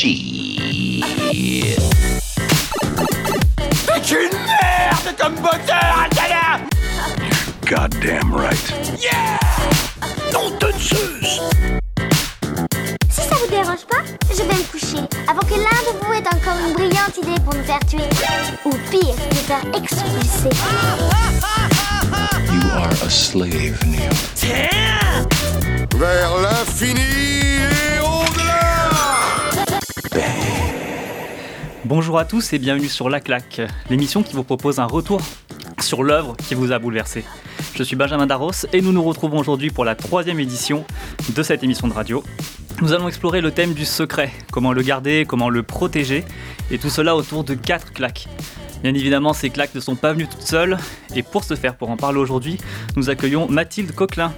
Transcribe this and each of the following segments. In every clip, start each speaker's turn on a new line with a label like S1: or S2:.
S1: Shit.
S2: C'est une merde comme moteur, Atala
S1: Goddamn right.
S2: Yeah Non de Zeus
S3: Si ça vous dérange pas, je vais me coucher avant que l'un de vous ait encore une brillante idée pour nous faire tuer. Ou pire, nous faire expulser.
S1: You are a slave, Neo.
S2: Tiens
S4: Vers l'infini
S5: Bonjour à tous et bienvenue sur La Claque, l'émission qui vous propose un retour sur l'œuvre qui vous a bouleversé. Je suis Benjamin Darros et nous nous retrouvons aujourd'hui pour la troisième édition de cette émission de radio. Nous allons explorer le thème du secret, comment le garder, comment le protéger, et tout cela autour de quatre claques. Bien évidemment, ces claques ne sont pas venues toutes seules, et pour ce faire, pour en parler aujourd'hui, nous accueillons Mathilde Coquelin.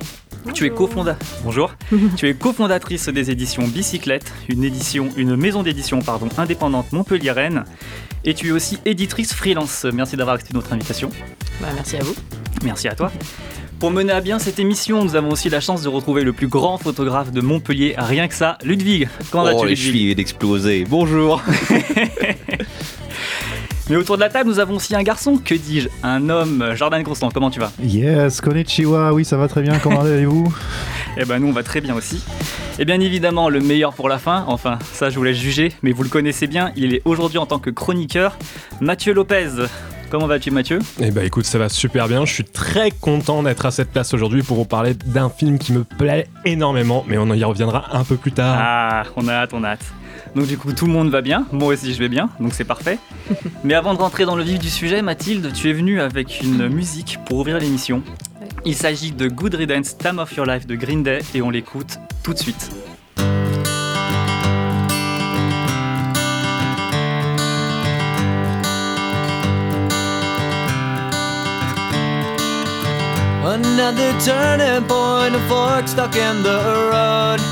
S5: Tu es cofonda... Bonjour. tu es cofondatrice des éditions Bicyclette, une édition, une maison d'édition pardon, indépendante montpelliéraine, et tu es aussi éditrice freelance. Merci d'avoir accepté notre invitation.
S6: Bah, merci à vous.
S5: Merci à toi. Pour mener à bien cette émission, nous avons aussi la chance de retrouver le plus grand photographe de Montpellier, rien que ça, Ludwig. Comment vas-tu
S7: Oh, les
S5: Ludwig?
S7: chevilles d'exploser. Bonjour.
S5: Mais autour de la table, nous avons aussi un garçon, que dis-je, un homme, Jordan Constant, comment tu vas?
S8: Yes, konnichiwa, oui ça va très bien, comment allez-vous?
S5: Eh ben nous on va très bien aussi. Et bien évidemment le meilleur pour la fin, enfin ça je vous laisse juger, mais vous le connaissez bien, il est aujourd'hui en tant que chroniqueur, Mathieu Lopez. Comment vas-tu Mathieu?
S9: Eh bah écoute, ça va super bien. Je suis très content d'être à cette place aujourd'hui pour vous parler d'un film qui me plaît énormément, mais on y reviendra un peu plus tard.
S5: Ah, on a hâte, on a hâte. Donc du coup tout le monde va bien, moi aussi je vais bien, donc c'est parfait. Mais avant de rentrer dans le vif du sujet, Mathilde, tu es venue avec une musique pour ouvrir l'émission. Il s'agit de Good Riddance, Time of Your Life de Green Day et on l'écoute tout de suite.
S10: Another turning point, a fork stuck in the road.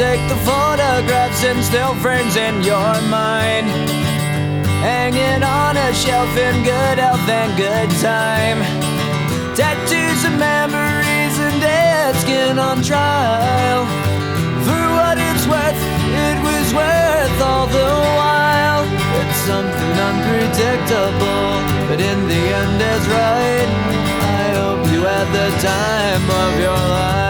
S10: Take the photographs and still frames in your mind. Hanging on a shelf in good health and good time. Tattoos and memories and dead skin on trial. For what it's worth, it was worth all the while. It's something unpredictable, but in the end is right. I hope you had the time of your life.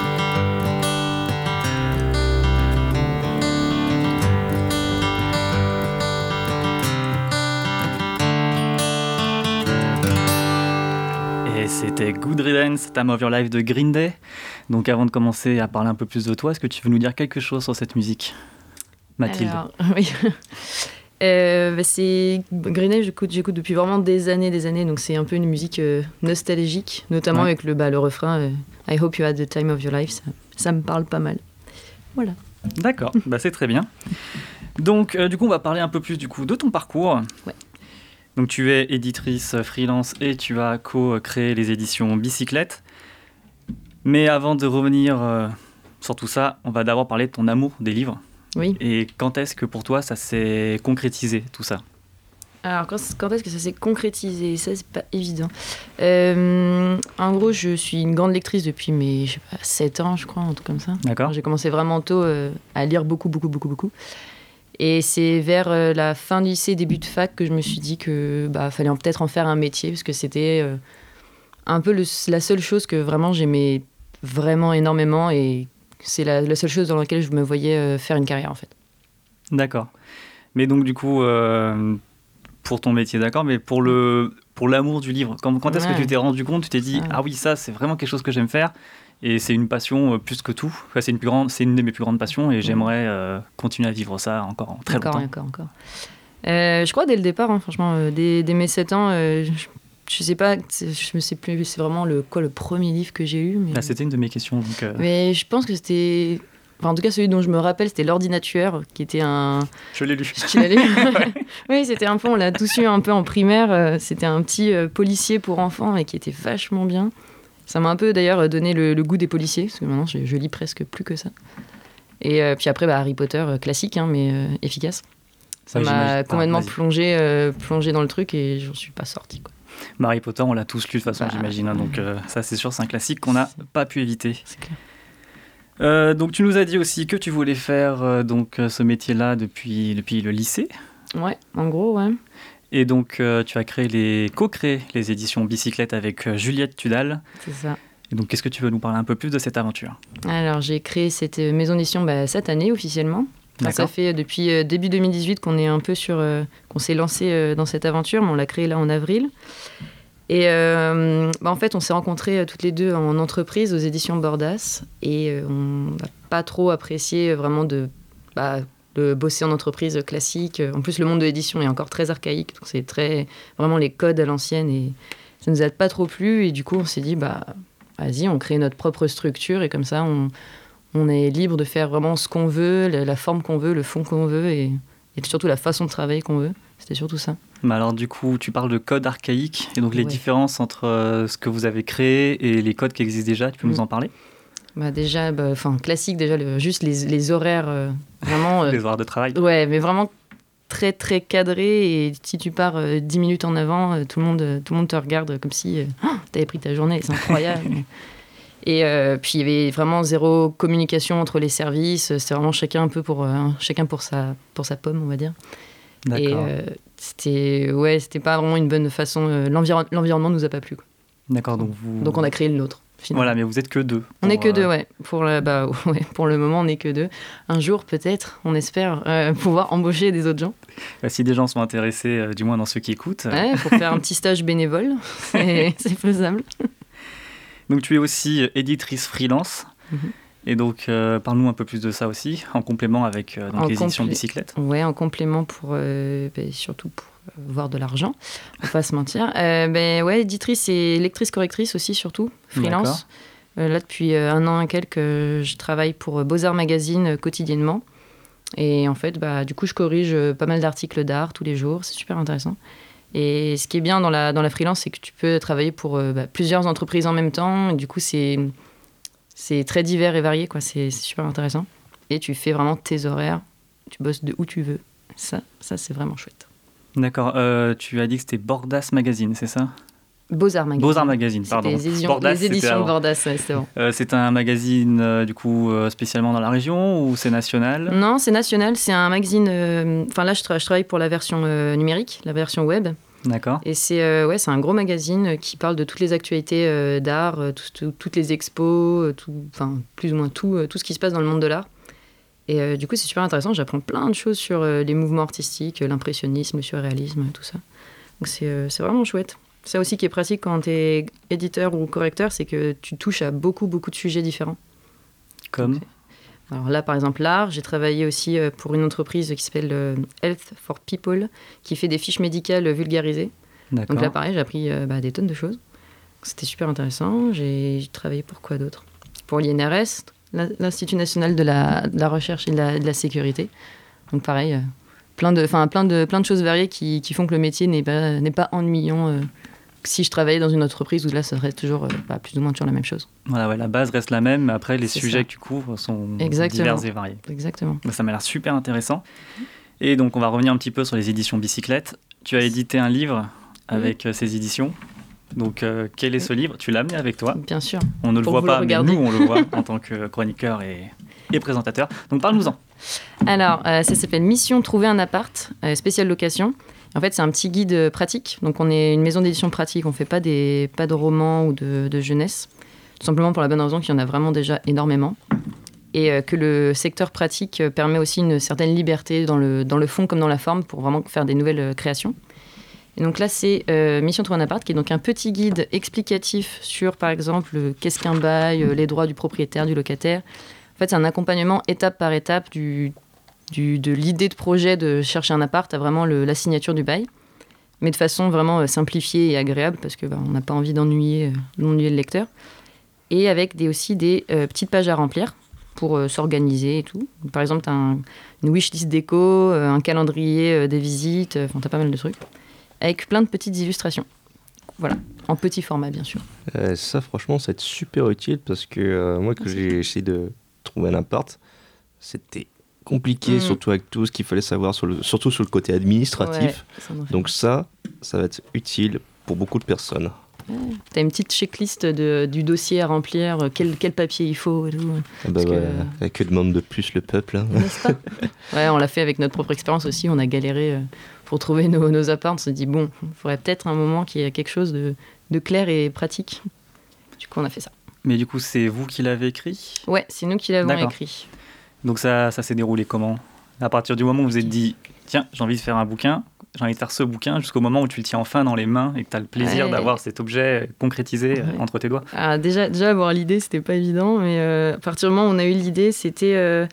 S5: C'était Good Riddance, Time of Your Life de Green Day. Donc avant de commencer à parler un peu plus de toi, est-ce que tu veux nous dire quelque chose sur cette musique Mathilde?
S6: Alors, oui. Euh, bah, c'est Green Day, j'écoute, j'écoute depuis vraiment des années, des années, donc c'est un peu une musique euh, nostalgique, notamment
S5: Ouais.
S6: avec le, bah, le refrain euh, I hope you had the time of your life, ça, ça me parle pas mal. Voilà.
S5: D'accord, bah c'est très bien. Donc du coup on va parler un peu plus du coup de ton parcours.
S6: Ouais.
S5: Donc tu es éditrice freelance et tu as co-créé les éditions Bicyclette. Mais avant de revenir euh, sur tout ça, on va d'abord parler de ton amour des livres.
S6: Oui.
S5: Et quand est-ce que pour toi ça s'est concrétisé tout ça?
S6: Alors, quand, quand est-ce que ça s'est concrétisé? Ça, c'est pas évident. Euh, en gros, je suis une grande lectrice depuis mes je sais pas, 7 ans, je crois, un truc comme ça.
S5: D'accord.
S6: J'ai commencé vraiment tôt euh, à lire beaucoup, beaucoup, beaucoup, beaucoup. Et c'est vers euh, la fin du lycée, début de fac, que je me suis dit que bah, fallait peut-être en faire un métier, parce que c'était euh, un peu le- la seule chose que vraiment j'aimais vraiment énormément, et c'est la, la seule chose dans laquelle je me voyais euh, faire une carrière, en fait.
S5: D'accord. Mais donc du coup, euh, pour ton métier, d'accord, mais pour le pour l'amour du livre, quand, quand est-ce que tu t'es rendu compte, tu t'es dit ah oui ça c'est vraiment quelque chose que j'aime faire et c'est une passion euh, plus que tout. Enfin, c'est une plus grande, c'est une de mes plus grandes passions et j'aimerais euh, continuer à vivre ça encore très
S6: encore,
S5: longtemps.
S6: encore, encore. Euh, je crois dès le départ, hein, franchement, euh, dès, dès mes 7 ans, je, je sais pas, je me sais plus, c'est vraiment le, quoi, le premier livre que j'ai eu. Mais,
S5: Là, c'était une de mes questions. Donc,
S6: mais je pense que c'était. Enfin, en tout cas, celui dont je me rappelle, c'était L'Ordinatueur, qui était un.
S5: je l'ai lu.
S6: Tu l'as lu Oui, c'était un peu, on l'a tous eu un peu en primaire. C'était un petit policier pour enfants et qui était vachement bien. Ça m'a un peu d'ailleurs donné le, le goût des policiers, parce que maintenant je, je lis presque plus que ça. Et euh, puis après, bah, Harry Potter, euh, classique, hein, mais euh, efficace. Ça m'a complètement
S5: Ah, vas-y.
S6: plongé, euh, plongé dans le truc et j'en suis pas sorti. Quoi.
S5: Harry Potter, on l'a tous lu de toute façon,
S6: Bah,
S5: j'imagine. hein, donc ça, c'est sûr, c'est un classique qu'on n'a pas pu éviter.
S6: C'est clair.
S5: Euh, donc tu nous as dit aussi que tu voulais faire euh, donc ce métier-là depuis depuis le lycée.
S6: Ouais, en gros, ouais.
S5: Et donc, euh, tu as créé les, co-créé les éditions Bicyclette avec euh, Juliette Tudal.
S6: C'est ça.
S5: Et donc, qu'est-ce que tu veux nous parler un peu plus de cette aventure?
S6: Alors, j'ai créé cette euh, maison d'édition bah, cette année officiellement. Enfin, ça fait depuis euh, début 2018 qu'on est un peu sur, euh, qu'on s'est lancé dans cette aventure, mais on l'a créée là en avril. Et bah, en fait, on s'est rencontrés toutes les deux en entreprise aux éditions Bordas, et on n'a pas trop apprécié vraiment de, bah, de bosser en entreprise classique. En plus, le monde de l'édition est encore très archaïque, donc c'est très vraiment les codes à l'ancienne, et ça nous a pas trop plu. Et du coup, on s'est dit, bah, vas-y, on crée notre propre structure, et comme ça, on on est libre de faire vraiment ce qu'on veut, la, la forme qu'on veut, le fond qu'on veut et, et surtout la façon de travailler qu'on veut. C'était surtout ça.
S5: Mais alors, du coup, tu parles de code archaïque et donc les
S6: Ouais.
S5: différences entre euh, ce que vous avez créé et les codes qui existent déjà. Tu peux
S6: Mm.
S5: nous en parler?
S6: Bah déjà, bah, enfin classique déjà, le- juste les, les horaires euh, vraiment. euh,
S5: Les horaires de travail.
S6: ouais, mais vraiment très très cadré et si tu pars euh, 10 minutes en avant, euh, tout le monde euh, tout le monde te regarde comme si euh, Oh, t'avais pris ta journée, c'est incroyable. Et euh, puis il y avait vraiment zéro communication entre les services. C'était vraiment chacun un peu pour euh, chacun pour sa pour sa pomme, on va dire. Et
S5: D'accord.
S6: euh, c'était ouais, c'était pas vraiment une bonne façon. euh, l'environ- L'environnement nous a pas plu.
S5: D'accord, donc vous.
S6: Donc on a créé le nôtre. Finalement.
S5: Voilà, mais vous êtes que deux.
S6: On n'est que
S5: euh,
S6: deux, ouais. Pour le, bah, ouais. Pour le moment, on n'est que deux. Un jour, peut-être, on espère euh, pouvoir embaucher des autres gens.
S5: bah, si des gens sont intéressés, euh, du moins dans ceux qui écoutent. euh,
S6: Ouais, pour faire un petit stage bénévole. C'est faisable.
S5: Donc, tu es aussi euh, éditrice freelance.
S6: Mhm.
S5: Et donc, euh, parle-nous un peu plus de ça aussi, en complément avec euh, donc les éditions
S6: complé-
S5: Bicyclette.
S6: Ouais, en complément pour. euh, ben, surtout pour euh, voir de l'argent. On va pas se mentir. Euh, ben ouais, éditrice et lectrice-correctrice aussi, surtout. Freelance. Euh, là, depuis euh, un an et quelques, je travaille pour Beaux-Arts Magazine quotidiennement. Et en fait, bah, du coup, je corrige pas mal d'articles d'art tous les jours. C'est super intéressant. Et ce qui est bien dans la, dans la freelance, c'est que tu peux travailler pour euh, bah, plusieurs entreprises en même temps. Et du coup, c'est, c'est très divers et varié. Quoi. C'est, c'est super intéressant. Et tu fais vraiment tes horaires. Tu bosses de où tu veux. Ça, ça c'est vraiment chouette.
S5: D'accord, euh, tu as dit que c'était Bordas Magazine, c'est ça?
S6: Beaux-Arts Magazine.
S5: Beaux-Arts Magazine, pardon.
S6: Les éditions,
S5: Bordas,
S6: les
S5: c'était
S6: éditions de. Bordas, ouais, c'était bon.
S5: Euh, c'est un magazine, euh, du coup, euh, spécialement dans la région ou c'est national?
S6: Non, c'est national. C'est un magazine. Enfin, là, je, tra- je travaille pour la version numérique, la version web.
S5: D'accord.
S6: Et c'est ouais, c'est un gros magazine qui parle de toutes les actualités d'art, tout- tout- toutes les expos, tout, plus ou moins tout, tout ce qui se passe dans le monde de l'art. Et euh, du coup, c'est super intéressant. J'apprends plein de choses sur euh, les mouvements artistiques, l'impressionnisme, le surréalisme, tout ça. Donc, c'est euh, vraiment chouette. Ça aussi qui est pratique quand tu es éditeur ou correcteur, c'est que tu touches à beaucoup, beaucoup de sujets différents.
S5: Comme
S6: Alors là, par exemple, l'art, j'ai travaillé aussi pour une entreprise qui s'appelle Health for People, qui fait des fiches médicales vulgarisées.
S5: D'accord.
S6: Donc là, pareil, j'ai appris bah, des tonnes de choses. C'était super intéressant. J'ai travaillé pour quoi d'autre? Pour l'INRS, l'In- l'Institut national de la, de la recherche et de la, de la sécurité. Donc pareil, euh, plein, de, 'fin, plein, de, plein de choses variées qui, qui font que le métier n'est pas, n'est pas ennuyant euh, si je travaillais dans une entreprise où là, ça serait toujours euh, bah, plus ou moins toujours la même chose.
S5: Voilà, ouais, la base reste la même, mais après, les
S6: C'est
S5: sujets
S6: ça.
S5: que tu couvres sont
S6: Exactement.
S5: divers et variés.
S6: Exactement.
S5: Bah, Ça m'a l'air super intéressant. Et donc, on va revenir un petit peu sur les éditions Bicyclette. Tu as édité un livre avec ces éditions. Donc, euh, quel est ce livre? Tu l'as amené avec toi?
S6: Bien sûr.
S5: On ne le voit
S6: le
S5: pas, mais
S6: regarder.
S5: nous, on le voit en tant que chroniqueur et, et présentateur. Donc, parle-nous-en.
S6: Alors, euh, ça s'appelle Mission Trouver un appart, euh, spéciale location. En fait, c'est un petit guide euh, pratique. Donc, on est une maison d'édition pratique. On fait pas, des, pas de romans ou de, de jeunesse. Tout simplement pour la bonne raison qu'il y en a vraiment déjà énormément. Et que le secteur pratique permet aussi une certaine liberté dans le, dans le fond comme dans la forme pour vraiment faire des nouvelles créations. Et donc là, c'est euh, Mission Trouver un appart, qui est donc un petit guide explicatif sur, par exemple, qu'est-ce qu'un bail, euh, les droits du propriétaire, du locataire. En fait, c'est un accompagnement étape par étape du, de l'idée de projet de chercher un appart à vraiment la signature du bail, mais de façon vraiment euh, simplifiée et agréable parce que bah, on n'a pas envie d'ennuyer le lecteur. Et avec aussi des petites pages à remplir pour s'organiser et tout. Par exemple, tu as une wishlist déco, un calendrier des visites, enfin, tu as pas mal de trucs, avec plein de petites illustrations. Voilà, en petit format bien sûr.
S7: Euh, ça, franchement, ça va être super utile parce que euh, moi, que j'ai essayé de trouver un appart, c'était compliqué,
S6: Mm.
S7: surtout avec tout ce qu'il fallait savoir, sur le, surtout sur le côté administratif.
S6: Ouais, ça.
S7: Donc ça, ça va être utile pour beaucoup de personnes.
S6: Tu as une petite checklist de, du dossier à remplir, euh, quel, quel papier il faut et tout.
S7: Ah bah
S6: que-
S7: ouais, demande de plus le peuple hein.
S6: N'est-ce pas? Ouais, on l'a fait avec notre propre expérience aussi. On a galéré euh, pour trouver nos, nos apparts. On s'est dit, bon, il faudrait peut-être un moment qu'il y ait quelque chose de, de clair et pratique. Du coup, on a fait ça.
S5: Mais du coup, c'est vous qui l'avez écrit?
S6: Ouais, c'est nous qui l'avons écrit.
S5: Donc, ça, ça s'est déroulé comment? À partir du moment où vous vous êtes dit, tiens, j'ai envie de faire un bouquin, j'ai envie de faire ce bouquin, jusqu'au moment où tu le tiens enfin dans les mains et que tu as le plaisir
S6: Ouais.
S5: d'avoir cet objet concrétisé euh,
S6: Ouais.
S5: entre tes doigts.
S6: Alors, déjà, déjà, avoir l'idée, c'était pas évident. Mais euh, à partir du moment où on a eu l'idée, c'était euh,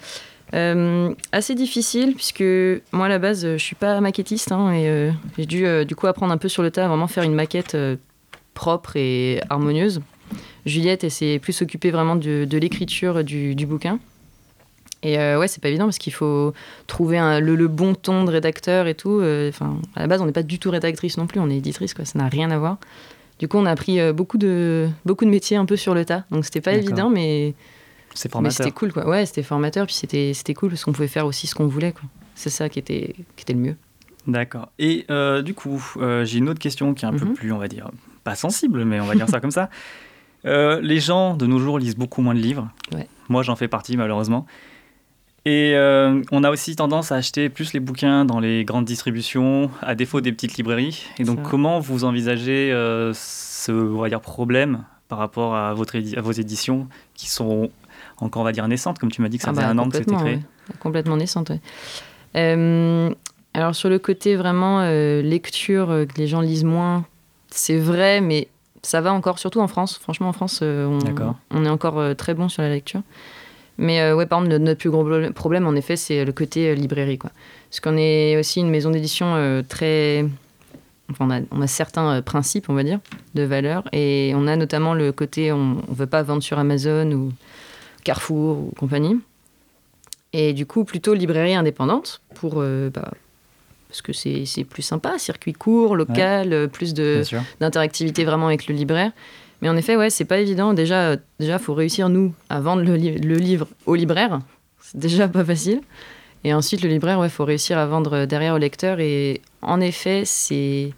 S6: euh, assez difficile. Puisque moi, à la base, je suis pas maquettiste. hein, et euh, j'ai dû, euh, du coup, apprendre un peu sur le tas, à vraiment faire une maquette propre et harmonieuse. Juliette, elle s'est plus occupée vraiment de, de l'écriture du, du bouquin. Et ouais, c'est pas évident parce qu'il faut trouver un- le, le bon ton de rédacteur et tout. Enfin, à la base, on n'est pas du tout rédactrice non plus, on est éditrice, quoi. Ça n'a rien à voir. Du coup, on a appris beaucoup de, beaucoup de métiers un peu sur le tas. Donc, c'était pas évident, mais,
S5: C'est
S6: mais c'était cool, quoi. Ouais, c'était formateur, puis c'était c'était cool parce qu'on pouvait faire aussi ce qu'on voulait, quoi. C'est ça qui était, qui était le mieux.
S5: D'accord. Et euh, du coup, euh, j'ai une autre question qui est un peu
S6: Mhm.
S5: plus, on va dire, pas sensible, mais on va dire ça comme ça. Euh, les gens de nos jours lisent beaucoup moins de livres.
S6: Ouais.
S5: Moi, j'en fais partie, malheureusement. Et euh, on a aussi tendance à acheter plus les bouquins dans les grandes distributions, à défaut des petites librairies. Et donc, comment vous envisagez euh, ce on va dire, problème par rapport à, votre édi- à vos éditions qui sont encore, on va dire, naissantes, comme tu m'as dit que ça
S6: Ah
S5: faisait
S6: bah,
S5: un an que c'était créé
S6: ouais. Complètement naissante, ouais. Euh, alors, sur le côté vraiment euh, lecture, euh, que les gens lisent moins, c'est vrai, mais ça va encore, surtout en France. Franchement, en France, on, est encore très bon sur la lecture. Mais euh, ouais, par exemple, notre, plus gros problème- en effet, c'est le côté euh, librairie. Quoi. Parce qu'on est aussi une maison d'édition euh, très. Enfin, on a, on a certains principes, on va dire, de valeurs. Et on a notamment le côté on ne veut pas vendre sur Amazon ou Carrefour ou compagnie. Et du coup, plutôt librairie indépendante pour. euh, bah, parce que c'est plus sympa, circuit court, local, plus d'interactivité vraiment avec le libraire. Mais en effet, ouais, c'est pas évident. Déjà, il déjà, faut réussir nous à vendre le, li- le livre au libraire. C'est déjà pas facile. Et ensuite, le libraire, ouais, faut réussir à vendre derrière au lecteur. Et en effet, c'est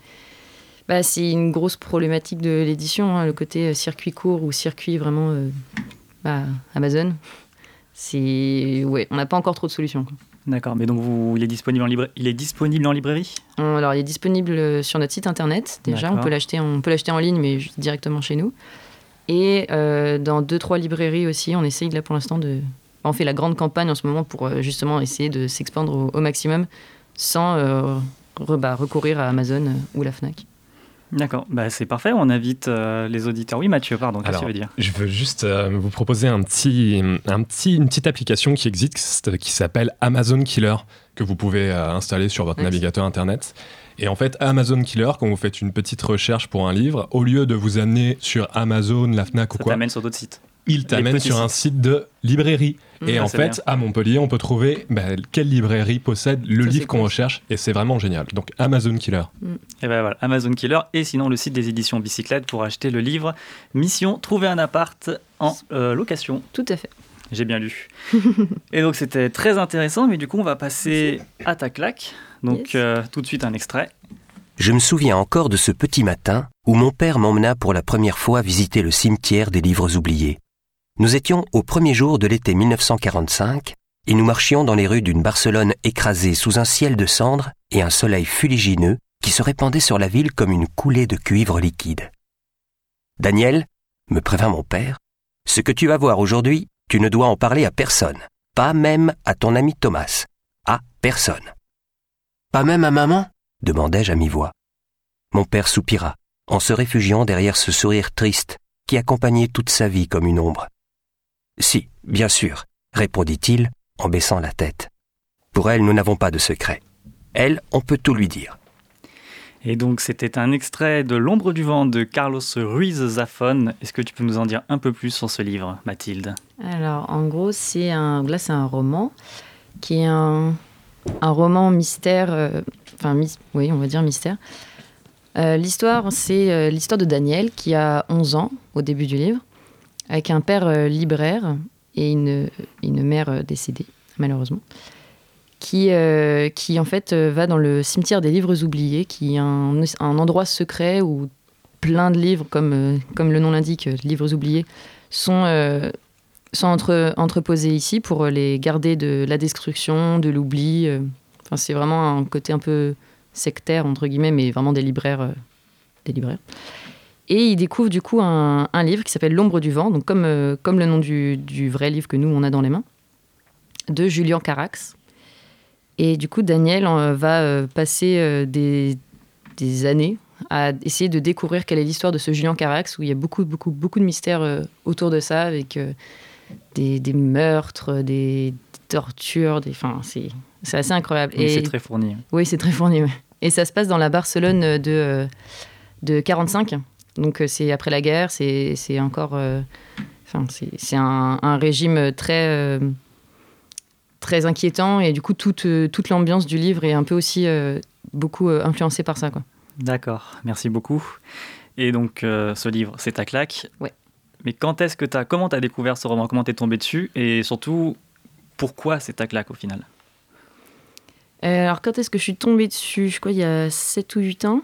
S6: bah, c'est une grosse problématique de l'édition, hein, le côté euh, circuit court ou circuit vraiment euh, bah, Amazon. C'est ouais, on n'a pas encore trop de solutions.
S5: D'accord. Mais donc, vous, il, est disponible en libra- il est disponible en librairie?
S6: On- Alors, il est disponible euh, sur notre site internet déjà. On peut l'acheter, on peut l'acheter en ligne, mais directement chez nous. Et euh, dans deux trois librairies aussi, on essaye là pour l'instant de. On fait la grande campagne en ce moment pour euh, justement essayer de s'expandre au, au maximum sans euh, re- bah, recourir à Amazon ou la Fnac.
S5: D'accord, bah, c'est parfait, on invite euh, les auditeurs. Oui Mathieu, pardon, qu'est-ce que tu veux dire?
S9: je veux juste euh, vous proposer un petit, un petit, une petite application qui existe qui s'appelle Amazon Killer que vous pouvez euh, installer sur votre navigateur internet. Et en fait, Amazon Killer, quand vous faites une petite recherche pour un livre, au lieu de vous amener sur Amazon, la Fnac ou
S5: Ça
S9: quoi,
S5: t'amène sur d'autres sites.
S9: Il t'amène sur un site de librairie. Et
S5: Ah,
S9: en fait,
S5: bien.
S9: à Montpellier, on peut trouver bah, quelle librairie possède le
S6: Ça,
S9: livre qu'on
S6: cool.
S9: recherche, et c'est vraiment génial. Donc Amazon Killer.
S5: Et ben voilà, Amazon Killer et sinon le site des éditions Bicyclette pour acheter le livre Mission Trouver un appart en euh, location.
S6: Tout à fait.
S5: J'ai bien lu. et donc c'était très intéressant, mais du coup on va passer à ta claque. Donc
S6: Yes.
S5: euh, tout de suite un extrait.
S11: Je me souviens encore de ce petit matin où mon père m'emmena pour la première fois visiter le cimetière des livres oubliés. Nous étions au premier jour de l'été 1945 et nous marchions dans les rues d'une Barcelone écrasée sous un ciel de cendres et un soleil fuligineux qui se répandait sur la ville comme une coulée de cuivre liquide. Daniel, me prévint mon père, ce que tu vas voir aujourd'hui, tu ne dois en parler à personne, pas même à ton ami Thomas, à personne. Pas même à maman? demandai-je à mi-voix. Mon père soupira, en se réfugiant derrière ce sourire triste qui accompagnait toute sa vie comme une ombre. Si, bien sûr, répondit-il en baissant la tête. Pour elle, nous n'avons pas de secret. Elle, on peut tout lui dire.
S5: Et donc c'était un extrait de L'ombre du vent de Carlos Ruiz Zafón. Est-ce que tu peux nous en dire un peu plus sur ce livre, Mathilde?
S6: Alors, en gros, c'est un, là, c'est un roman qui est un, un roman mystère, euh, enfin, mis- oui, on va dire mystère. Euh, l'histoire, c'est euh, l'histoire de Daniel qui a 11 ans au début du livre, avec un père euh, libraire et une, une mère euh, décédée, malheureusement, qui, euh, qui en fait va dans le cimetière des livres oubliés, qui est un, endroit secret où plein de livres, comme, comme le nom l'indique, livres oubliés, sont, sont entre, entreposés ici pour les garder de la destruction, de l'oubli. Enfin, c'est vraiment un côté un peu sectaire, entre guillemets, mais vraiment des libraires. des libraires. Et il découvre du coup un, un livre qui s'appelle L'ombre du vent, donc comme, euh, comme le nom du, du vrai livre que nous, on a dans les mains, de Julien Carax. Et du coup, Daniel euh, va euh, passer des, des années à essayer de découvrir quelle est l'histoire de ce Julien Carax, où il y a beaucoup, beaucoup, beaucoup de mystères autour de ça, avec des, des meurtres, des, tortures, des, enfin, c'est, c'est assez incroyable.
S5: Oui,
S6: Et-
S5: C'est très fourni.
S6: oui, c'est très fourni. ouais. Et ça se passe dans la Barcelone de, de 45. Donc euh, c'est après la guerre, c'est c'est encore. euh, Enfin, c'est c'est un, un régime très. euh, très inquiétant et du coup toute, toute l'ambiance du livre est un peu aussi beaucoup influencée par ça quoi.
S5: D'accord, merci beaucoup. Et donc euh, ce livre, c'est ta claque.
S6: Ouais.
S5: Mais quand est-ce que t'as, comment t'as découvert ce roman? Comment t'es tombé dessus? Et surtout, pourquoi c'est ta claque au final?
S6: Euh, alors, quand est-ce que je suis tombée dessus? Je crois il y a 7 ou 8 ans.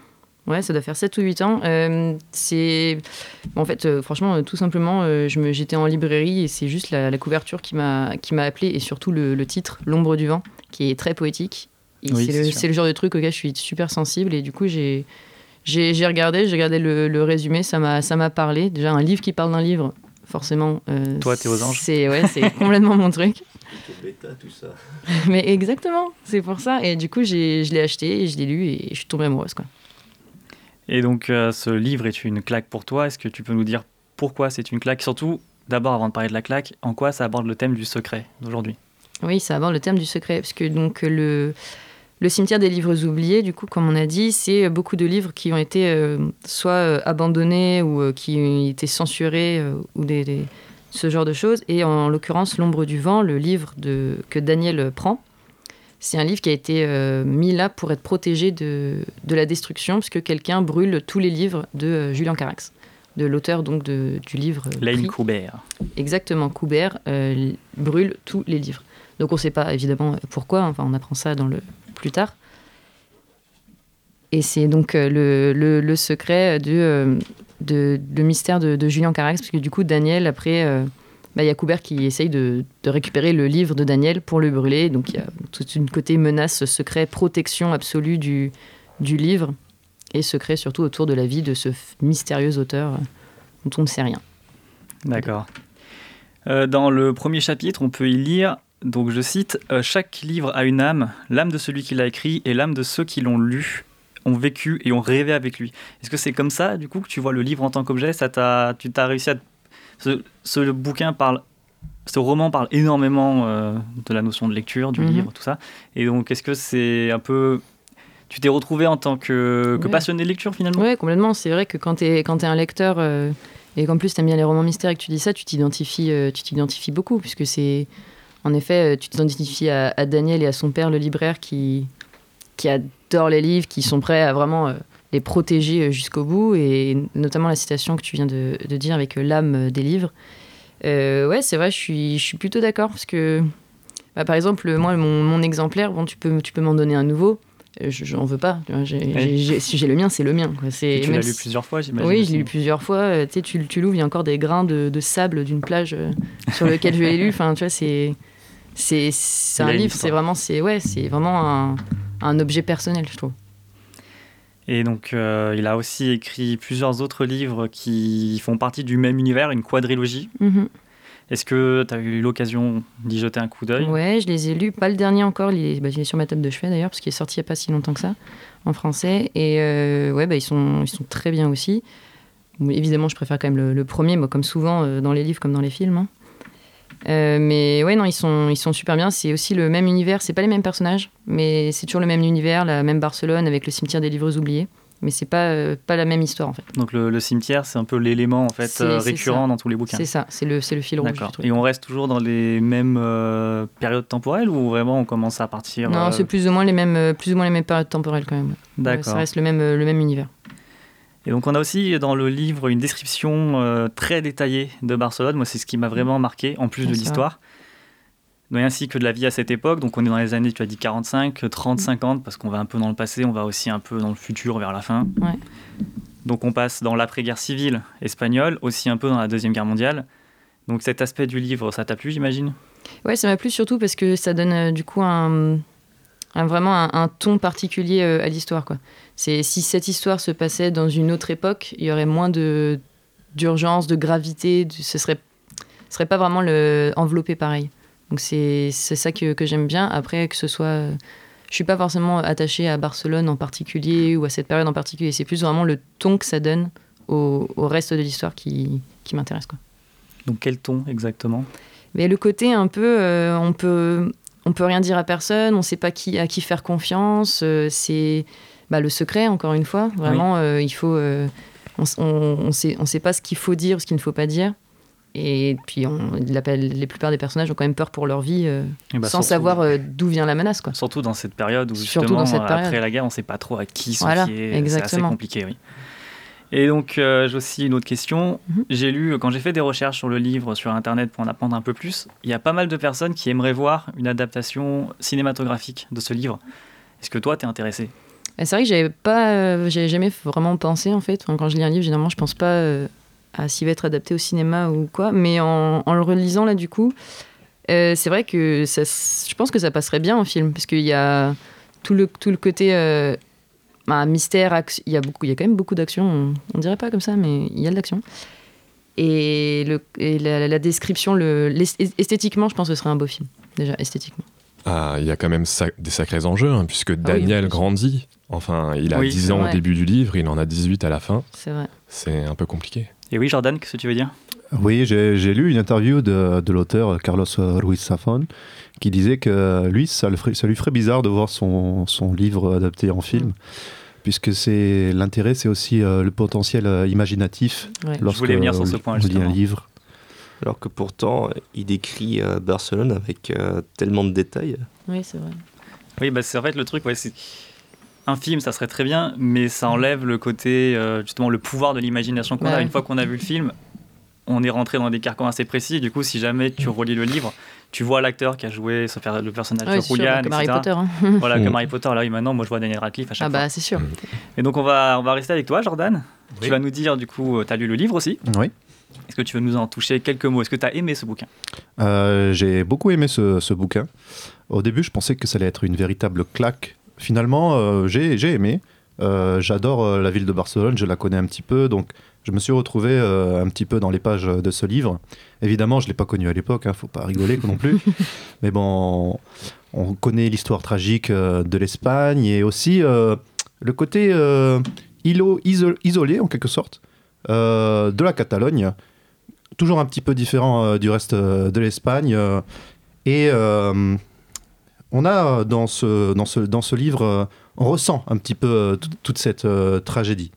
S6: Ouais, ça doit faire 7 ou 8 ans. Euh, c'est. En fait, euh, franchement, euh, tout simplement, euh, je me... j'étais en librairie et c'est juste la, la couverture qui m'a qui m'a appelé et surtout le, le titre, L'ombre du vent, qui est très poétique.
S5: Oui,
S6: c'est, le, genre de truc auquel je suis super sensible et du coup, j'ai. Regardé, j'ai regardé le, le résumé, ça m'a, ça m'a parlé. Déjà, un livre qui parle d'un livre, forcément. euh,
S5: Toi, t'es aux anges.
S6: C'est, ouais, c'est complètement mon truc.
S7: bêta, tout ça.
S6: Mais exactement, c'est pour ça. Et du coup, j'ai, je l'ai acheté et je l'ai lu et je suis tombée amoureuse. Quoi.
S5: Et donc euh, ce livre est une claque pour toi. Est-ce que tu peux nous dire pourquoi c'est une claque? Surtout, d'abord avant de parler de la claque, en quoi ça aborde le thème du secret d'aujourd'hui?
S6: Oui, ça aborde le thème du secret, parce que donc le, le cimetière des livres oubliés, du coup, comme on a dit, c'est beaucoup de livres qui ont été euh, soit euh, abandonnés ou euh, qui ont été censurés euh, ou ce genre de choses. Et en l'occurrence, L'ombre du vent, le livre que Daniel prend, c'est un livre qui a été euh, mis là pour être protégé de, de la destruction, puisque quelqu'un brûle tous les livres de euh, Julien Carax, de l'auteur donc de- du livre. euh,
S5: Lane
S6: pris.
S5: Coubert.
S6: Exactement, Coubert euh, brûle tous les livres. Donc on ne sait pas évidemment pourquoi, enfin on apprend ça dans le plus tard. Et c'est donc le, le- le secret de, de- le mystère de, Julien Carax, parce que du coup Daniel, après, bah, y a Coubert qui essaye de, récupérer le livre de Daniel pour le brûler. Donc il y a tout une côté menace, secret, protection absolue du, livre, et secret surtout autour de la vie de ce mystérieux auteur euh, dont on ne sait rien.
S5: D'accord. Euh, dans le premier chapitre, on peut y lire, donc je cite, euh, Chaque livre a une âme, l'âme de celui qui l'a écrit et l'âme de ceux qui l'ont lu, ont vécu et ont rêvé avec lui. Est-ce que c'est comme ça, du coup, que tu vois le livre en tant qu'objet? Ça Tu t'as réussi à... Ce, ce bouquin parle... Ce roman parle énormément euh, de la notion de lecture, du
S6: Mhm.
S5: livre, tout ça. Et donc, est-ce que c'est un peu... Tu t'es retrouvé en tant que, que
S6: Ouais.
S5: passionné de lecture, finalement?
S6: Ouais, complètement. C'est vrai que quand tu es, un lecteur euh, Et qu'en plus, tu aimes bien les romans mystères et que tu dis ça, tu t'identifies, euh, t'identifies beaucoup, puisque c'est. En effet, tu t'identifies à, à Daniel et à son père, le libraire, qui, qui adore les livres, qui sont prêts à vraiment euh, les protéger euh, jusqu'au bout, et notamment la citation que tu viens de, de dire avec euh, l'âme euh, des livres. Euh, ouais, c'est vrai, je suis, je suis plutôt d'accord, parce que, bah, par exemple, moi, mon, mon exemplaire, bon, tu peux, tu peux m'en donner un nouveau. je- J'en veux pas. j'ai- j'ai- si j'ai le mien, c'est le mien. quoi. C'est-
S5: tu l'as lu
S6: si-
S5: plusieurs fois, j'imagine.
S6: Oui, je l'ai lu plusieurs fois. tu sais, tu, tu l'ouvres, il y a encore des grains de, de sable d'une plage euh, sur lequel je l'ai lu. Enfin, tu vois, c'est c'est c'est un livre. C'est vraiment c'est ouais, c'est vraiment un, un objet personnel, je trouve.
S5: Et donc, euh, il a aussi écrit plusieurs autres livres qui font partie du même univers, une quadrilogie.
S6: Mhm.
S5: Est-ce que tu as eu l'occasion d'y jeter un coup d'œil?
S6: Ouais, je les ai lus. Pas le dernier encore. Il est, bah, il est sur ma table de chevet d'ailleurs, parce qu'il est sorti il n'y a pas si longtemps que ça en français. Et euh, ouais, bah, ils sont ils sont très bien aussi. Évidemment, je préfère quand même le, le premier, moi, comme souvent euh, dans les livres comme dans les films. hein. Euh, mais ouais, non, ils sont, ils sont super bien. C'est aussi le même univers. C'est pas les mêmes personnages, mais c'est toujours le même univers, la même Barcelone avec le cimetière des livres oubliés. Mais c'est pas, euh, pas la même histoire en fait.
S5: Donc, le, le cimetière, c'est un peu l'élément en fait euh, récurrent dans tous les bouquins.
S6: C'est ça, c'est le, le fil rouge.
S5: D'accord. Et on reste toujours dans les mêmes périodes temporelles ou vraiment on commence à partir
S6: Non, c'est plus ou moins les mêmes, plus ou moins les mêmes périodes temporelles quand même.
S5: D'accord.
S6: ça reste le même, le même univers.
S5: Et donc on a aussi dans le livre une description euh, très détaillée de Barcelone. Moi, c'est ce qui m'a vraiment marqué, en plus de l'histoire. Donc, ainsi que de la vie à cette époque. Donc on est dans les années, tu as dit 45, 30, 50, parce qu'on va un peu dans le passé, on va aussi un peu dans le futur vers la fin.
S6: Ouais.
S5: Donc on passe dans l'après-guerre civile espagnole, aussi un peu dans la Deuxième Guerre mondiale. Donc cet aspect du livre, ça t'a plu, j'imagine?
S6: Ouais, ça m'a plu surtout parce que ça donne euh, du coup un, un- vraiment un, un ton particulier euh, à l'histoire. quoi. C'est si cette histoire se passait dans une autre époque, il y aurait moins de d'urgence, de gravité. de- ce serait ce serait pas vraiment le enveloppé pareil. Donc c'est c'est ça que, que j'aime bien. Après que ce soit, je suis pas forcément attachée à Barcelone en particulier ou à cette période en particulier. C'est plus vraiment le ton que ça donne au, au reste de l'histoire qui, qui m'intéresse. quoi.
S5: Donc quel ton exactement?
S6: Mais le côté un peu, euh, on peut, on peut rien dire à personne, on sait pas qui, à qui faire confiance. euh, c'est bah, le secret, encore une fois. Vraiment, euh, il faut, euh, on, s- on, on sait, on sait pas ce qu'il faut dire ou ce qu'il ne faut pas dire. Et puis, on, la, les plupart des personnages ont quand même peur pour leur vie, euh,
S5: Eh bah,
S6: sans
S5: surtout-
S6: savoir d'où vient la menace. Quoi.
S5: Surtout dans cette période où
S6: Surtout
S5: justement
S6: dans cette
S5: après la guerre, on ne sait pas trop à qui se
S6: Voilà,
S5: fier. C'est assez compliqué, oui. Et donc j'ai aussi une autre question.
S6: Mhm.
S5: J'ai lu quand j'ai fait des recherches sur le livre sur internet pour en apprendre un peu plus. Il y a pas mal de personnes qui aimeraient voir une adaptation cinématographique de ce livre. Est-ce que toi t'es intéressé?
S6: C'est vrai que j'avais pas, euh, j'avais jamais vraiment pensé en fait. Quand je lis un livre, généralement, je pense pas euh, à s'il va être adapté au cinéma ou quoi. Mais en, le relisant là, du coup, euh, c'est vrai que je pense que ça passerait bien en film parce qu'il y a tout le tout le côté bah, mystère, il y a beaucoup, il y a quand même beaucoup d'action. On, on dirait pas comme ça, mais il y a de l'action. Et, la, description, esthétiquement, je pense que ce serait un beau film déjà esthétiquement.
S9: Ah, il y a quand même sa- des sacrés enjeux, hein, puisque Daniel grandit. Enfin, il a
S5: Oui,
S9: 10
S5: c'est
S9: ans
S6: vrai.
S9: au début du livre, il en a 18 à la fin.
S6: C'est vrai.
S9: C'est un peu compliqué.
S5: Et oui Jordan, qu'est-ce que tu veux dire?
S8: Oui, j'ai lu une interview de, de l'auteur Carlos Ruiz Zafón qui disait que lui, ça, le ferait- ça lui ferait bizarre de voir son, son livre adapté en film. Puisque c'est l'intérêt, c'est aussi euh, le potentiel euh, imaginatif
S6: Ouais.
S8: lorsque
S5: voulais venir sur ce point,
S8: on lit un
S5: justement.
S8: livre.
S7: Alors que pourtant, il décrit euh, Barcelone avec euh, tellement de détails.
S6: Oui, c'est vrai.
S5: Oui, bah, c'est en fait le truc, ouais, c'est un film, ça serait très bien, mais ça enlève le côté, euh, justement, le pouvoir de l'imagination qu'on
S6: Ouais.
S5: a. Une fois qu'on a vu le film, on est rentré dans des carcans assez précis. Du coup, si jamais tu relis le livre, tu vois l'acteur qui a joué le personnage
S6: Ouais,
S5: de Julian,
S6: comme Harry
S5: etc.
S6: Potter. hein.
S5: Voilà,
S7: Mm.
S5: comme Harry Potter. Là, oui, maintenant, moi, je vois Daniel Radcliffe à chaque
S6: Ah
S5: fois.
S6: bah c'est sûr.
S5: Et donc, on va, on va rester avec toi, Jordan. Tu vas nous dire, du coup, tu as lu le livre aussi.
S8: Oui.
S5: Est-ce que tu veux nous en toucher quelques mots? Est-ce que tu as aimé ce bouquin?
S8: Euh, j'ai beaucoup aimé ce, ce bouquin. Au début, je pensais que ça allait être une véritable claque. Finalement, euh, j'ai aimé. Euh, J'adore euh, la ville de Barcelone, je la connais un petit peu, donc je me suis retrouvé un petit peu dans les pages de ce livre. Évidemment, je ne l'ai pas connu à l'époque, ne faut pas rigoler non plus. Mais bon, on connaît l'histoire tragique de l'Espagne et aussi le côté îlot- iso- isolé, en quelque sorte, de la Catalogne toujours un petit peu différent euh, du reste euh, de l'Espagne. euh, et euh, on a euh, dans ce, dans ce, dans ce livre, euh, on ressent un petit peu euh, tout- toute cette euh, tragédie.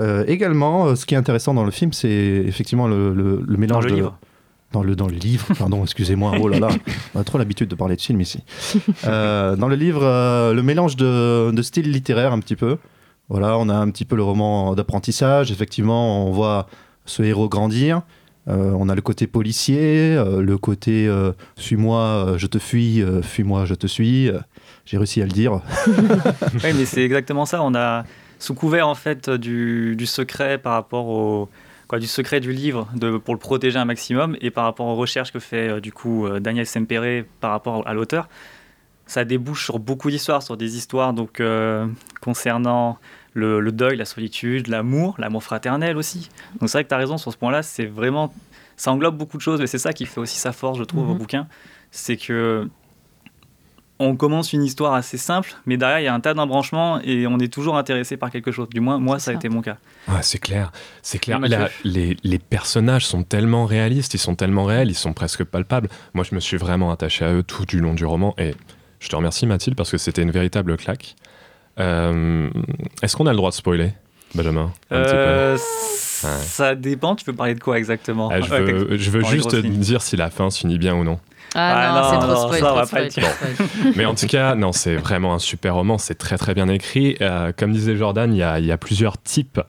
S8: Euh, également, euh, ce qui est intéressant dans le film, c'est effectivement le, le- le mélange
S5: le
S8: de-
S5: livre.
S8: Dans le, dans le livre, pardon, excusez-moi, oh là là, on a trop l'habitude de parler de film ici. Euh, dans le livre, euh, le mélange de, de style littéraire un petit peu. Voilà, on a un petit peu le roman d'apprentissage. Effectivement, on voit ce héros grandir. Euh, on a le côté policier, euh, le côté euh, suis-moi, je te fuis, fuis-moi, je te suis. J'ai réussi à le dire.
S5: Oui, mais c'est exactement ça. On a sous couvert en fait du, du secret par rapport au quoi, du secret du livre pour le protéger un maximum et par rapport aux recherches que fait du coup Daniel Sempere par rapport à l'auteur, ça débouche sur beaucoup d'histoires, sur des histoires donc concernant le, le deuil, la solitude, l'amour, l'amour fraternel aussi. Donc c'est vrai que tu as raison sur ce point-là. C'est vraiment ça englobe beaucoup de choses, mais c'est ça qui fait aussi sa force, je trouve, au
S6: Mhm.
S5: bouquin, c'est que on commence une histoire assez simple, mais derrière, il y a un tas d'embranchements et on est toujours intéressé par quelque chose. Du moins, moi, ça a été mon cas.
S9: Ouais, c'est clair, c'est clair. La- les, les personnages sont tellement réalistes, ils sont tellement réels, ils sont presque palpables. Moi, je me suis vraiment attaché à eux tout du long du roman et je te remercie Mathilde parce que c'était une véritable claque. Euh, Est-ce qu'on a le droit de spoiler, Benjamin un petit peu
S5: Euh,
S9: Ouais.
S5: Ça dépend, tu veux parler de quoi exactement
S9: Ah, je
S5: Ouais,
S9: veux, je juste dire si la fin se finit bien ou non.
S6: Ah,
S5: Ah,
S6: non,
S5: non,
S6: c'est trop spoil. spoil, spoil.
S9: Mais en tout cas, non, c'est vraiment un super roman, c'est très très bien écrit. Euh, comme disait Jordan, il y a, il y a plusieurs types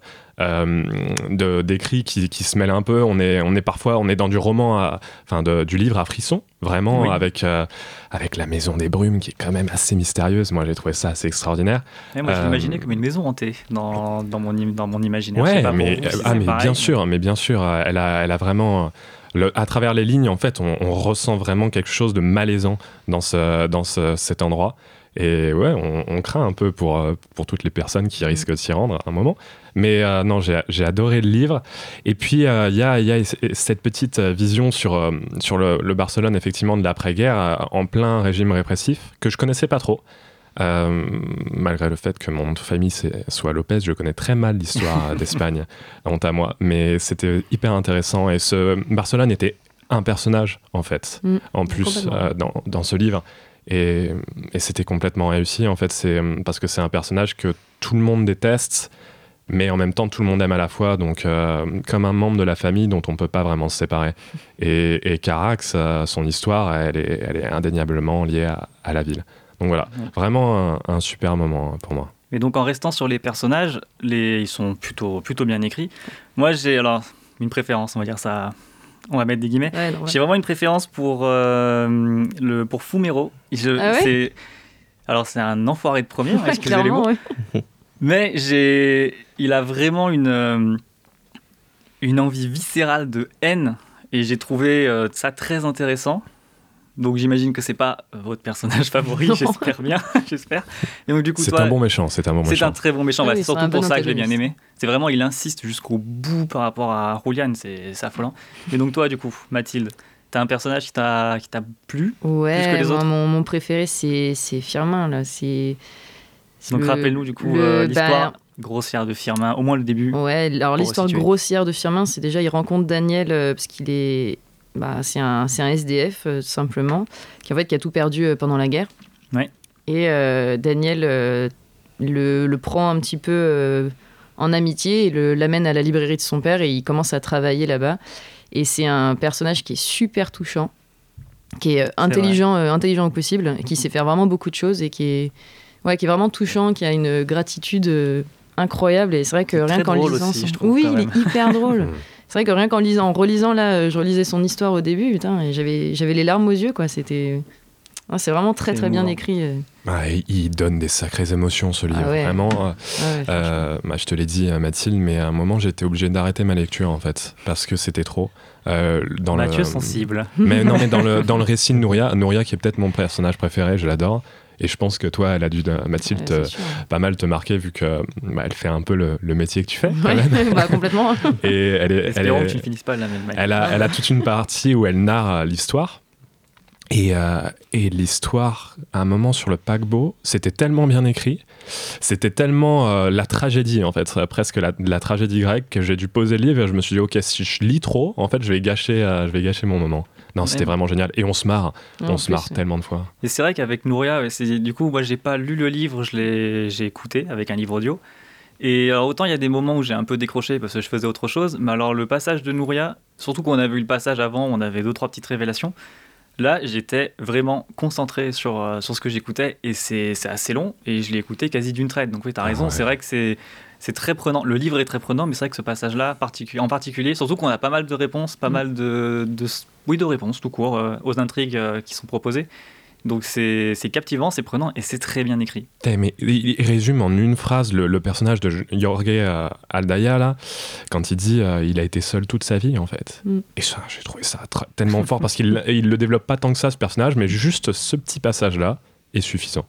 S9: d'écrits qui, qui se mêlent un peu. On est, on est parfois on est dans du roman, à- enfin de- du livre à frisson, vraiment,
S5: Oui.
S9: avec, euh, avec la maison des brumes qui est quand même assez mystérieuse. Moi, j'ai trouvé ça assez extraordinaire.
S5: Ouais, moi, je
S9: Euh,
S5: l'imaginais comme une maison hantée dans, dans, mon, dans mon imaginaire.
S9: Ouais,
S5: pas
S9: mais,
S5: vous si
S9: ah,
S5: c'est
S9: mais
S5: pareil,
S9: bien
S5: mais-
S9: sûr, mais bien sûr, euh, elle a, elle a vraiment. le- à travers les lignes, en fait, on, on ressent vraiment quelque chose de malaisant dans, ce, dans ce- cet endroit. Et ouais, on, on craint un peu pour, euh, pour toutes les personnes qui risquent de s'y rendre à un moment. Mais euh, non, j'ai adoré le livre. Et puis, euh, il y, a, y a cette petite vision sur, sur le, le Barcelone, effectivement, de l'après-guerre, en plein régime répressif, que je connaissais pas trop. Euh, malgré le fait que mon nom de famille soit Lopez, je connais très mal l'histoire d'Espagne, honte à moi. Mais c'était hyper intéressant et ce Barcelone était un personnage en fait,
S6: Mm,
S9: en plus dans, dans ce livre. Et, et c'était complètement réussi en fait, c'est parce que c'est un personnage que tout le monde déteste, mais en même temps tout le monde aime à la fois, donc euh, comme un membre de la famille dont on peut pas vraiment se séparer. Et, et Carax, euh, son histoire, elle est, elle est indéniablement liée à, à la ville. Donc voilà,
S5: Ouais.
S9: vraiment un, un super moment pour moi.
S5: Mais donc en restant sur les personnages, les, ils sont plutôt, plutôt bien écrits. Moi j'ai alors une préférence, on va dire ça, on va mettre des guillemets.
S6: Ouais, non, ouais.
S5: J'ai vraiment une préférence pour, euh, le, pour Fumero. Je-
S6: Ah ouais
S5: alors c'est un enfoiré de premier,
S6: Ouais,
S5: excusez les mots. Mais j'ai, il a vraiment une, euh, une envie viscérale de haine et j'ai trouvé euh, ça très intéressant. Donc j'imagine que c'est pas votre personnage favori, j'espère bien, j'espère. Et donc du coup
S9: C'est un bon méchant, c'est un bon
S5: c'est
S9: méchant.
S5: un très bon méchant.
S6: Ah
S5: Bah,
S6: oui,
S5: c'est
S6: c'est
S5: surtout pour
S6: bon
S5: ça que je l'ai bien aimé. C'est vraiment, il insiste jusqu'au bout par rapport à Julian, c'est c'est affolant. Mais donc toi, du coup, Mathilde, t'as un personnage qui t'a qui t'a plu
S6: Ouais,
S5: plus que les
S6: moi,
S5: autres?
S6: mon, mon préféré, c'est c'est Firmin, là. C'est. c'est
S5: Donc
S6: le-
S5: rappelle-nous du coup euh, l'histoire
S6: bah,
S5: grossière de Firmin, au moins le début.
S6: Ouais, alors l'histoire grossière de Firmin, c'est déjà, il rencontre Daniel euh, parce qu'il est. Bah, c'est un, c'est un SDF, euh, tout simplement, qui, en fait, qui a tout perdu euh, pendant la guerre.
S5: Ouais.
S6: Et euh, Daniel euh, le, le prend un petit peu euh, en amitié et l'amène à la librairie de son père et il commence à travailler là-bas. Et c'est un personnage qui est super touchant, qui est euh, intelligent, euh, intelligent au possible, qui sait faire vraiment beaucoup de choses et qui est, ouais, qui est vraiment touchant, qui a une gratitude euh, incroyable. Et c'est vrai que rien qu'en lisant,
S5: aussi,
S6: son-
S5: je trouve,
S6: oui, il est hyper drôle. C'est vrai que rien qu'en lisant, en relisant là, euh, je relisais son histoire au début, putain, et j'avais, j'avais les larmes aux yeux, quoi. C'était, Ah, c'est vraiment très très bien écrit. euh.
S9: Ah, il- donne des sacrées émotions ce livre,
S6: Ah ouais.
S9: vraiment. euh,
S6: Ouais,
S9: Euh, bah, je te l'ai dit, Mathilde, mais à un moment, j'étais obligé d'arrêter ma lecture, en fait, parce que c'était trop. Euh, dans
S5: Mathieu
S9: le...
S5: sensible.
S9: Mais non, mais dans le, dans le récit de Nouria, Nouria qui est peut-être mon personnage préféré, je l'adore. Et je pense que toi, elle a dû, euh, Mathilde,
S6: Ouais,
S9: pas mal te marquer, vu que bah, elle fait un peu le, le métier que tu fais, quand
S6: Ouais,
S9: même.
S6: bah, complètement.
S9: Et elle est, elle est-
S5: que tu ne finisses pas de la même manière.
S9: elle a, elle a toute une partie où elle narre euh, l'histoire. Et, euh, et l'histoire, à un moment sur le paquebot, c'était tellement bien écrit, c'était tellement euh, la tragédie, en fait, presque la, la tragédie grecque, que j'ai dû poser le livre et je me suis dit, ok, si je lis trop, en fait, je vais gâcher, euh, je vais gâcher mon moment. Non, c'était vraiment génial. Et on se marre, on se marre tellement de fois.
S5: Et c'est vrai qu'avec Nouria, du coup, moi, j'ai pas lu le livre, je l'ai, j'ai écouté avec un livre audio. Et alors, autant il y a des moments où j'ai un peu décroché parce que je faisais autre chose, mais alors le passage de Nouria, surtout qu'on avait eu le passage avant, on avait deux, trois petites révélations. Là, j'étais vraiment concentré sur, euh, sur ce que j'écoutais et c'est c'est assez long et je l'ai écouté quasi d'une traite. Donc oui, tu as raison,
S9: ouais.
S5: c'est vrai que c'est c'est très prenant. Le livre est très prenant, mais c'est vrai que ce passage-là, particu- en particulier, surtout qu'on a pas mal de réponses, pas mal de, de, oui, de réponses tout court euh, aux intrigues euh, qui sont proposées. Donc c'est captivant, c'est prenant et c'est très bien écrit.
S9: Putain, mais il, il résume en une phrase le, le personnage de Jorge euh, Aldaya, là, quand il dit euh, il a été seul toute sa vie, en fait.
S6: Mm.
S9: Et ça, j'ai trouvé ça tellement fort parce qu'il il le développe pas tant que ça, ce personnage, mais juste ce petit passage-là est suffisant.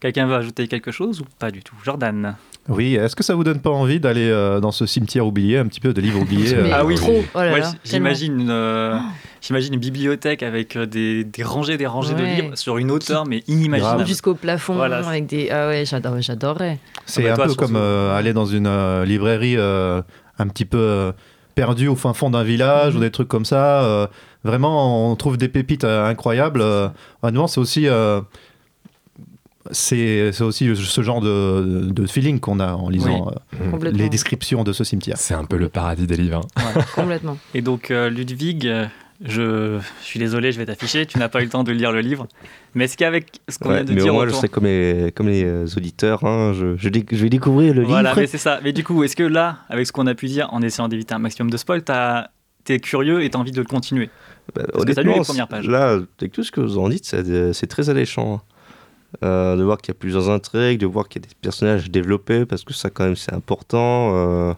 S5: Quelqu'un veut ajouter quelque chose ou pas du tout? Jordan
S8: Oui, est-ce que ça vous donne pas envie d'aller euh, dans ce cimetière oublié, un petit peu de livres oubliés euh,
S5: Ah oui.
S6: trop. Oh là,
S5: j- j'imagine une, euh, j'imagine une bibliothèque avec euh, des, des rangées, des rangées de livres sur une hauteur mais inimaginable.
S6: Jusqu'au plafond,
S5: Voilà.
S6: avec des. Ah ouais, j'adore- j'adorerais.
S8: C'est
S5: Ah bah
S8: un
S5: toi,
S8: peu
S5: surtout.
S8: comme euh, aller dans une euh, librairie euh, un petit peu euh, perdue au fin fond d'un village
S6: Mhm.
S8: ou des trucs comme ça. euh, vraiment, on trouve des pépites euh, incroyables. Euh, honnêtement, c'est aussi, euh, c'est aussi ce genre de, de feeling qu'on a en lisant euh,
S6: Complètement.
S8: les descriptions de ce cimetière.
S9: C'est un peu le paradis des livres. hein.
S6: Complètement.
S5: Et donc euh, Ludwig, euh, je, je suis désolé, je vais t'afficher, tu n'as pas eu le temps de lire le livre. Mais est-ce qu'avec ce qu'on
S7: Ouais,
S5: vient de
S7: mais
S5: dire
S7: moins, je serai comme les, comme les auditeurs. hein, je, je, déc- je vais découvrir le
S5: Voilà,
S7: livre.
S5: mais c'est ça. Mais du coup, est-ce que là, avec ce qu'on a pu dire, en essayant d'éviter un maximum de spoil, t'es curieux et t'as envie de le continuer?
S7: Bah,
S5: Parce que t'as lu les
S7: honnêtement,
S5: premières pages.
S7: Là, avec tout ce que vous en dites, c'est c'est très alléchant. hein. Euh, de voir qu'il y a plusieurs intrigues, de voir qu'il y a des personnages développés, parce que ça, quand même, c'est important. euh,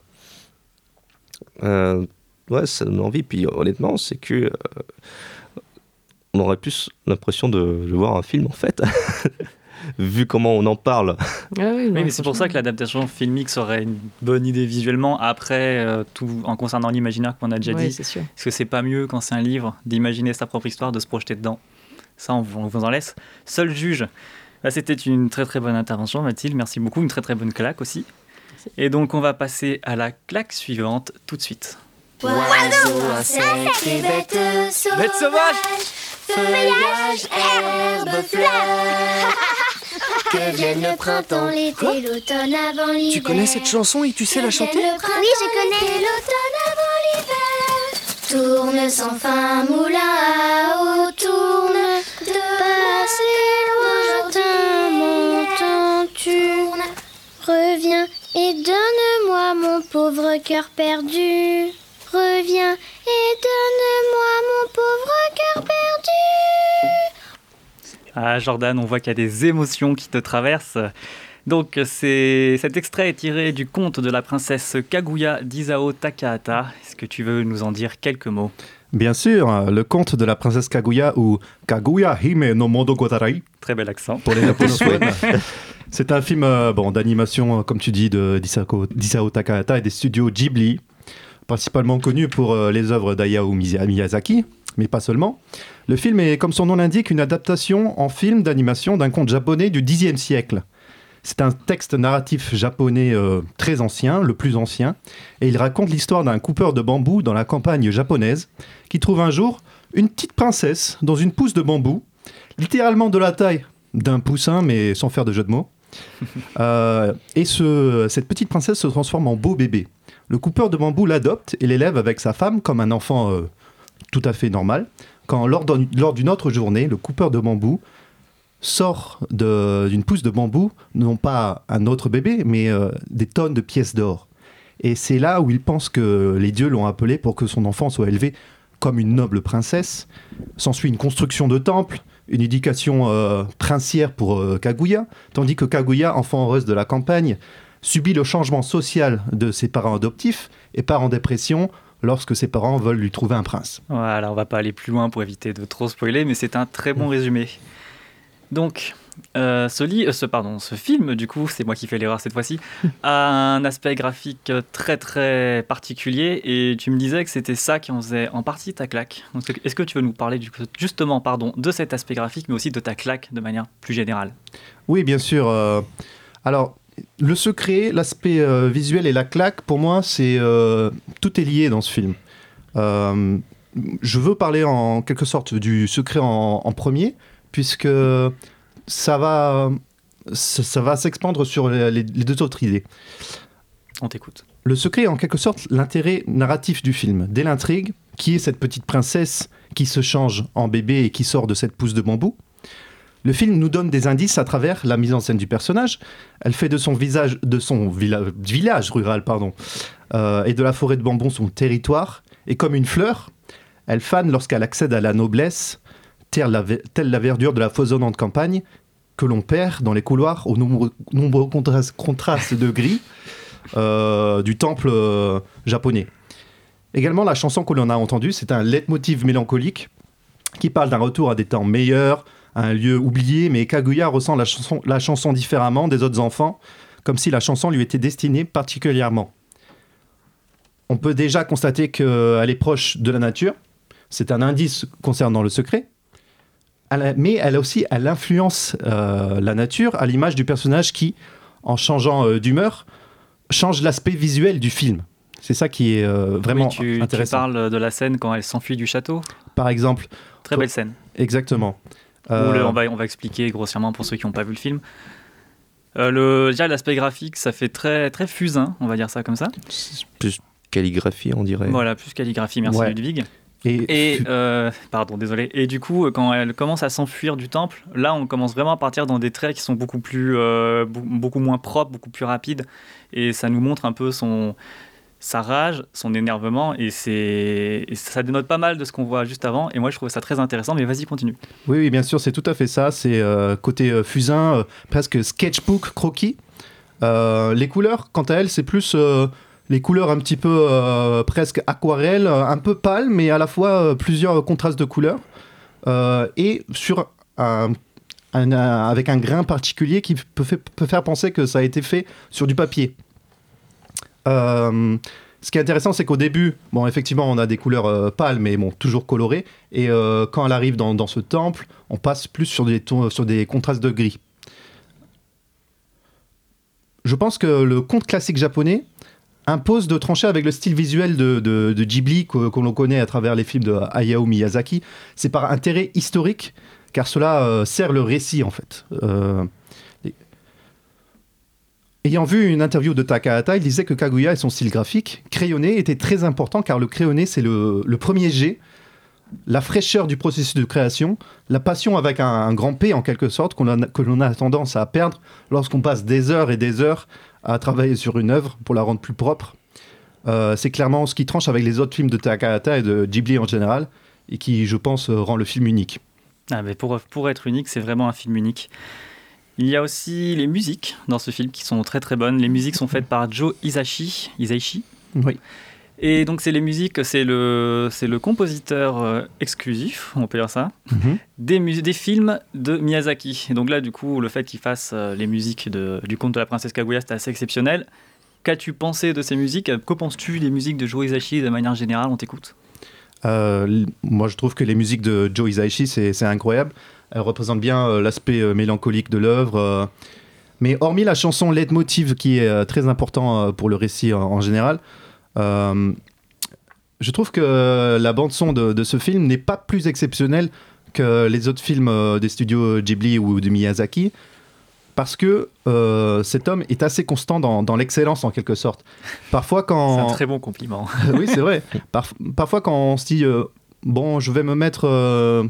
S7: euh, ouais, ça donne envie. Puis, honnêtement, c'est que. euh, on aurait plus l'impression de, de voir un film, en fait. Vu comment on en parle.
S6: Ah oui,
S5: Oui, mais c'est pour ça que l'adaptation filmique serait une bonne idée visuellement. Après, euh, tout en concernant l'imaginaire qu'on a déjà
S6: Ouais,
S5: dit, est-ce que c'est pas mieux quand c'est un livre d'imaginer sa propre histoire, de se projeter dedans Ça, on, vous- on vous en laisse. Seul juge. Là, c'était une très très bonne intervention, Mathilde. Merci beaucoup. Une très très bonne claque aussi. Et donc, on va passer à la claque suivante tout de suite.
S3: Oiseau, insecte et Feuillage, herbe, fleurs. que vienne le printemps, l'été, l'automne avant l'hiver.
S2: Tu connais cette chanson et tu sais la chanter
S3: Oui, je connais. L'automne avant l'hiver. Tourne sans fin, moulin à eau, tourne. De t'aime, tourne. Reviens et donne-moi mon pauvre cœur perdu. Reviens et donne-moi mon pauvre cœur perdu.
S5: Ah, Jordan, on voit qu'il y a des émotions qui te traversent. Donc, c'est cet extrait est tiré du conte de la princesse Kaguya d'Isao Takahata. Est-ce que tu veux nous en dire quelques mots?
S8: Bien sûr, le conte de la princesse Kaguya ou Kaguya Hime no Monogatari
S5: Très bel accent.
S8: pour les japonophones. C'est un film euh, bon, d'animation, euh, comme tu dis, de d'Isao Takahata et des studios Ghibli, principalement connu pour euh, les œuvres d'Hayao Miya- Miyazaki, mais pas seulement. Le film est, comme son nom l'indique, une adaptation en film d'animation d'un conte japonais du Xe siècle. C'est un texte narratif japonais très ancien, le plus ancien, et il raconte l'histoire d'un coupeur de bambou dans la campagne japonaise qui trouve un jour une petite princesse dans une pousse de bambou, littéralement de la taille d'un poussin, mais sans faire de jeu de mots. Euh, et ce, cette petite princesse se transforme en beau bébé. Le coupeur de bambou l'adopte et l'élève avec sa femme comme un enfant euh, tout à fait normal. Quand lors d'un- lors d'une autre journée, le coupeur de bambou sort d'une pousse de bambou, non pas un autre bébé, mais euh, des tonnes de pièces d'or. Et c'est là où il pense que les dieux l'ont appelé pour que son enfant soit élevé comme une noble princesse. S'ensuit une construction de temple, une éducation euh, princière pour euh, Kaguya, tandis que Kaguya, enfant heureuse de la campagne, subit le changement social de ses parents adoptifs et part en dépression lorsque ses parents veulent lui trouver un prince.
S5: Voilà, on va pas aller plus loin pour éviter de trop spoiler, mais c'est un très bon résumé. Donc, euh, ce, euh, ce, pardon, ce film, du coup, c'est moi qui fais l'erreur cette fois-ci, a un aspect graphique très très particulier et tu me disais que c'était ça qui en faisait en partie ta claque. Est-ce que tu veux nous parler du coup, justement pardon, de cet aspect graphique, mais aussi de ta claque de manière plus générale?
S8: Oui, bien sûr. euh, alors, le secret, l'aspect visuel et la claque, pour moi, c'est tout est lié dans ce film. Je veux parler en quelque sorte du secret en, en premier, puisque ça va, ça, ça va s'expandre sur les, deux autres idées.
S5: On t'écoute.
S8: Le secret est en quelque sorte l'intérêt narratif du film. Dès l'intrigue, qui est cette petite princesse qui se change en bébé et qui sort de cette pousse de bambou, le film nous donne des indices à travers la mise en scène du personnage. Elle fait de son visage, de son villa- village rural, pardon, euh, et de la forêt de bambou son territoire. Et comme une fleur, elle fane lorsqu'elle accède à la noblesse, telle la, telle la verdure de la foisonnante campagne que l'on perd dans les couloirs aux nombreux, contrastes, de gris euh, du temple euh, japonais. Également, la chanson que l'on a entendue, c'est un leitmotiv mélancolique qui parle d'un retour à des temps meilleurs, à un lieu oublié, mais Kaguya ressent la chanson différemment des autres enfants, comme si la chanson lui était destinée particulièrement. On peut déjà constater qu'elle est proche de la nature, c'est un indice concernant le secret, Elle a- mais elle a aussi, elle influence euh, la nature à l'image du personnage qui, en changeant euh, d'humeur, change l'aspect visuel du film. C'est ça qui est euh, vraiment
S5: Oui, tu, tu
S8: intéressant.
S5: parles de la scène quand elle s'enfuit du château?
S8: Par exemple.
S5: Très belle scène.
S8: Exactement.
S5: Où
S8: Euh,
S5: le- on, va, on va expliquer grossièrement pour ceux qui n'ont pas vu le film. Euh, le, déjà, l'aspect graphique, ça fait très, très fusain, on va dire ça comme ça.
S7: Plus calligraphie, on dirait.
S5: Voilà, plus calligraphie, merci
S7: Ouais.
S5: Ludwig.
S8: Et,
S5: Et, euh, pardon, désolé. Et du coup, quand elle commence à s'enfuir du temple, là, on commence vraiment à partir dans des traits qui sont beaucoup plus, euh, beaucoup moins propres, beaucoup plus rapides, et ça nous montre un peu son, sa rage, son énervement, et c'est, ça dénote pas mal de ce qu'on voit juste avant. Et moi, je trouve ça très intéressant. Mais vas-y, continue.
S8: Oui, oui, bien sûr, c'est tout à fait ça. C'est euh, côté fusain, presque sketchbook croquis. Les couleurs, quant à elles, c'est plus les couleurs un petit peu euh, presque aquarelle, euh, un peu pâle, mais à la fois euh, plusieurs contrastes de couleurs. Et sur avec un grain particulier qui peut, faire penser que ça a été fait sur du papier. Ce qui est intéressant, c'est qu'au début, bon, effectivement, on a des couleurs pâles, mais bon, toujours colorées. Et quand elle arrive dans, ce temple, on passe plus sur des contrastes de gris. Je pense que le conte classique japonais impose de trancher avec le style visuel de, Ghibli que, l'on connaît à travers les films de Hayao Miyazaki. C'est par intérêt historique, car cela euh, sert le récit en fait. Euh, Ayant vu une interview de Takahata, il disait que Kaguya et son style graphique crayonné était très important car le crayonné c'est le, premier jet, la fraîcheur du processus de création, la passion avec un, un grand P en quelque sorte que l'on a tendance à perdre lorsqu'on passe des heures et des heures à travailler sur une œuvre pour la rendre plus propre. Euh, c'est clairement ce qui tranche avec les autres films de Takahata et de Ghibli en général et qui, je pense, euh, rend le film unique.
S5: Ah, mais pour, pour être unique, c'est vraiment un film unique. Il y a aussi les musiques dans ce film qui sont très très bonnes. Les musiques sont faites par Joe Hisaishi. Hisaishi?
S8: Oui.
S5: Et donc c'est les musiques, c'est le, c'est le compositeur euh, exclusif, on peut dire ça,
S8: Mhm.
S5: des, mus- des films de Miyazaki. Et donc là, du coup, le fait qu'il fasse euh, les musiques de- du conte de la princesse Kaguya, c'est assez exceptionnel. Qu'as-tu pensé de ces musiques? Que penses-tu des musiques de Joe Hisaishi de manière générale? On t'écoute.
S8: Euh, moi, je trouve que les musiques de Joe Hisaishi, c'est c'est incroyable. Elles représentent bien euh, l'aspect euh, mélancolique de l'œuvre. Mais hormis la chanson Leitmotiv, qui est très important pour le récit en, en général, je trouve que la bande-son de, de ce film n'est pas plus exceptionnelle que les autres films euh, des studios Ghibli ou de Miyazaki. Parce que euh, cet homme est assez constant dans, dans l'excellence en quelque sorte. Parfois quand...
S5: C'est un très bon compliment.
S8: oui, c'est vrai. Parf- parfois, quand on se dit, euh, bon, je vais me mettre euh,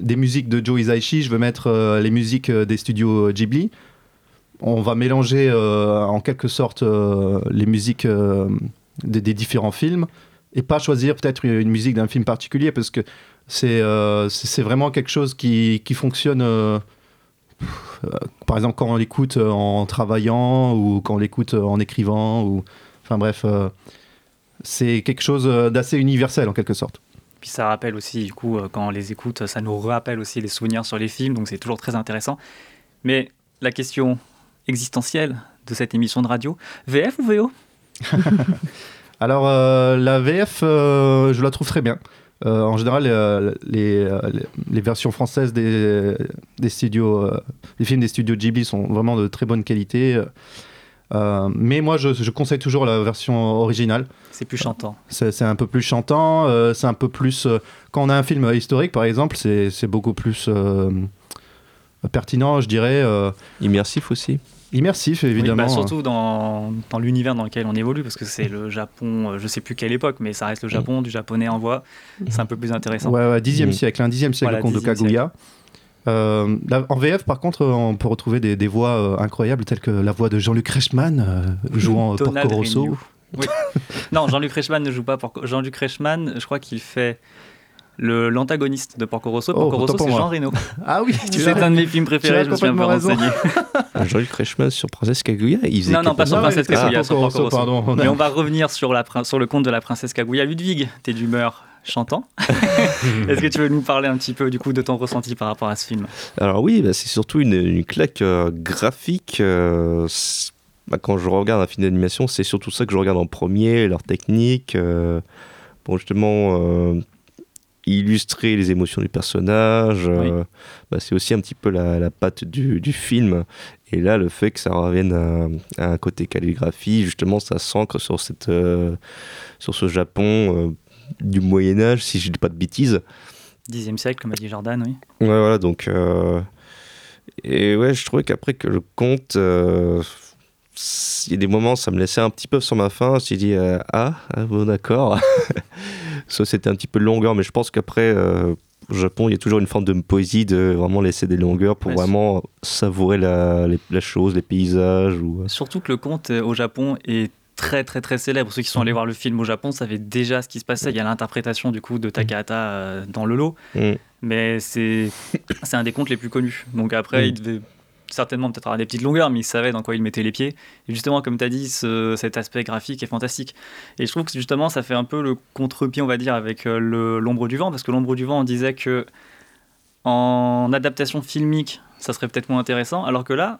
S8: des musiques de Joe Hisaishi, je vais mettre euh, les musiques euh, des studios Ghibli, on va mélanger euh, en quelque sorte euh, les musiques euh, des, différents films et pas choisir peut-être une musique d'un film particulier parce que c'est euh, vraiment quelque chose qui, qui fonctionne. euh, par exemple, quand on l'écoute euh, en travaillant ou quand on l'écoute en écrivant ou enfin bref. c'est quelque chose d'assez universel en quelque sorte.
S5: Puis ça rappelle aussi, du coup, quand on les écoute, ça nous rappelle aussi les souvenirs sur les films, donc c'est toujours très intéressant. Mais la question existentielle de cette émission de radio, VF ou VO
S8: Alors euh, la VF, euh, je la trouve très bien. Euh, en général, euh, les, euh, les, les versions françaises des, des studios, euh, les films des studios Ghibli sont vraiment de très bonne qualité. Euh, mais moi, je, je conseille toujours la version originale.
S5: C'est plus chantant.
S8: C'est c'est un peu plus chantant. euh, c'est un peu plus. euh, quand on a un film historique, par exemple, c'est c'est beaucoup plus. euh, pertinent, je dirais. euh,
S7: Immersif aussi.
S8: Immersif,
S5: Oui,
S8: évidemment.
S5: bah, surtout dans, dans l'univers dans lequel on évolue, parce que c'est le Japon, euh, je sais plus quelle époque, mais ça reste le Japon, du japonais en voix. C'est un peu plus intéressant.
S8: Ouais, ouais, 10e
S7: Mm.
S8: siècle, un 10e siècle,
S5: Voilà,
S8: le conte de
S5: 10e
S8: Kaguya. Euh, là, en VF, par contre, on peut retrouver des, des voix euh, incroyables, telles que la voix de Jean-Luc Reichmann, euh, jouant euh, Porco Rosso.
S5: Oui. non, Jean-Luc Reichmann ne joue pas Porco. Jean-Luc Reichmann, je crois qu'il fait l'antagoniste de Porco Rosso.
S8: Oh,
S5: Porco Rosso, c'est. Jean Reno.
S8: Ah oui,
S5: C'est un de mes films préférés, je me suis un peu renseigné.
S7: Jean-Luc Reichmann sur Princesse Kaguya, il
S5: Non, non, pas sur
S8: Ah,
S5: Princesse
S8: oui,
S5: Kaguya, sur
S8: Porco Rosso, pardon.
S5: Mais on va revenir sur, la, sur le conte de la princesse Kaguya. Ludwig, t'es d'humeur chantant. Est-ce que tu veux nous parler un petit peu du coup de ton ressenti par rapport à ce film?
S7: Alors oui, bah, c'est surtout une, une claque euh, graphique. euh, bah, quand je regarde un film d'animation, c'est surtout ça que je regarde en premier, leur technique, euh, pour justement euh, illustrer les émotions du personnage. euh, bah, c'est aussi un petit peu la, la patte du, du film. Et là, le fait que ça revienne à, à un côté calligraphie, justement, ça s'ancre sur, cette, euh, sur ce Japon euh, du Moyen Âge, si je dis pas de bêtises.
S5: Dixième siècle, comme a dit Jordan, oui.
S7: Ouais, voilà, donc. Et ouais, je trouvais qu'après que le conte. Euh, Il y a des moments, ça me laissait un petit peu sur ma faim. Je me suis dit, euh, ah, ah, bon, d'accord. Ça, c'était un petit peu de longueur, mais je pense qu'après, euh, au Japon, il y a toujours une forme de poésie de vraiment laisser des longueurs pour
S5: Ouais,
S7: vraiment savourer la, les- la chose, les paysages. Ou...
S5: Surtout que le conte euh, au Japon est très très très célèbre. Ceux qui sont allés voir le film au Japon savaient déjà ce qui se passait. Il y a l'interprétation du coup de Takahata euh, dans le lot,
S7: Mm.
S5: mais c'est c'est un des contes les plus connus. Donc après,
S7: Mm.
S5: il devait certainement peut-être avoir des petites longueurs, mais il savait dans quoi il mettait les pieds. Et justement, comme tu as dit, ce- cet aspect graphique est fantastique. Et je trouve que justement, ça fait un peu le contre-pied, on va dire, avec euh, l'ombre du vent, parce que l'ombre du vent, on disait que en adaptation filmique, ça serait peut-être moins intéressant, alors que là,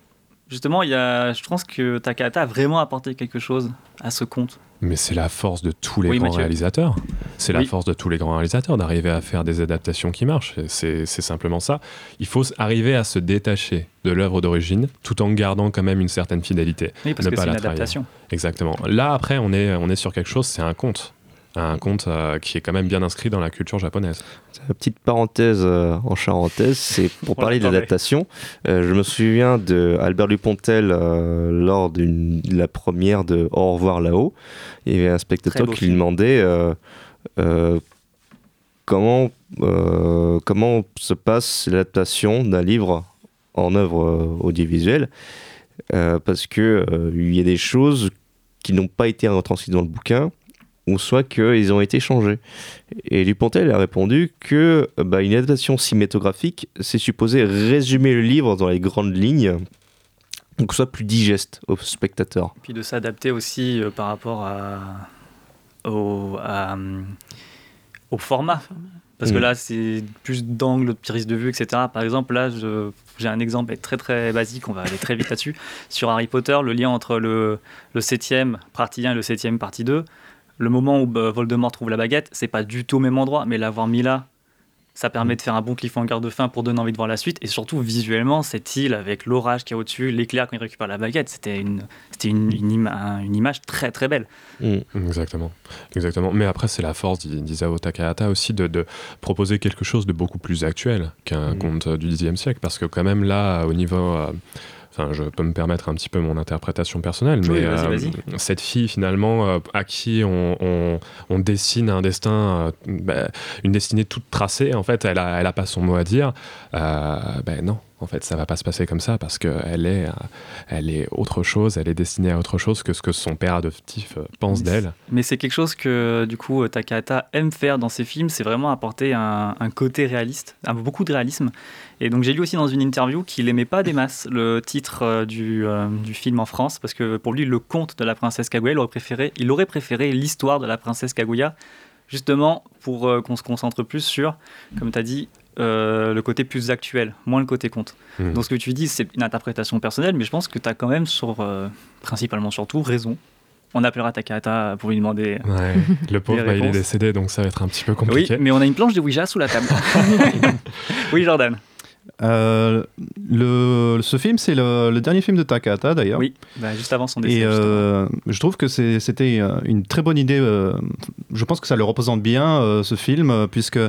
S5: justement, il y a, je pense que Takahata a vraiment apporté quelque chose à ce conte.
S9: Mais c'est la force de tous les
S5: Oui,
S9: grands
S5: Mathieu.
S9: réalisateurs. C'est la force de tous les grands réalisateurs d'arriver à faire des adaptations qui marchent. C'est simplement ça. Il faut arriver à se détacher de l'œuvre d'origine tout en gardant quand même une certaine fidélité.
S5: Oui, parce
S9: Ne
S5: que
S9: pas
S5: c'est une adaptation.
S9: Exactement. Là, après, on est, on est sur quelque chose, c'est un conte. Un conte euh, qui est quand même bien inscrit dans la culture japonaise.
S7: Une petite parenthèse euh, en charentaise, c'est pour parler de l'adaptation. euh, je me souviens de Albert Dupontel euh, lors de la première de Au revoir là-haut. Il y avait un spectateur qui lui demandait euh, euh, comment, euh, comment se passe l'adaptation d'un livre en œuvre euh, audiovisuelle. Euh, parce que euh, il y a des choses qui n'ont pas été retranscrites dans le bouquin, ou soit qu'ils ont été changés. Et Dupontel a répondu que bah, une adaptation cinématographique, c'est supposé résumer le livre dans les grandes lignes, donc que soit plus digeste au spectateur.
S5: Puis de s'adapter aussi euh, par rapport à, au, à, euh, au format. Parce que
S7: Mm.
S5: là, c'est plus d'angle, de prise de vue, etc. Par exemple, là, je- j'ai un exemple très très basique, on va aller très vite là-dessus. Sur Harry Potter, le lien entre le, le 7e partie 1 et le 7e partie 2, le moment où bah, Voldemort trouve la baguette, c'est pas du tout au même endroit, mais l'avoir mis là, ça permet de faire un bon cliffhanger de fin pour donner envie de voir la suite. Et surtout, visuellement, cette île avec l'orage qu'il y a au-dessus, l'éclair quand il récupère la baguette, c'était une, c'était une, une, ima- une image très très belle.
S7: Mm.
S9: Exactement. Exactement. Mais après, c'est la force d'I- d'Isao Takahata aussi de, de proposer quelque chose de beaucoup plus actuel qu'un
S7: Mhm.
S9: conte du Xe siècle. Parce que quand même là, au niveau... euh, Enfin, je peux me permettre un petit peu mon interprétation personnelle,
S5: Oui,
S9: mais euh, cette fille finalement euh, à qui on, on- on dessine un destin, euh, bah, une destinée toute tracée, en fait, elle a, elle a pas son mot à dire. Ben non, en fait, ça va pas se passer comme ça parce qu'elle est, euh, elle est autre chose, elle est destinée à autre chose que ce que son père adoptif euh, pense d'elle.
S5: Mais c'est quelque chose que du coup Takahata aime faire dans ses films, c'est vraiment apporter un, un côté réaliste, un, beaucoup de réalisme. Et donc j'ai lu aussi dans une interview qu'il aimait pas des masses le titre euh, du, euh, du film en France, parce que pour lui le conte de la princesse Kaguya, il aurait préféré, il aurait préféré l'histoire de la princesse Kaguya, justement pour euh, qu'on se concentre plus sur, comme tu as dit, euh, le côté plus actuel, moins le côté conte.
S9: Mhm.
S5: Donc ce que tu dis, c'est une interprétation personnelle, mais je pense que tu as quand même, sur, euh, principalement surtout, raison. On appellera Takahata pour lui demander.
S9: Ouais, le pauvre, bah, il est décédé, donc ça va être un petit peu
S5: Oui,
S9: compliqué.
S5: mais on a une planche de Ouija sous la table. oui, Jordan.
S8: Euh, le, ce film, c'est le, le dernier film de Takahata d'ailleurs.
S5: Oui, bah, juste avant son décès.
S8: Et euh, je trouve que c'était euh, une très bonne idée. je pense que ça le représente bien, ce film, puisque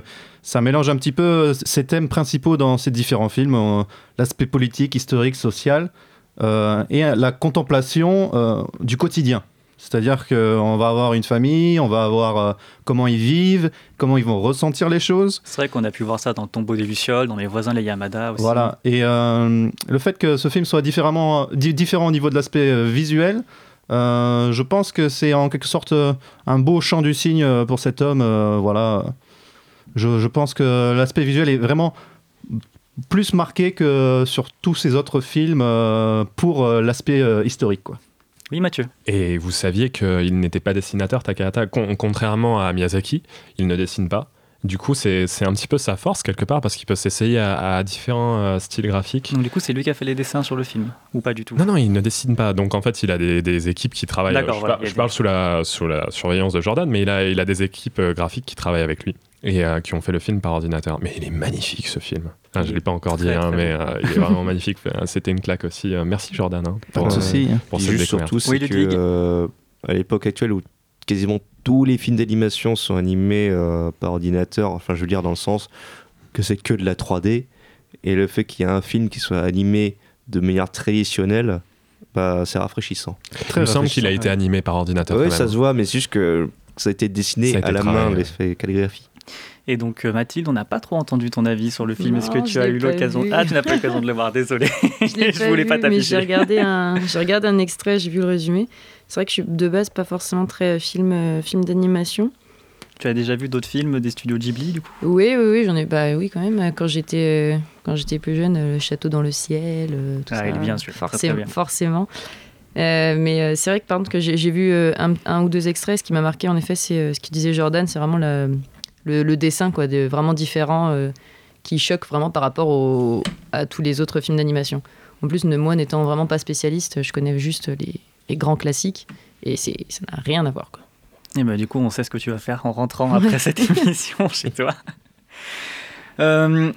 S8: ça mélange un petit peu ces thèmes principaux dans ces différents films l'aspect politique, historique, social, euh, et la contemplation euh, du quotidien. C'est-à-dire qu'on va avoir une famille, on va avoir euh, comment ils vivent, comment ils vont ressentir les choses.
S5: C'est vrai qu'on a pu voir ça dans Tombeau des Lucioles, dans Les voisins les Yamada aussi.
S8: Voilà. Et euh, le fait que ce film soit différemment, di- différent au niveau de l'aspect euh, visuel, euh, je pense que c'est en quelque sorte un beau champ du signe pour cet homme. voilà. Je, je pense que l'aspect visuel est vraiment plus marqué que sur tous ces autres films pour l'aspect historique. Quoi.
S5: Oui, Mathieu.
S9: Et vous saviez qu'il n'était pas dessinateur, Takahata, Con- contrairement à Miyazaki, il ne dessine pas. Du coup, c'est un petit peu sa force quelque part parce qu'il peut s'essayer à, à différents euh, styles graphiques.
S5: Donc du coup, c'est lui qui a fait les dessins sur le film, ou pas du tout?
S9: Non, non, il ne dessine pas. Donc en fait, il a des, des équipes qui travaillent. Je
S5: voilà,
S9: par- je
S5: des-
S9: parle sous la, sous la surveillance de Jordan, mais il a, il a des équipes euh, graphiques qui travaillent avec lui et euh, qui ont fait le film par ordinateur. Mais il est magnifique ce film. Ah, je ne l'ai pas encore dit,
S5: Très,
S9: hein,
S5: très
S9: mais euh, il est vraiment magnifique. C'était une claque aussi. Euh, merci Jordan hein,
S8: Pas de
S9: pour,
S8: souci.
S9: pour
S7: Puis
S9: cette
S7: surtout, c'est
S5: Oui,
S7: que euh, à l'époque actuelle où quasiment tous les films d'animation sont animés euh, par ordinateur, enfin je veux dire dans le sens que c'est que de la 3D, et le fait qu'il y ait un film qui soit animé de manière traditionnelle, bah, c'est rafraîchissant.
S8: Très
S9: il me semble qu'il a été animé par ordinateur.
S7: Oui, ça se voit, mais c'est juste que ça a été dessiné
S9: Ça a été
S7: à la main, l'effet calligraphie.
S5: Et donc euh, Mathilde, on n'a pas trop entendu ton avis sur le film. Est-ce que tu as eu
S6: pas
S5: l'occasion. Ah, tu n'as pas l'occasion de le voir, désolé.
S6: Je
S5: Je voulais pas
S6: vu, mais
S5: t'afficher.
S6: J'ai regardé, un, j'ai regardé un extrait, j'ai vu le résumé. C'est vrai que je suis de base pas forcément très euh, film, euh, film d'animation.
S5: Tu as déjà vu d'autres films des studios Ghibli, du coup?
S6: Oui, oui, oui, j'en ai. Bah oui, quand même. Quand j'étais, euh, quand j'étais plus jeune, euh, le château dans le ciel, euh, tout
S5: Ah,
S6: ça.
S5: il est bien très, très
S6: Forcément,
S5: bien.
S6: forcément. Mais c'est vrai que par contre que j'ai, vu un, un ou deux extraits, ce qui m'a marqué en effet, c'est ce qu'il disait Jordan, c'est vraiment la- le, le dessin quoi, de, vraiment différent, euh, qui choque vraiment par rapport au- à tous les autres films d'animation. En plus, moi n'étant vraiment pas spécialiste, je connais juste les, les grands classiques et ça n'a rien à voir. Quoi.
S5: Et bah, du coup, on sait ce que tu vas faire en rentrant après cette émission chez toi. Euh,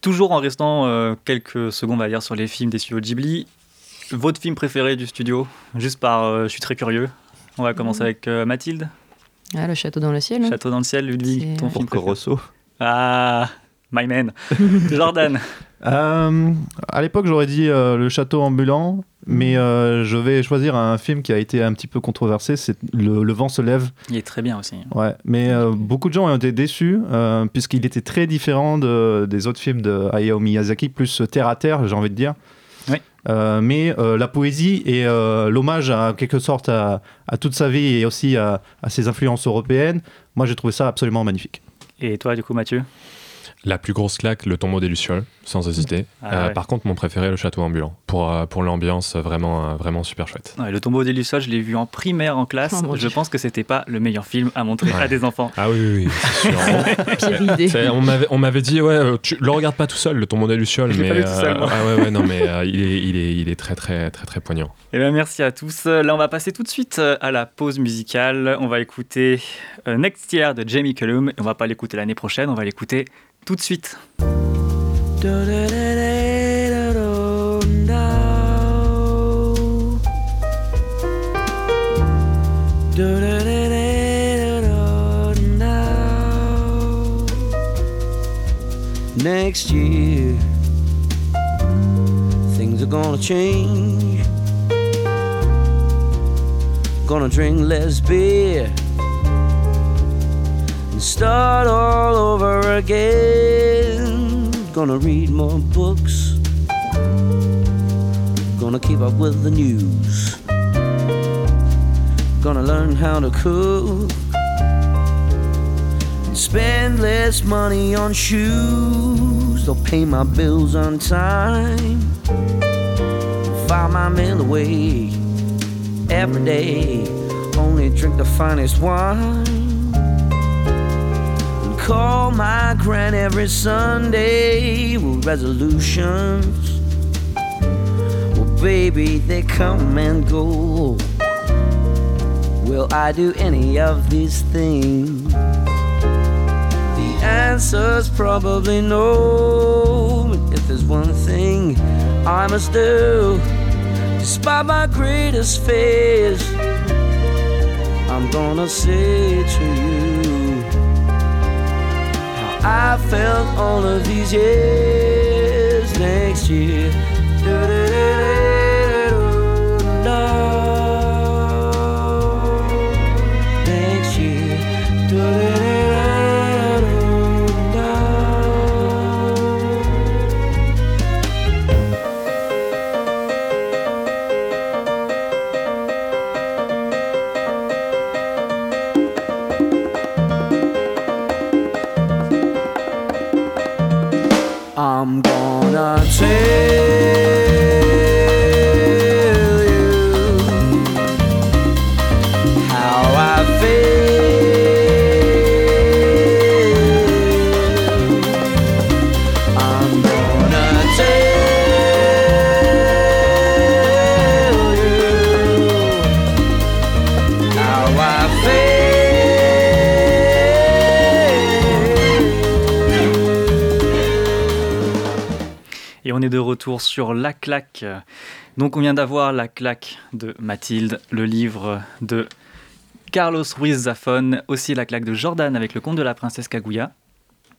S5: toujours en restant euh, quelques secondes, on va dire, sur les films des studios Ghibli, votre film préféré du studio Juste par. euh, je suis très curieux. On va commencer avec euh, Mathilde.
S6: Ah, le château dans le ciel. hein.
S5: Château dans le ciel, Ludwig, ton
S7: Pour
S5: film préféré.
S7: Corosso.
S5: Ah, my man. Jordan.
S8: Euh, à l'époque, j'aurais dit euh, Le Château ambulant, mais euh, je vais choisir un film qui a été un petit peu controversé, c'est Le, Le vent se lève.
S5: Il est très bien aussi.
S8: Ouais, mais euh, beaucoup de gens ont été déçus euh, puisqu'il était très différent de- des autres films de Hayao Miyazaki, plus terre à terre, j'ai envie de dire. Euh, mais euh, la poésie et euh, l'hommage à quelque sorte à, à toute sa vie et aussi à, à ses influences européennes, moi j'ai trouvé ça absolument magnifique.
S5: Et toi, du coup, Mathieu?
S9: La plus grosse claque, le tombeau des Lucioles, sans hésiter.
S5: Ah
S9: Euh,
S5: ouais.
S9: Par contre, mon préféré, le château ambulant. Pour, euh, pour l'ambiance, vraiment, euh, vraiment super chouette.
S5: Ouais, Le tombeau des Lucioles, je l'ai vu en primaire en classe.
S6: Oh,
S5: je pense que c'était pas le meilleur film à montrer
S9: Ouais.
S5: à des enfants.
S9: Ah oui, oui, oui, c'est sûr.
S6: Pire idée.
S9: On m'avait on m'avait dit ouais tu le regardes pas tout seul le tombeau des lucioles
S5: Je
S9: mais
S5: pas vu tout seul, moi.
S9: ah ouais ouais non mais euh, il est il est il est très très très très poignant
S5: Eh bien, merci à tous. Là, on va passer tout de suite à la pause musicale. On va écouter Next Year de Jamie Cullum. Et on va pas l'écouter l'année prochaine, on va l'écouter tout de suite.
S10: Next year, things are gonna change. Gonna drink less beer and start all over again. Gonna read more books. Gonna keep up with the news. Gonna learn how to cook. And spend less money on shoes. They'll pay my bills on time. File my mail away every day. Only drink the finest wine. Call my grand every Sunday with resolutions. Well, baby, they come and go. Will I do any of these things? The answer's probably no. But if there's one thing I must do, despite my greatest fears, I'm gonna say to you I felt all of these years next year. I'm gonna tell
S5: Et on est de retour sur La Claque. Donc on vient d'avoir La Claque de Mathilde, le livre de Carlos Ruiz Zafón, aussi La Claque de Jordan avec le conte de la princesse Kaguya.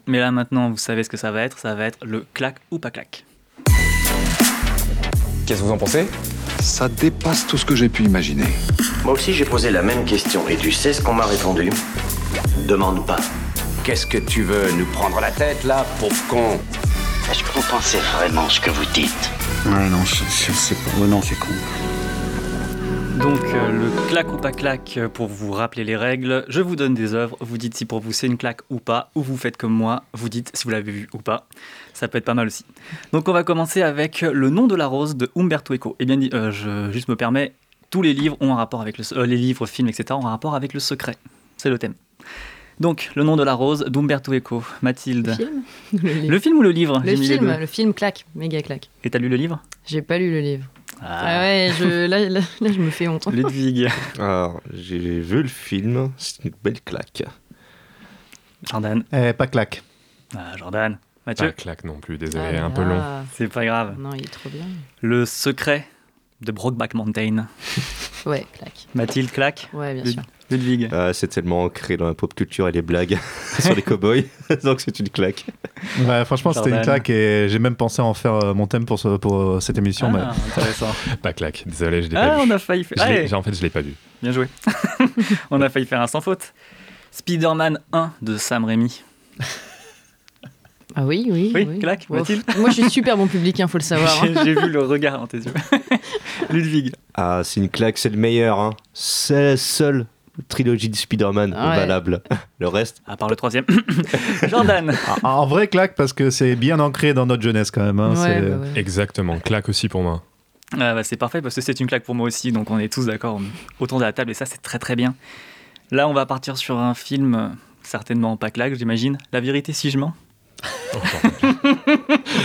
S5: Mais là maintenant, vous savez ce que ça va être, ça va être le claque ou pas claque.
S12: Qu'est-ce que vous en pensez?
S1: Ça dépasse tout ce que j'ai pu imaginer.
S13: Moi aussi, j'ai posé la même question et tu sais ce qu'on m'a répondu? Demande pas.
S2: Qu'est-ce que tu veux nous prendre la tête là, pauvre con?
S13: Est-ce que vous pensez vraiment ce que vous dites
S14: Ouais, non, sais pas. Ouais, non, c'est con.
S5: Donc euh, le claque ou pas claque, euh, pour vous rappeler les règles, je vous donne des œuvres, vous dites si pour vous c'est une claque ou pas, ou vous faites comme moi, vous dites si vous l'avez vu ou pas. Ça peut être pas mal aussi. Donc on va commencer avec Le nom de la rose de Umberto Eco. Et bien, dit- euh, je juste me permets, tous les livres ont un rapport avec le, euh, les livres, films, etc. ont un rapport avec le secret. C'est le thème. Donc Le nom de la rose d'Umberto Eco. Mathilde.
S6: Le film Le
S5: film ou le livre
S6: Le film, le film claque, méga claque.
S5: Et t'as lu le livre?
S6: J'ai pas lu le livre.
S5: Ah.
S6: Ah ouais, je, là, là, là, je me fais honte.
S5: Ludwig.
S7: Alors, j'ai vu le film, c'est une belle claque.
S5: Jordan.
S8: Eh, pas claque.
S5: Ah, Jordan. Mathieu
S9: Pas claque non plus, désolé,
S6: Ah
S9: un peu long.
S5: C'est pas grave.
S6: Non, il est trop bien.
S5: Le secret de Brokeback Mountain.
S6: Ouais, claque.
S5: Mathilde claque?
S6: Ouais, bien
S5: Lud-
S6: sûr.
S5: Ludwig.
S7: Ah, c'est tellement ancré dans la pop culture et les blagues sur les cowboys, donc c'est une claque.
S8: Ouais, franchement, c'était une claque et j'ai même pensé à en faire euh, mon thème pour, ce- pour euh, cette émission.
S5: Ah, intéressant.
S9: Pas claque, désolé, je l'ai
S5: Ah,
S9: pas vu.
S5: on a failli faire.
S9: En fait, je l'ai pas vu.
S5: bien joué. on a failli faire un sans faute. Spider-Man 1 de Sam Raimi.
S6: Ah oui, oui.
S5: Oui, claque,
S6: Wow.
S5: Mathilde
S6: Moi, je suis super bon public, il faut le savoir. hein.
S5: J'ai j'ai vu le regard dans tes yeux. Ludwig.
S7: Ah, c'est une claque, c'est le meilleur. Hein. C'est la seule trilogie de Spider-Man
S6: Ah ouais.
S7: valable. Le reste,
S5: À part le troisième. Jordan.
S8: Ah, En vrai, claque parce que c'est bien ancré dans notre jeunesse quand même. hein,
S6: Ouais,
S8: c'est-
S6: bah ouais.
S9: Exactement, claque aussi pour moi.
S5: Ah bah, c'est parfait parce que c'est une claque pour moi aussi, donc on est tous d'accord autour de la table et ça c'est très très bien. Là on va partir sur un film, euh, certainement pas claque j'imagine, La vérité si je mens.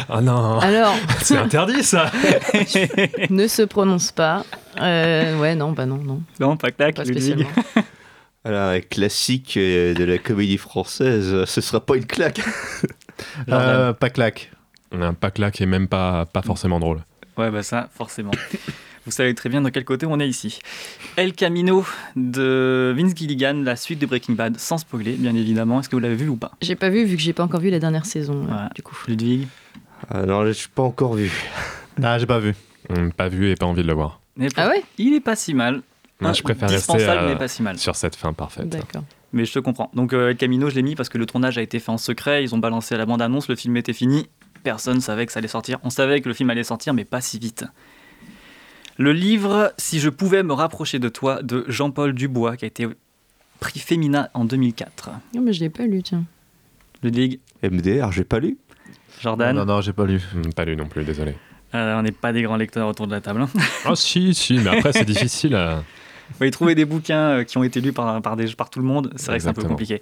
S9: Ah non,
S6: Alors,
S9: c'est interdit ça
S6: ne se prononce pas. Euh, ouais, non, bah non, non.
S5: Non pas claque,
S6: Pas
S5: Ludwig.
S6: spécialement.
S7: alors, classique euh, de la comédie française, ce sera pas une claque.
S8: Euh, pas claque.
S9: Un Pas claque et même pas, pas forcément drôle.
S5: Ouais bah ça forcément. Vous savez très bien de quel côté on est ici. El Camino de Vince Gilligan, la suite de Breaking Bad, sans spoiler bien évidemment. Est-ce que vous l'avez vu ou pas?
S6: J'ai pas vu, vu que j'ai pas encore vu la dernière saison, euh, du coup.
S5: Ludwig?
S7: Ah non, je suis pas encore vu.
S8: Ah, j'ai pas vu.
S9: Hum, Pas vu et pas envie de le voir.
S5: Mais
S6: Ah ouais?
S5: Il est pas si mal.
S9: Je préfère rester euh,
S5: mais pas si mal.
S9: sur cette fin parfaite.
S6: D'accord.
S5: Mais je te comprends. Donc euh, El Camino, je l'ai mis parce que le tournage a été fait en secret. Ils ont balancé la bande-annonce, le film était fini. Personne savait que ça allait sortir. On savait que le film allait sortir, mais pas si vite. Le livre Si je pouvais me rapprocher de toi de Jean-Paul Dubois, qui a été prix Femina en 2004.
S6: Non, mais je l'ai pas lu, tiens.
S5: Ludwig,
S7: MDR, j'ai pas lu.
S5: Jordan,
S8: Non, non, j'ai pas lu.
S9: Hum, Pas lu non plus, désolé.
S5: Euh, on n'est pas des grands lecteurs autour de la table. hein.
S9: Ah si, si, mais après c'est difficile. à-
S5: Oui, trouver des bouquins euh, qui ont été lus par, par, des, par tout le monde, c'est vrai que c'est un peu compliqué.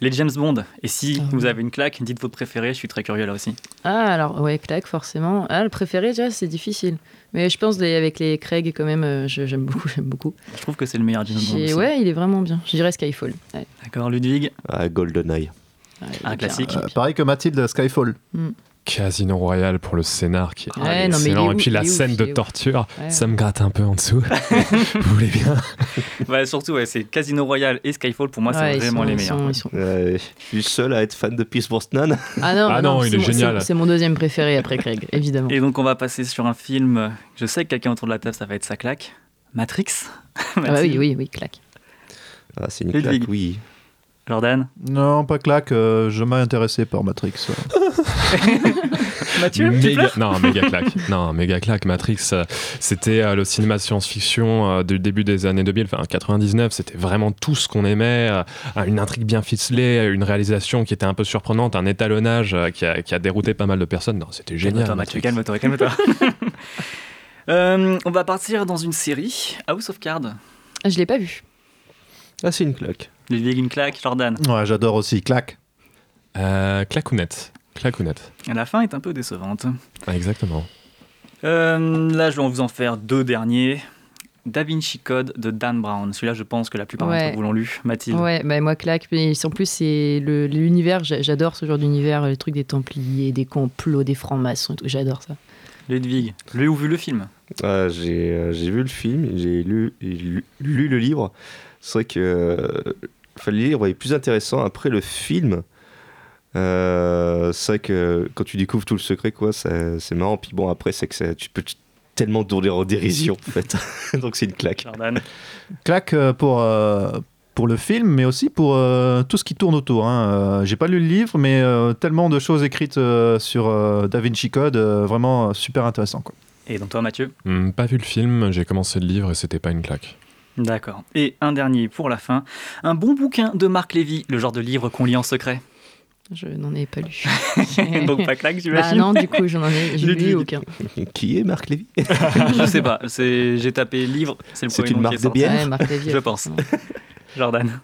S5: Les James Bond, et si
S6: Ah
S5: vous
S6: oui.
S5: avez une claque, dites votre préféré, je suis très curieux là aussi.
S6: Ah, alors, ouais, claque, forcément. Ah, le préféré, déjà, c'est difficile. Mais je pense les- avec les Craig, quand même, euh, je- j'aime beaucoup, j'aime beaucoup.
S5: Je trouve que c'est le meilleur James Bond.
S6: J'ai-
S5: aussi.
S6: Ouais, il est vraiment bien. Je dirais Skyfall. Ouais.
S5: D'accord, Ludwig
S7: Ah, GoldenEye.
S5: Un classique.
S8: Euh, pareil que Mathilde Skyfall.
S9: Casino Royale pour le scénar qui est
S6: Ouais, non, mais il est
S9: excellent. Et puis la scène de torture,
S6: Ouais,
S9: ça me gratte un peu en dessous. Vous voulez bien
S5: Ouais, surtout, ouais, c'est Casino Royale et Skyfall, pour moi, c'est vraiment
S6: sont-
S5: les meilleurs.
S6: sont- sont-
S7: je suis seul à être fan de Pierce Brosnan.
S6: Ah non,
S9: Ah
S6: bah
S9: non, il
S6: c'est
S9: est
S6: mon-
S9: génial.
S6: C'est mon deuxième préféré après Craig, évidemment.
S5: Et donc, on va passer sur un film. Je sais que quelqu'un autour de la table, ça va être sa claque. Matrix.
S6: Ah bah oui, oui, oui, claque.
S7: Ah, c'est une
S5: Ludwig.
S7: claque, oui.
S5: Jordan.
S8: Non, pas claque, euh, je m'ai intéressé par Matrix.
S5: Mathieu,
S9: méga, non, méga claque. Non, méga claque. Matrix, euh, c'était euh, le cinéma science-fiction euh, du début des années 2000, enfin 99. C'était vraiment tout ce qu'on aimait. une intrigue bien ficelée, une réalisation qui était un peu surprenante, un étalonnage qui, a, qui a dérouté pas mal de personnes. Non, c'était génial.
S5: Calme-toi, Mathieu, calme-toi, calme-toi. Euh, on va partir dans une série, House of Cards.
S6: Je l'ai pas vu.
S7: Ah, c'est une claque.
S5: Ludwig, une claque, Jordan.
S8: Ouais, j'adore aussi. Claque.
S9: Euh, clacounette. Clacounette.
S5: La fin est un peu décevante.
S9: Ah, exactement.
S5: Euh, là, je vais vous en faire deux derniers. Da Vinci Code de Dan Brown. Celui-là, je pense que la plupart
S6: Ouais.
S5: d'entre vous l'ont lu. Mathilde.
S6: Ouais, bah moi claque. Mais en plus, c'est le- l'univers. j'a- J'adore ce genre d'univers, les trucs des Templiers, des complots, des francs-maçons. et tout, J'adore ça.
S5: Ludwig, lu ou vu le film?
S7: Ah, j'ai euh, j'ai vu le film, j'ai lu, lu, lu le livre. C'est vrai que euh, enfin, le livre est plus intéressant après le film. Euh, c'est vrai que quand tu découvres tout le secret, quoi, c'est marrant. Puis bon, après, c'est que ça- tu peux tellement tourner en dérision, en fait. Donc c'est une claque.
S5: Jordan.
S8: Claque euh, pour, euh, pour le film, mais aussi pour euh, tout ce qui tourne autour. hein. J'ai pas lu le livre, mais euh, tellement de choses écrites euh, sur euh, Da Vinci Code, euh, vraiment super intéressant. Quoi.
S5: Et donc toi, Mathieu?
S9: Hmm, pas vu le film, j'ai commencé le livre et c'était pas une claque.
S5: D'accord. Et un dernier pour la fin. Un bon bouquin de Marc Lévy, le genre de livre qu'on lit en secret?
S6: Je n'en ai pas lu.
S5: donc pas claque,
S6: Bah
S5: j'imagine
S6: non, du coup, j'en ai, j'ai
S5: Ludwig.
S6: lu aucun.
S7: Qui est Marc Lévy?
S5: Je sais pas. C'est j'ai tapé livre. C'est le
S7: C'est
S5: premier
S7: une
S5: nom qui
S7: marque
S5: est
S7: de
S5: sorti.
S7: bière
S6: Ouais, Marc Lévy,
S5: Je pense. Jordan.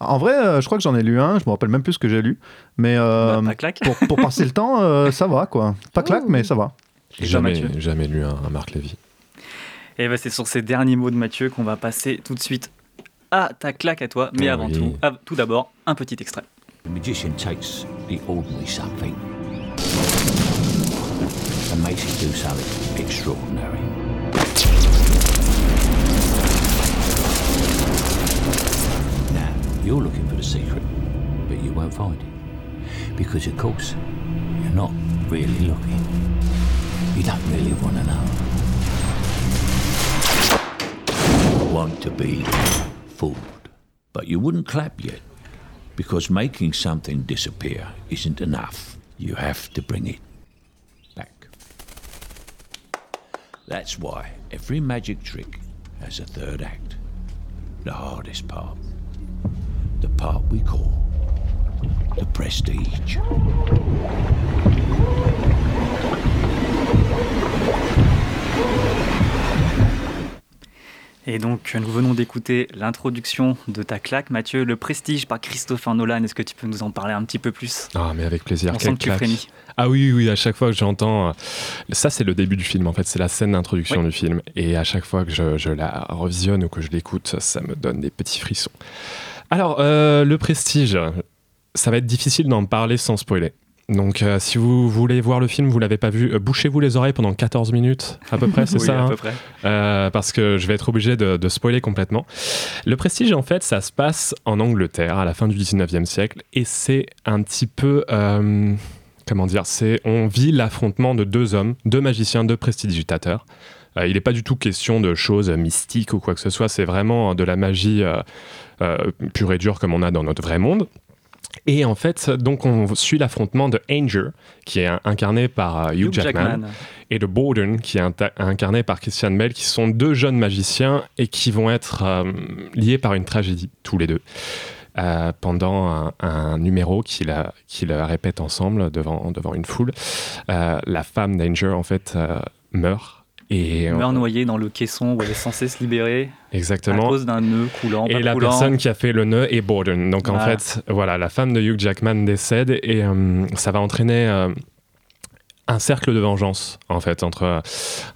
S8: En vrai, euh, je crois que j'en ai lu un, je me rappelle même plus ce que j'ai lu. Mais euh,
S5: Bah, pas claque.
S8: pour, pour passer le temps, euh, ça va quoi. Pas claque, mais ça va.
S9: Jamais, jamais lu un, un Marc Lévy.
S5: Et ben c'est sur ces derniers mots de Mathieu qu'on va passer tout de suite à ta claque à toi. Mais
S9: Oh
S5: avant tout, tout d'abord, un petit extrait.
S14: The magician takes the ordinary something and makes it do something extraordinary. Now, you're looking for the secret, but you won't find it. Because, of course, you're not really looking. You don't really want to know. Want to be fooled. But you wouldn't clap yet. Because making something disappear isn't enough. You have to bring it back. That's why every magic trick has a third act. The hardest part. The part we call the prestige.
S5: Et donc, nous venons d'écouter l'introduction de ta claque, Mathieu, Le Prestige par Christopher Nolan. Est-ce que tu peux nous en parler un petit peu plus?
S9: Ah, mais avec plaisir.
S5: On
S9: quelle
S5: sent que tu frémis.
S9: Ah oui, oui, à chaque fois que j'entends. euh, Ça, c'est le début du film, en fait. C'est la scène d'introduction
S5: Oui.
S9: du film. Et à chaque fois que je, je la revisionne ou que je l'écoute, ça me donne des petits frissons. Alors, euh, le prestige, ça va être difficile d'en parler sans spoiler. Donc, euh, si vous voulez voir le film, vous l'avez pas vu, euh, bouchez-vous les oreilles pendant 14 minutes, à peu près, c'est
S5: Oui,
S9: ça
S5: à
S9: hein
S5: peu près.
S9: Euh, parce que je vais être obligé de, de spoiler complètement. Le Prestige, en fait, ça se passe en Angleterre à la fin du 19e siècle et c'est un petit peu. comment dire c'est, On vit l'affrontement de deux hommes, deux magiciens, deux prestidigitateurs. Il n'est pas du tout question de choses mystiques ou quoi que ce soit, c'est vraiment de la magie pure et dure comme on a dans notre vrai monde. Et en fait, donc on suit l'affrontement de Anger, qui est incarné par euh, Hugh,
S5: Hugh
S9: Jackman,
S5: Jackman.
S9: et de Borden, qui est incarné par Christian Bell, qui sont deux jeunes magiciens et qui vont être euh, liés par une tragédie, tous les deux, euh, pendant un, un numéro qu'ils répètent ensemble devant, devant une foule. Euh, la femme d'Anger, en fait, meurt. Et,
S5: meurt noyé dans le caisson où elle est censée se libérer
S9: Exactement.
S5: à cause d'un nœud coulant.
S9: Et
S5: pas
S9: la
S5: coulant.
S9: personne qui a fait le nœud est Borden. Donc en fait, voilà, la femme de Hugh Jackman décède et euh, ça va entraîner euh, un cercle de vengeance en fait entre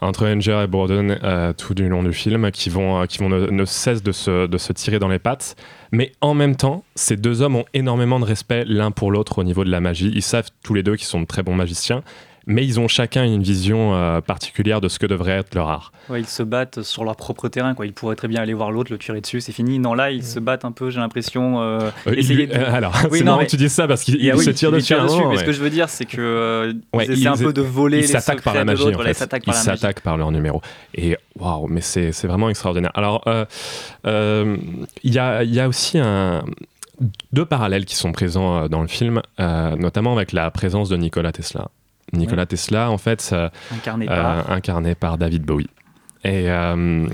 S9: entre Anger et Borden euh, tout du long du film qui vont qui vont ne, ne cessent de se, de se tirer dans les pattes mais en même temps ces deux hommes ont énormément de respect l'un pour l'autre au niveau de la magie ils savent tous les deux qu'ils sont de très bons magiciens mais ils ont chacun une vision euh, particulière de ce que devrait être leur art.
S5: Ouais, ils se battent sur leur propre terrain. Quoi. Ils pourraient très bien aller voir l'autre, le tirer dessus, c'est fini. Non, là, ils se battent un peu, j'ai l'impression. euh,
S9: Euh,
S5: essayer
S9: lui-
S5: de-
S9: alors,
S5: Oui,
S9: c'est
S5: non,
S9: marrant
S5: mais-
S9: que tu dises ça parce qu'il
S5: Il y a-
S9: il
S5: oui,
S9: se tire
S5: il
S9: dessus. à un
S5: dessus.
S9: moment,
S5: Mais ce que je veux dire, c'est que euh,
S9: Ouais,
S5: ils essaient un peu de voler
S9: ils s'attaquent par la magie
S5: Voilà, ils s'attaquent par la
S9: leur numéro et waouh mais c'est vraiment extraordinaire alors euh, euh, il y, a, il y a aussi un deux parallèles qui sont présents dans le film euh, notamment avec la présence de Nikola Tesla Nikola
S5: Ouais.
S9: Tesla en fait euh,
S5: Incarné
S9: euh,
S5: par-
S9: incarné par David Bowie et euh,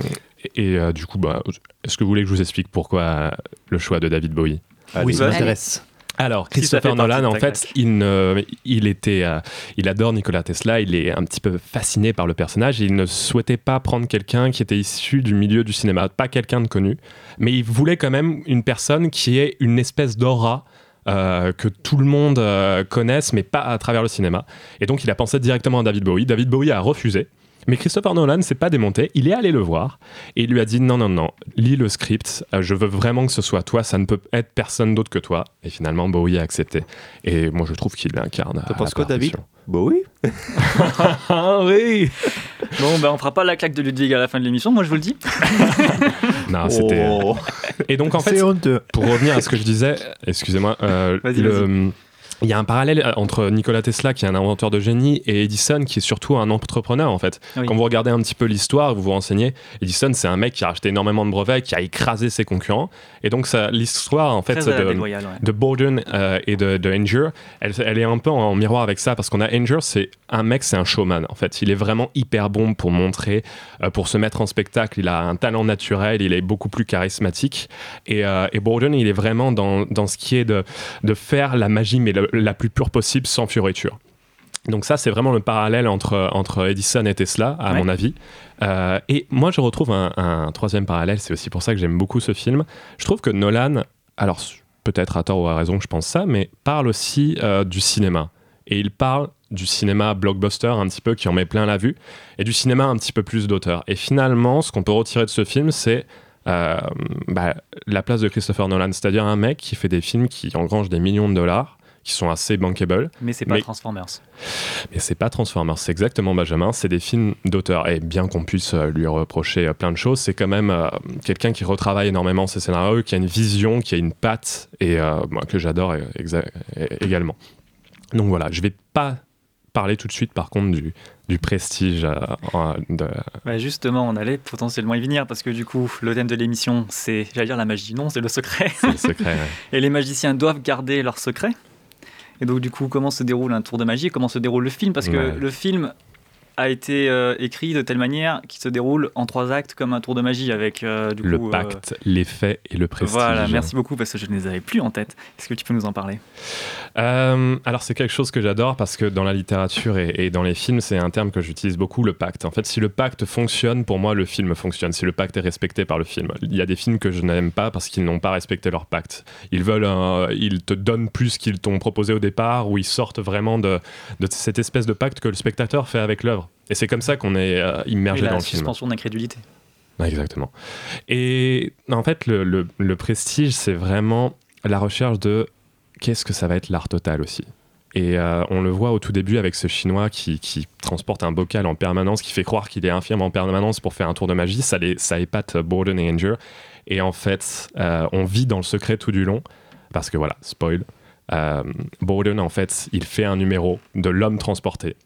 S9: et euh, du coup bah, est-ce que vous voulez que je vous explique pourquoi euh, le choix de David Bowie?
S8: Oui, ça m'intéresse.
S9: alors, Christopher Nolan, en fait, il, ne- il était, euh, il adore Nikola Tesla. Il est un petit peu fasciné par le personnage. Et il ne souhaitait pas prendre quelqu'un qui était issu du milieu du cinéma, pas quelqu'un de connu, mais il voulait quand même une personne qui ait une espèce d'aura. Euh, que tout le monde euh, connaisse, mais pas à travers le cinéma. Et donc, il a pensé directement à David Bowie. David Bowie a refusé. Mais Christopher Nolan s'est pas démonté, il est allé le voir et il lui a dit non non non, lis le script, euh, je veux vraiment que ce soit toi, ça ne peut être personne d'autre que toi. Et finalement Bowie a accepté. Et moi je trouve qu'il l'incarne.
S7: T'en
S9: à
S7: penses quoi, David oui.
S5: Ah oui Bon, ben on fera pas la claque de Ludwig à la fin de l'émission, moi je vous le dis.
S9: Non, c'était.
S8: Oh.
S9: Et donc en fait,
S8: C'est honteux.
S9: pour revenir à ce que je disais, excusez-moi, euh,
S5: Vas-y,
S9: le- il y a un parallèle euh, entre Nikola Tesla, qui est un inventeur de génie, et Edison, qui est surtout un entrepreneur, en fait.
S5: Oui.
S9: Quand vous regardez un petit peu l'histoire, vous vous renseignez, Edison, c'est un mec qui a acheté énormément de brevets, qui a écrasé ses concurrents. Et donc, l'histoire, en fait,
S5: Très la
S9: de,
S5: ouais.
S9: de Borden euh, et de, de Anger, elle, elle est un peu en miroir avec ça, parce qu'on a Anger, c'est un mec, c'est un showman, en fait. Il est vraiment hyper bon pour montrer, euh, pour se mettre en spectacle. Il a un talent naturel, il est beaucoup plus charismatique. Et, euh, et Borden, il est vraiment dans, dans ce qui est de, de faire la magie, mais le- la plus pure possible, sans fioriture. Donc ça, c'est vraiment le parallèle entre, entre Edison et Tesla, à
S5: Ouais.
S9: mon avis. Euh, et moi, je retrouve un, un troisième parallèle, c'est aussi pour ça que j'aime beaucoup ce film. Je trouve que Nolan, alors peut-être à tort ou à raison que je pense ça, mais parle aussi euh, du cinéma. Et il parle du cinéma blockbuster un petit peu qui en met plein la vue, et du cinéma un petit peu plus d'auteur. Et finalement, ce qu'on peut retirer de ce film, c'est euh, bah, la place de Christopher Nolan, c'est-à-dire un mec qui fait des films qui engrangent des millions de dollars, qui sont assez bankable,
S5: Mais c'est pas
S9: Mais-
S5: Transformers.
S9: mais c'est pas Transformers, c'est exactement Benjamin, c'est des films d'auteur. Et bien qu'on puisse euh, lui reprocher euh, plein de choses, c'est quand même euh, quelqu'un qui retravaille énormément ses scénarios, qui a une vision, qui a une patte, et euh, moi, que j'adore également. Donc voilà, je vais pas parler tout de suite par contre du, du prestige euh, de,
S5: Bah justement, on allait potentiellement y venir parce que du coup, le thème de l'émission, c'est, j'allais dire la magie, non, c'est le secret.
S9: c'est le secret. ouais.
S5: Et les magiciens doivent garder leur secret. Et donc, du coup, comment se déroule un tour de magie Comment se déroule le film? Parce que
S9: Ouais.
S5: le film a été euh, écrit de telle manière qu'il se déroule en trois actes comme un tour de magie avec euh, du
S9: Le
S5: coup, euh,
S9: pacte, l'effet et le prestige.
S5: Voilà, merci beaucoup parce que je ne les avais plus en tête. Est-ce que tu peux nous en parler?
S9: Euh, alors c'est quelque chose que j'adore parce que dans la littérature et, et dans les films, c'est un terme que j'utilise beaucoup, le pacte. En fait, si le pacte fonctionne, pour moi, le film fonctionne. Si le pacte est respecté par le film. Il y a des films que je n'aime pas parce qu'ils n'ont pas respecté leur pacte. Ils veulent, un- ils te donnent plus qu'ils t'ont proposé au départ, ou ils sortent vraiment de, de cette espèce de pacte que le spectateur fait avec l'œuvre. Et c'est comme ça qu'on est euh, immergé
S5: la
S9: dans le film.
S5: suspension d'incrédulité.
S9: Exactement. Et en fait, le, le- le prestige, c'est vraiment la recherche de qu'est-ce que ça va être l'art total aussi. Et euh, on le voit au tout début avec ce Chinois qui, qui transporte un bocal en permanence, qui fait croire qu'il est infirme en permanence pour faire un tour de magie. Ça, les, ça épate Borden et Anger. Et en fait, euh, on vit dans le secret tout du long. Parce que voilà, spoil. Euh, Borden, en fait, il fait un numéro de l'homme transporté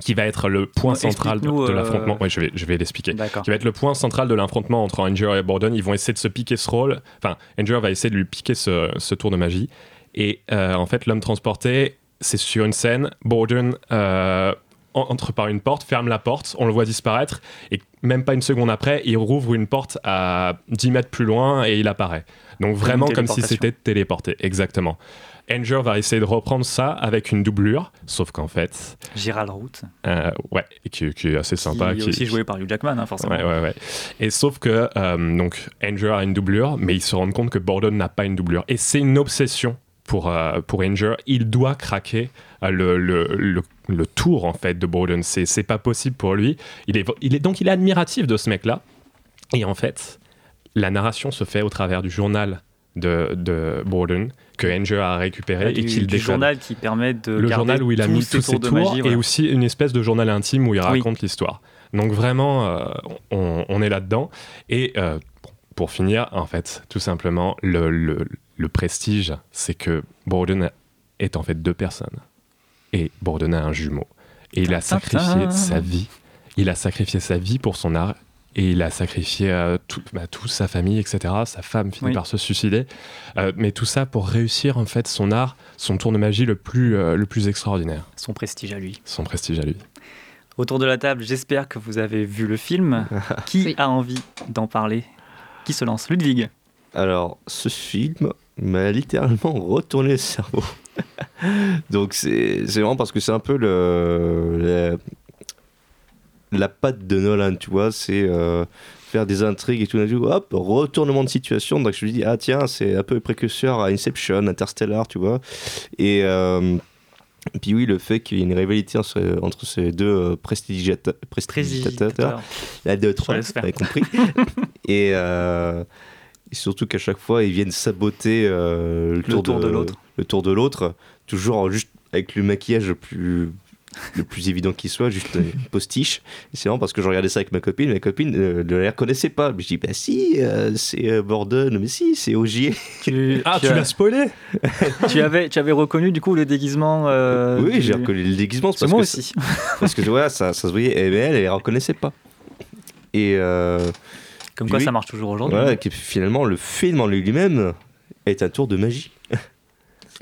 S9: qui va être le point central de,
S5: euh,
S9: l'affrontement. Ouais, je vais, je vais l'expliquer qui va être le point central de l'affrontement entre Anger et Borden. Ils vont essayer de se piquer ce rôle. Enfin, Anger va essayer de lui piquer ce, ce tour de magie. Et euh, en fait, l'homme transporté, c'est sur une scène. Borden euh, en- entre par une porte, ferme la porte, on le voit disparaître. Et même pas une seconde après, il rouvre une porte à 10 mètres plus loin et il apparaît. Donc vraiment comme si c'était téléporté. Exactement. Anger va essayer de reprendre ça avec une doublure, sauf qu'en fait,
S5: Gérald Root,
S9: euh, ouais, qui, qui est assez sympa.
S5: qui est
S9: qui-
S5: aussi joué par Hugh Jackman, hein, forcément.
S9: Ouais, ouais, ouais. Et sauf que euh, donc Anger a une doublure, mais il se rend compte que Borden n'a pas une doublure. Et c'est une obsession pour, euh, pour Anger. Il doit craquer euh, le, le, le le tour en fait de Borden. C'est c'est pas possible pour lui. Il est, il est donc il est admiratif de ce mec-là. Et en fait, la narration se fait au travers du journal de, de Borden que Anger a récupéré
S5: Ah,
S9: et qu'il
S5: du
S9: décode.
S5: journal qui permet de
S9: le journal où il a mis tous ses
S5: tours de
S9: tours
S5: magie,
S9: et aussi une espèce de journal intime où il
S5: Oui.
S9: raconte l'histoire. Donc vraiment, euh, on, on est là-dedans. Et euh, pour finir, en fait, tout simplement, le, le- le prestige, c'est que Borden est en fait deux personnes. Et Borden a un jumeau. Et il a sacrifié sa vie. Il a sacrifié sa vie pour son art. Et il a sacrifié euh, tout, bah, toute sa famille, etc. Sa femme finit
S5: Oui.
S9: par se suicider. Euh, mais tout ça pour réussir en fait son art, son tour de magie le plus, euh, le plus extraordinaire.
S5: Son prestige à lui.
S9: Son prestige à lui.
S5: Autour de la table, j'espère que vous avez vu le film. Qui a envie d'en parler? Qui se lance? Ludwig
S7: Alors, ce film m'a littéralement retourné le cerveau. Donc, c'est c'est vraiment parce que c'est un peu le, la patte de Nolan, tu vois. C'est euh, faire des intrigues et tout. d'un coup, Hop, retournement de situation. Donc, je me dis, ah tiens, c'est un peu précurseur à Inception, Interstellar, tu vois. Et. euh, puis oui, le fait qu'il y ait une rivalité entre, ces deux euh, Prestigitateurs. la deux, trois, vous avez compris. et, euh, et surtout qu'à chaque fois, ils viennent saboter euh, le, tour,
S5: tour de l'autre.
S7: Le tour de l'autre, toujours juste avec le maquillage le plus, le plus évident qui soit, juste une postiche. C'est marrant parce que je regardais ça avec ma copine, ma copine euh, ne la reconnaissait pas. Je dis, bah si, euh, c'est euh, Borden, mais si, c'est Ogier.
S9: Ah, tu
S5: as-
S9: l'as spoilé
S5: tu, avais, tu avais reconnu du coup le déguisement euh,
S7: Oui,
S5: du-
S7: j'ai reconnu le déguisement. c'est parce
S5: moi
S7: que
S5: aussi.
S7: ça- Parce que voilà, ça, ça se voyait, mais elle, elle ne reconnaissait pas. Et. euh,
S5: Comme quoi
S7: oui,
S5: ça marche toujours aujourd'hui.
S7: Voilà, que finalement, le film en lui-même est un tour de magie.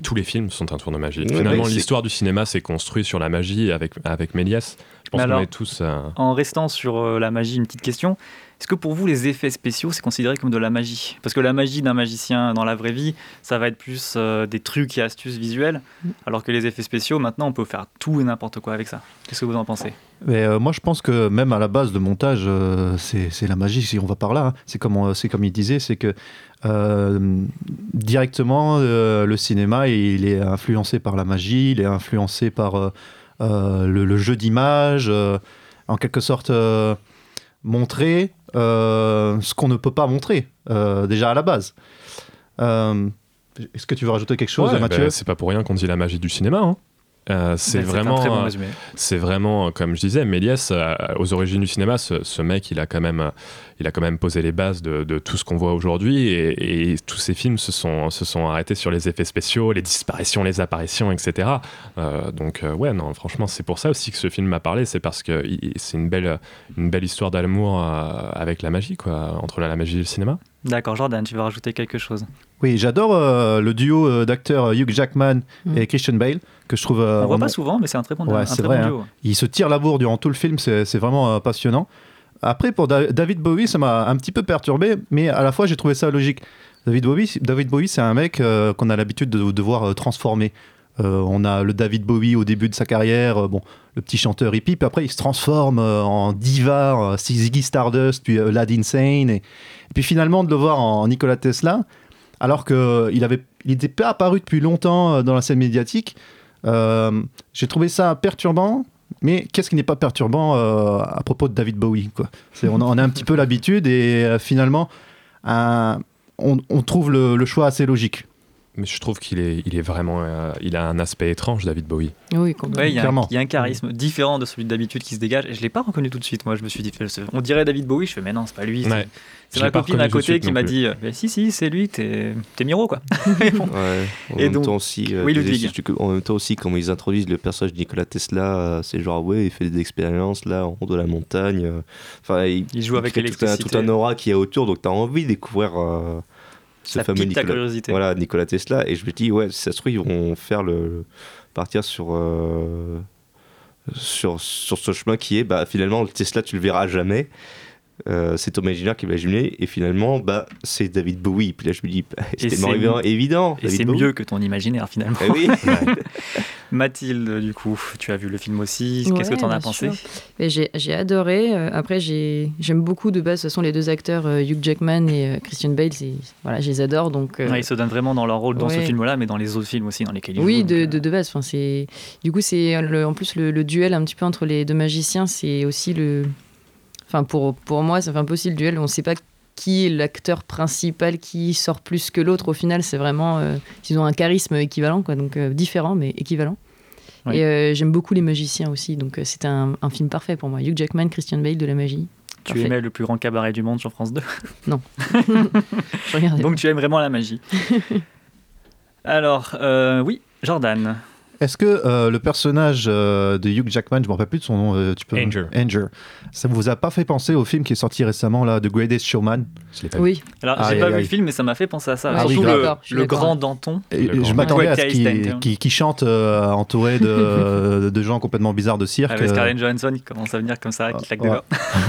S9: Tous les films sont un tour de magie.
S7: Ouais,
S9: Finalement, l'histoire du cinéma s'est construite sur la magie avec, avec Méliès. Je pense
S5: Mais
S9: qu'on
S5: alors-
S9: est tous. euh,
S5: En restant sur euh, la magie, une petite question. Est-ce que pour vous, les effets spéciaux, c'est considéré comme de la magie? Parce que la magie d'un magicien dans la vraie vie, ça va être plus euh, des trucs et astuces visuelles, alors que les effets spéciaux, maintenant, on peut faire tout et n'importe quoi avec ça. Qu'est-ce que vous en pensez?
S8: Mais euh, moi, je pense que même à la base de montage, euh, c'est c'est la magie, si on va par là. hein. C'est comme, on- c'est comme il disait, c'est que euh, directement, euh, le cinéma, il est influencé par la magie, il est influencé par euh, le, le jeu d'image, en quelque sorte montrer ce qu'on ne peut pas montrer, déjà à la base. Est-ce que tu veux rajouter quelque chose,
S9: ouais,
S8: Mathieu?
S9: bah, C'est pas pour rien qu'on dit la magie du cinéma. hein. Euh, c'est
S5: Ben, c'est
S9: vraiment,
S5: bon
S9: euh, c'est vraiment, comme je disais, Méliès, euh, aux origines du cinéma, ce, ce mec, il a quand même, euh, il a quand même posé les bases de, de tout ce qu'on voit aujourd'hui, et, et tous ces films se sont, se sont arrêtés sur les effets spéciaux, les disparitions, les apparitions, etc. Euh, donc euh, ouais, non, franchement, c'est pour ça aussi que ce film m'a parlé, c'est parce que c'est une belle, une belle histoire d'amour euh, avec la magie, quoi, entre la, la magie et le cinéma.
S5: D'accord, Jordan, tu veux rajouter quelque chose?
S8: Oui, j'adore euh, le duo euh, d'acteurs euh, Hugh Jackman et Christian Bale, que je trouve. euh,
S5: On voit
S8: vraiment-
S5: pas souvent, mais c'est un très bon,
S8: Ouais,
S5: un très
S8: vrai.
S5: bon
S8: hein.
S5: duo.
S8: Il se tire la bourre durant tout le film, c'est vraiment euh, passionnant. Après, pour Da- David Bowie, ça m'a un petit peu perturbé, mais à la fois, j'ai trouvé ça logique. David Bowie, David Bowie c'est un mec euh, qu'on a l'habitude de, de voir euh, transformer. Euh, on a le David Bowie au début de sa carrière, euh, bon, le petit chanteur hippie, puis après il se transforme euh, en diva, euh, Ziggy Stardust, puis euh, Lad Insane, et, et puis finalement de le voir en Nikola Tesla, alors qu'il il n'était pas apparu depuis longtemps euh, dans la scène médiatique. Euh, J'ai trouvé ça perturbant, mais qu'est-ce qui n'est pas perturbant euh, à propos de David Bowie on, a- un petit peu l'habitude et finalement, on, trouve le choix assez logique.
S9: Mais je trouve qu'il est, il est vraiment, euh, il a un aspect étrange, David Bowie.
S6: Oui,
S5: Ouais, il y, a un-
S8: Clairement.
S5: il y a un charisme différent de celui d'habitude qui se dégage et je l'ai pas reconnu tout de suite. Moi, je me suis dit, on dirait David Bowie. Je fais, mais non, c'est pas lui. c'est-
S9: Ouais.
S5: C'est ma copine à côté qui m'a dit, mais si, si, c'est lui, t'es t'es Miro, quoi. Mais bon.
S7: Ouais, en
S5: Et
S7: même
S5: donc-
S7: temps aussi, euh,
S5: Oui,
S7: que- en même temps aussi, quand ils introduisent le personnage de Nikola Tesla, euh, c'est genre ouais, il fait des expériences là en haut de la montagne. euh, Enfin, il,
S5: Il joue avec
S7: crée tout un,
S5: l'électricité.
S7: tout un aura qui est autour, donc t'as envie de découvrir euh, ce
S5: Ça
S7: fameux Nikola.
S5: curiosité.
S7: Voilà, Nikola Tesla. Et je me dis ouais, si ça se trouve ils vont faire le partir sur euh, sur sur ce chemin qui est bah finalement le Tesla tu le verras jamais. Euh, cet imaginaire qui va jumeler et finalement bah c'est David Bowie puis là je me dis bah, c'est
S5: c'est-
S7: évident, évident
S5: Et c'est mieux que ton imaginaire finalement.
S7: Eh oui.
S5: Mathilde, du coup, tu as vu le film aussi. Qu'est-ce que tu en as pensé
S6: J'ai j'ai adoré. Euh, Après, j'ai- j'aime beaucoup de base. De toute façon, les deux acteurs, euh, Hugh Jackman et Christian Bale, c'est- voilà, je les adore. Donc, euh,
S5: Ouais, Ils se donnent vraiment dans leur rôle dans ce
S6: ouais.
S5: film-là, mais dans les autres films aussi dans lesquels ils
S6: oui,
S5: jouent.
S6: de, de, de base. Enfin, c'est du coup, c'est en plus le, le duel un petit peu entre les deux magiciens, c'est aussi le. Enfin, pour, pour moi, ça fait un peu aussi le duel. On ne sait pas qui est l'acteur principal, qui sort plus que l'autre. Au final, c'est vraiment. euh, ils ont un charisme équivalent, quoi, donc euh, différent, mais équivalent.
S5: Oui.
S6: Et euh, j'aime beaucoup les magiciens aussi, donc c'était un, un film parfait pour moi. Hugh Jackman, Christian Bale de la magie.
S5: Tu
S6: Parfait.
S5: aimais le plus grand cabaret du monde sur France 2
S6: Non. Je
S5: Donc tu aimes vraiment la magie. Alors, oui, Jordan.
S8: Est-ce que euh, le personnage euh, de Hugh Jackman, je me rappelle plus de son nom, euh, tu peux
S9: Anger.
S8: Anger. Ça vous a pas fait penser au film qui est sorti récemment là, The Greatest Showman?
S6: Oui.
S5: Alors,
S8: Aïe,
S5: j'ai pas
S8: aïe,
S5: vu
S8: aïe.
S5: le film, mais ça m'a fait penser à ça.
S8: Ah oui,
S5: Surtout le, le grand Danton.
S8: Et
S5: Le
S8: je m'attendais à ce qu'il chante euh, entouré de, de gens complètement bizarres de cirque.
S5: Avec Scarlett Johansson, il commence à venir comme ça, qui claque des
S8: ouais.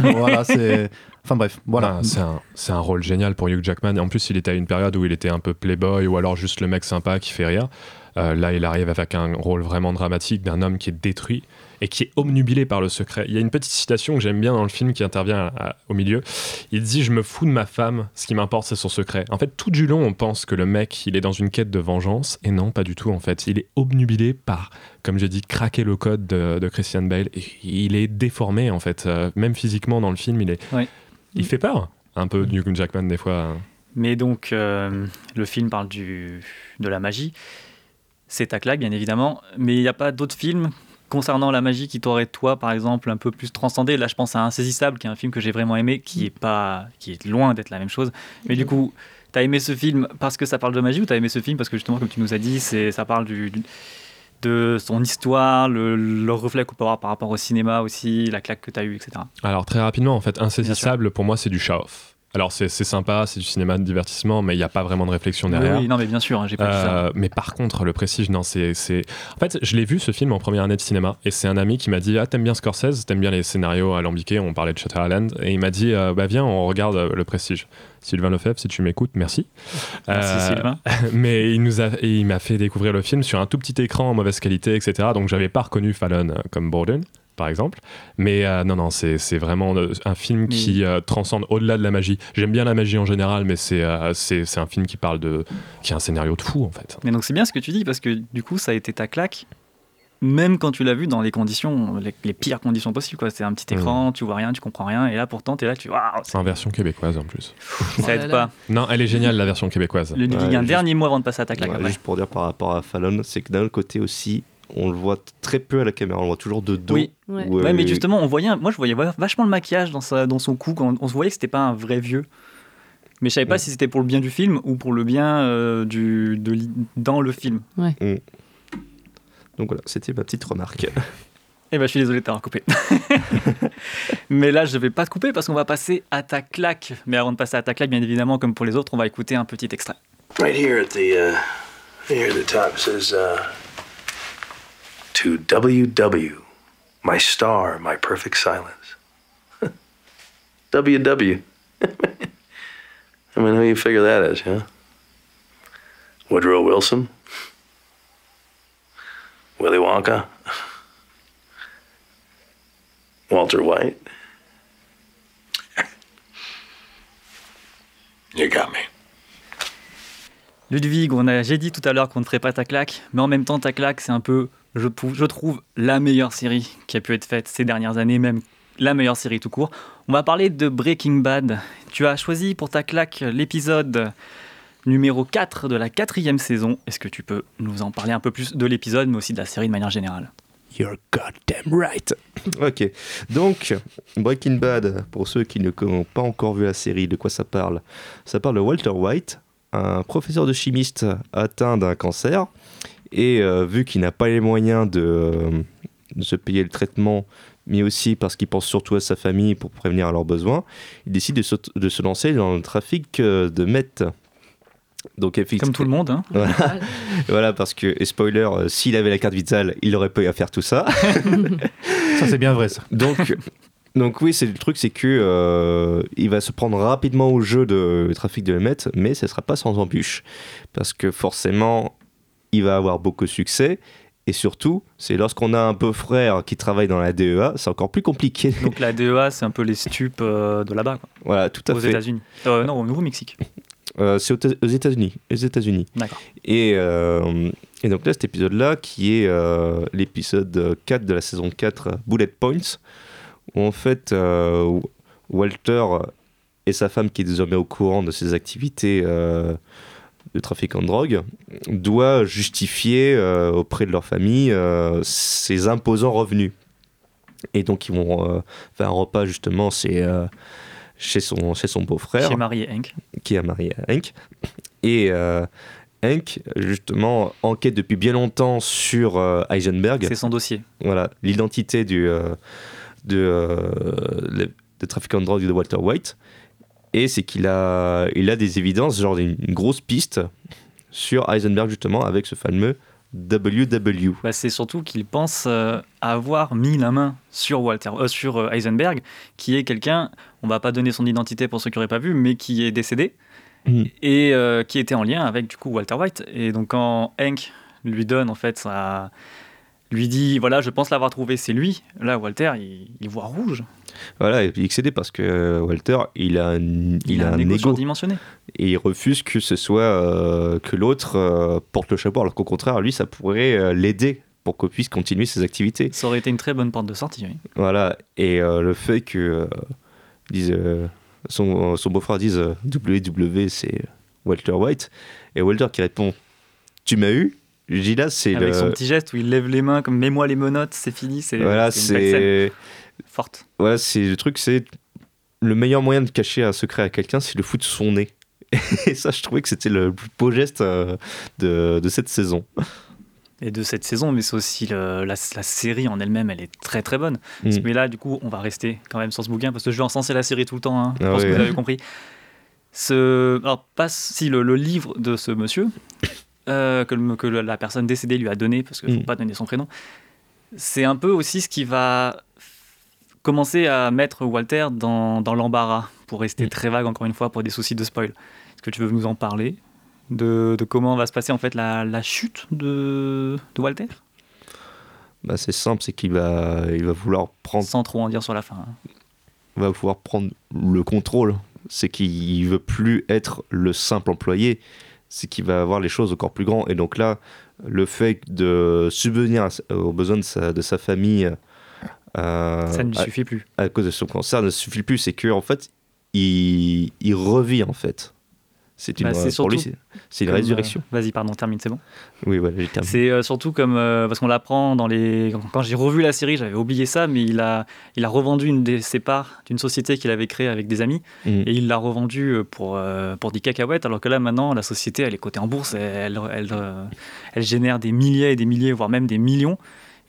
S5: doigts.
S8: voilà, c'est. Enfin bref, voilà.
S9: Non, c'est un, c'est un rôle génial pour Hugh Jackman. Et en plus, il était à une période où il était un peu playboy ou alors juste le mec sympa qui fait rire. Euh, là, il arrive avec un rôle vraiment dramatique d'un homme qui est détruit et qui est omnubilé par le secret. Il y a une petite citation que j'aime bien dans le film qui intervient à- à- au milieu. Il dit Je me fous de ma femme, ce qui m'importe, c'est son secret. En fait, tout du long, on pense que le mec, il est dans une quête de vengeance. Et non, pas du tout, en fait. Il est obnubilé par, comme j'ai dit, craquer le code de, de Christian Bale. Il est déformé, en fait. Euh, même physiquement, dans le film, il est.
S5: Ouais.
S9: Il fait peur, un peu, Hugh Jackman, des fois.
S5: Mais donc, euh, le film parle du, de la magie. C'est ta claque, bien évidemment. Mais il n'y a pas d'autres films concernant la magie qui t'auraient, toi, par exemple, un peu plus transcendé? Là, je pense à Insaisissable, qui est un film que j'ai vraiment aimé, qui est, pas, qui est loin d'être la même chose. Mais du coup, t'as aimé ce film parce que ça parle de magie ou t'as aimé ce film parce que, justement, comme tu nous as dit, c'est, ça parle du, du- de son histoire, le, le reflet qu'on peut avoir par rapport au cinéma aussi, la claque que t'as eue, etc.
S9: Alors, très rapidement, en fait, Insaisissable, pour moi, c'est du show-off. Alors, c'est sympa, c'est du cinéma de divertissement, mais il n'y a pas vraiment de réflexion derrière.
S5: oui, non, mais bien sûr, hein, j'ai pas dit ça.
S9: Euh, mais par contre, le Prestige, non, c'est. En fait, je l'ai vu ce film en première année de cinéma, et c'est un ami qui m'a dit Ah, t'aimes bien Scorsese, t'aimes bien les scénarios alambiqués, on parlait de Shutter Island, et il m'a dit euh, Bah, viens, on regarde euh, le Prestige. Sylvain Lefebvre, si tu m'écoutes, merci. Euh,
S5: Merci, Sylvain.
S9: mais il nous a, il m'a fait découvrir le film sur un tout petit écran en mauvaise qualité, etc. Donc, j'avais pas reconnu Fallon comme Borden. Par exemple, mais euh, non, non, c'est vraiment euh, un film qui euh, transcende au-delà de la magie. J'aime bien la magie en général, mais c'est euh, un film qui parle de. qui a un scénario de fou en fait.
S5: Mais donc c'est bien ce que tu dis parce que du coup ça a été ta claque, même quand tu l'as vu dans les conditions, les, les pires conditions possibles. quoi. C'est un petit écran, tu vois rien, tu comprends rien, et là pourtant t'es là, tu waouh,
S9: C'est en version québécoise en plus.
S5: ça aide pas.
S9: Non, elle est géniale la version québécoise.
S5: Le
S7: Ouais,
S5: un
S7: juste-
S5: dernier mot avant de passer à ta claque.
S7: Ouais, juste pour dire par rapport à Fallon, c'est que d'un autre côté aussi, on le voit très peu à la caméra, on le voit toujours de dos.
S5: Oui,
S6: Ouais.
S7: ou,
S5: Ouais, mais justement, on voyait, moi je voyais vachement le maquillage dans, sa, dans son cou, quand on se voyait que c'était pas un vrai vieux. Mais je savais pas
S7: Mm.
S5: si c'était pour le bien du film ou pour le bien euh, du, de, dans le film.
S7: Donc voilà, c'était ma petite remarque.
S5: Eh ben, je suis désolé de t'avoir coupé. Mais là, je vais pas te couper parce qu'on va passer à ta claque. Mais avant de passer à ta claque, bien évidemment, comme pour les autres, on va écouter un petit extrait.
S12: Right here at the uh, here at the top says uh, to WW, my star, my perfect silence. WW. I mean, who you figure that is, huh? Woodrow Wilson, Willy Wonka, Walter White.
S14: You got me.
S5: Ludwig, on a, j'ai dit tout à l'heure qu'on ne ferait pas ta claque, mais en même temps, ta claque, c'est un peu, je, trouve, la meilleure série qui a pu être faite ces dernières années, même la meilleure série tout court. On va parler de Breaking Bad. Tu as choisi pour ta claque l'épisode numéro 4 de la quatrième saison. Est-ce que tu peux nous en parler un peu plus de l'épisode, mais aussi de la série de manière générale?
S7: You're goddamn right. Ok, donc Breaking Bad, pour ceux qui n'ont pas encore vu la série, de quoi ça parle? Ça parle de Walter White, un professeur de chimiste atteint d'un cancer, et euh, vu qu'il n'a pas les moyens de, euh, de se payer le traitement, mais aussi parce qu'il pense surtout à sa famille pour prévenir à leurs besoins, il décide de se, de se lancer dans le trafic euh, de meth. Donc,
S5: Comme tout le monde. Hein.
S7: Voilà. Voilà, parce que, et spoiler, euh, s'il avait la carte vitale, il aurait eu à faire tout ça.
S8: Ça, c'est bien vrai, ça.
S7: Donc, Donc oui, c'est le truc, c'est que euh, il va se prendre rapidement au jeu de trafic de Emmett, mais ce sera pas sans embûche, parce que forcément, il va avoir beaucoup de succès. Et surtout, c'est lorsqu'on a un beau-frère qui travaille dans la DEA, c'est encore plus compliqué.
S5: Donc la DEA, c'est un peu les stupes euh, de là-bas.
S7: Voilà, tout à
S5: Aux
S7: fait.
S5: États-Unis. Euh, non, au Nouveau-Mexique.
S7: Euh, c'est aux Éta- aux États-Unis. Aux États-Unis.
S5: D'accord.
S7: Et, et donc là, cet épisode-là, qui est l'épisode 4 de la saison 4, euh, Bullet Points, où en fait, Walter et sa femme, qui est désormais au courant de ses activités de trafic en drogue, doit justifier euh, auprès de leur famille euh, ses imposants revenus. Et donc, ils vont euh, faire un repas justement chez, euh, chez son, chez son beau-frère
S5: Chez Marie et Hank.
S7: qui est marié à Hank. Et euh, Hank, justement, enquête depuis bien longtemps sur euh, Heisenberg.
S5: C'est son dossier.
S7: Voilà, l'identité du euh, de, euh, de trafiquant de drogue de Walter White. Et c'est qu'il a, il a des évidences, genre une, une grosse piste sur Heisenberg, justement, avec ce fameux WW.
S5: Bah, c'est surtout qu'il pense euh, avoir mis la main sur Walter, euh, sur euh, Heisenberg, qui est quelqu'un, on va pas donner son identité pour ceux qui n'auraient pas vu, mais qui est décédé
S7: Mhm.
S5: et qui était en lien avec du coup Walter White. Et donc quand Hank lui donne en fait ça, lui dit voilà je pense l'avoir trouvé, c'est lui. Là Walter il, il voit rouge.
S7: Voilà, et puis excédé parce que euh, Walter, il a un, il
S5: Il,
S7: a
S5: a un
S7: ego.
S5: surdimensionné.
S7: et il refuse que ce soit euh, que l'autre euh, porte le chapeau alors qu'au contraire lui ça pourrait euh, l'aider pour qu'on puisse continuer ses activités
S5: Ça aurait été une très bonne porte de sortie. Oui.
S7: voilà et le fait que son, son beau-frère dise WW c'est Walter White et Walter qui répond tu m'as eu? Là c'est
S5: Avec
S7: le
S5: son petit geste où il lève les mains comme mets-moi les menottes, c'est fini. C'est
S7: voilà
S5: c'est forte.
S7: voilà c'est le truc c'est le meilleur moyen de cacher un secret à quelqu'un c'est le foutre son nez et ça je trouvais que c'était le plus beau geste euh, de, de cette saison
S5: et de cette saison, mais c'est aussi le- la, la série en elle-même, elle est très très bonne.
S7: Mm.
S5: Mais là, du coup, on va rester quand même sur ce bouquin parce que je vais encenser la série tout le temps. hein. je
S7: Ah
S5: pense
S7: oui,
S5: que vous
S7: ouais.
S5: avez compris. Ce, alors, pas si le, le livre de ce monsieur euh, que, que la personne décédée lui a donné, parce qu'il ne faut
S7: Mm.
S5: pas donner son prénom, c'est un peu aussi ce qui va commencer à mettre Walter dans, dans l'embarras, pour rester très vague encore une fois, pour des soucis de spoil. Est-ce que tu veux nous en parler de, de comment va se passer en fait la, la chute de, de Walter?
S7: Bah, c'est simple, c'est qu'il va, il va vouloir prendre,
S5: Sans trop en dire sur la fin. hein.
S7: va pouvoir prendre le contrôle. C'est qu'il veut plus être le simple employé. C'est qu'il va avoir les choses encore plus grands. Et donc là, le fait de subvenir aux besoins de sa, de sa famille,
S5: Ça ne lui
S7: à,
S5: suffit plus.
S7: à cause de son cancer, ne suffit plus. C'est que en fait, il, il revit en fait. C'est une,
S5: Bah,
S7: pour lui, c'est une résurrection.
S5: euh, Vas-y, pardon, termine, c'est bon.
S7: Oui, voilà, j'ai terminé.
S5: C'est euh, surtout comme euh, parce qu'on l'apprend dans les. Quand, j'ai revu la série, j'avais oublié ça, mais il a, il a revendu une de ses parts d'une société qu'il avait créée avec des amis
S7: Mhm.
S5: et il l'a revendue euh, pour euh, pour des cacahuètes, alors que là maintenant la société elle est cotée en bourse, elle elle, euh, elle génère des milliers et des milliers, voire même des millions.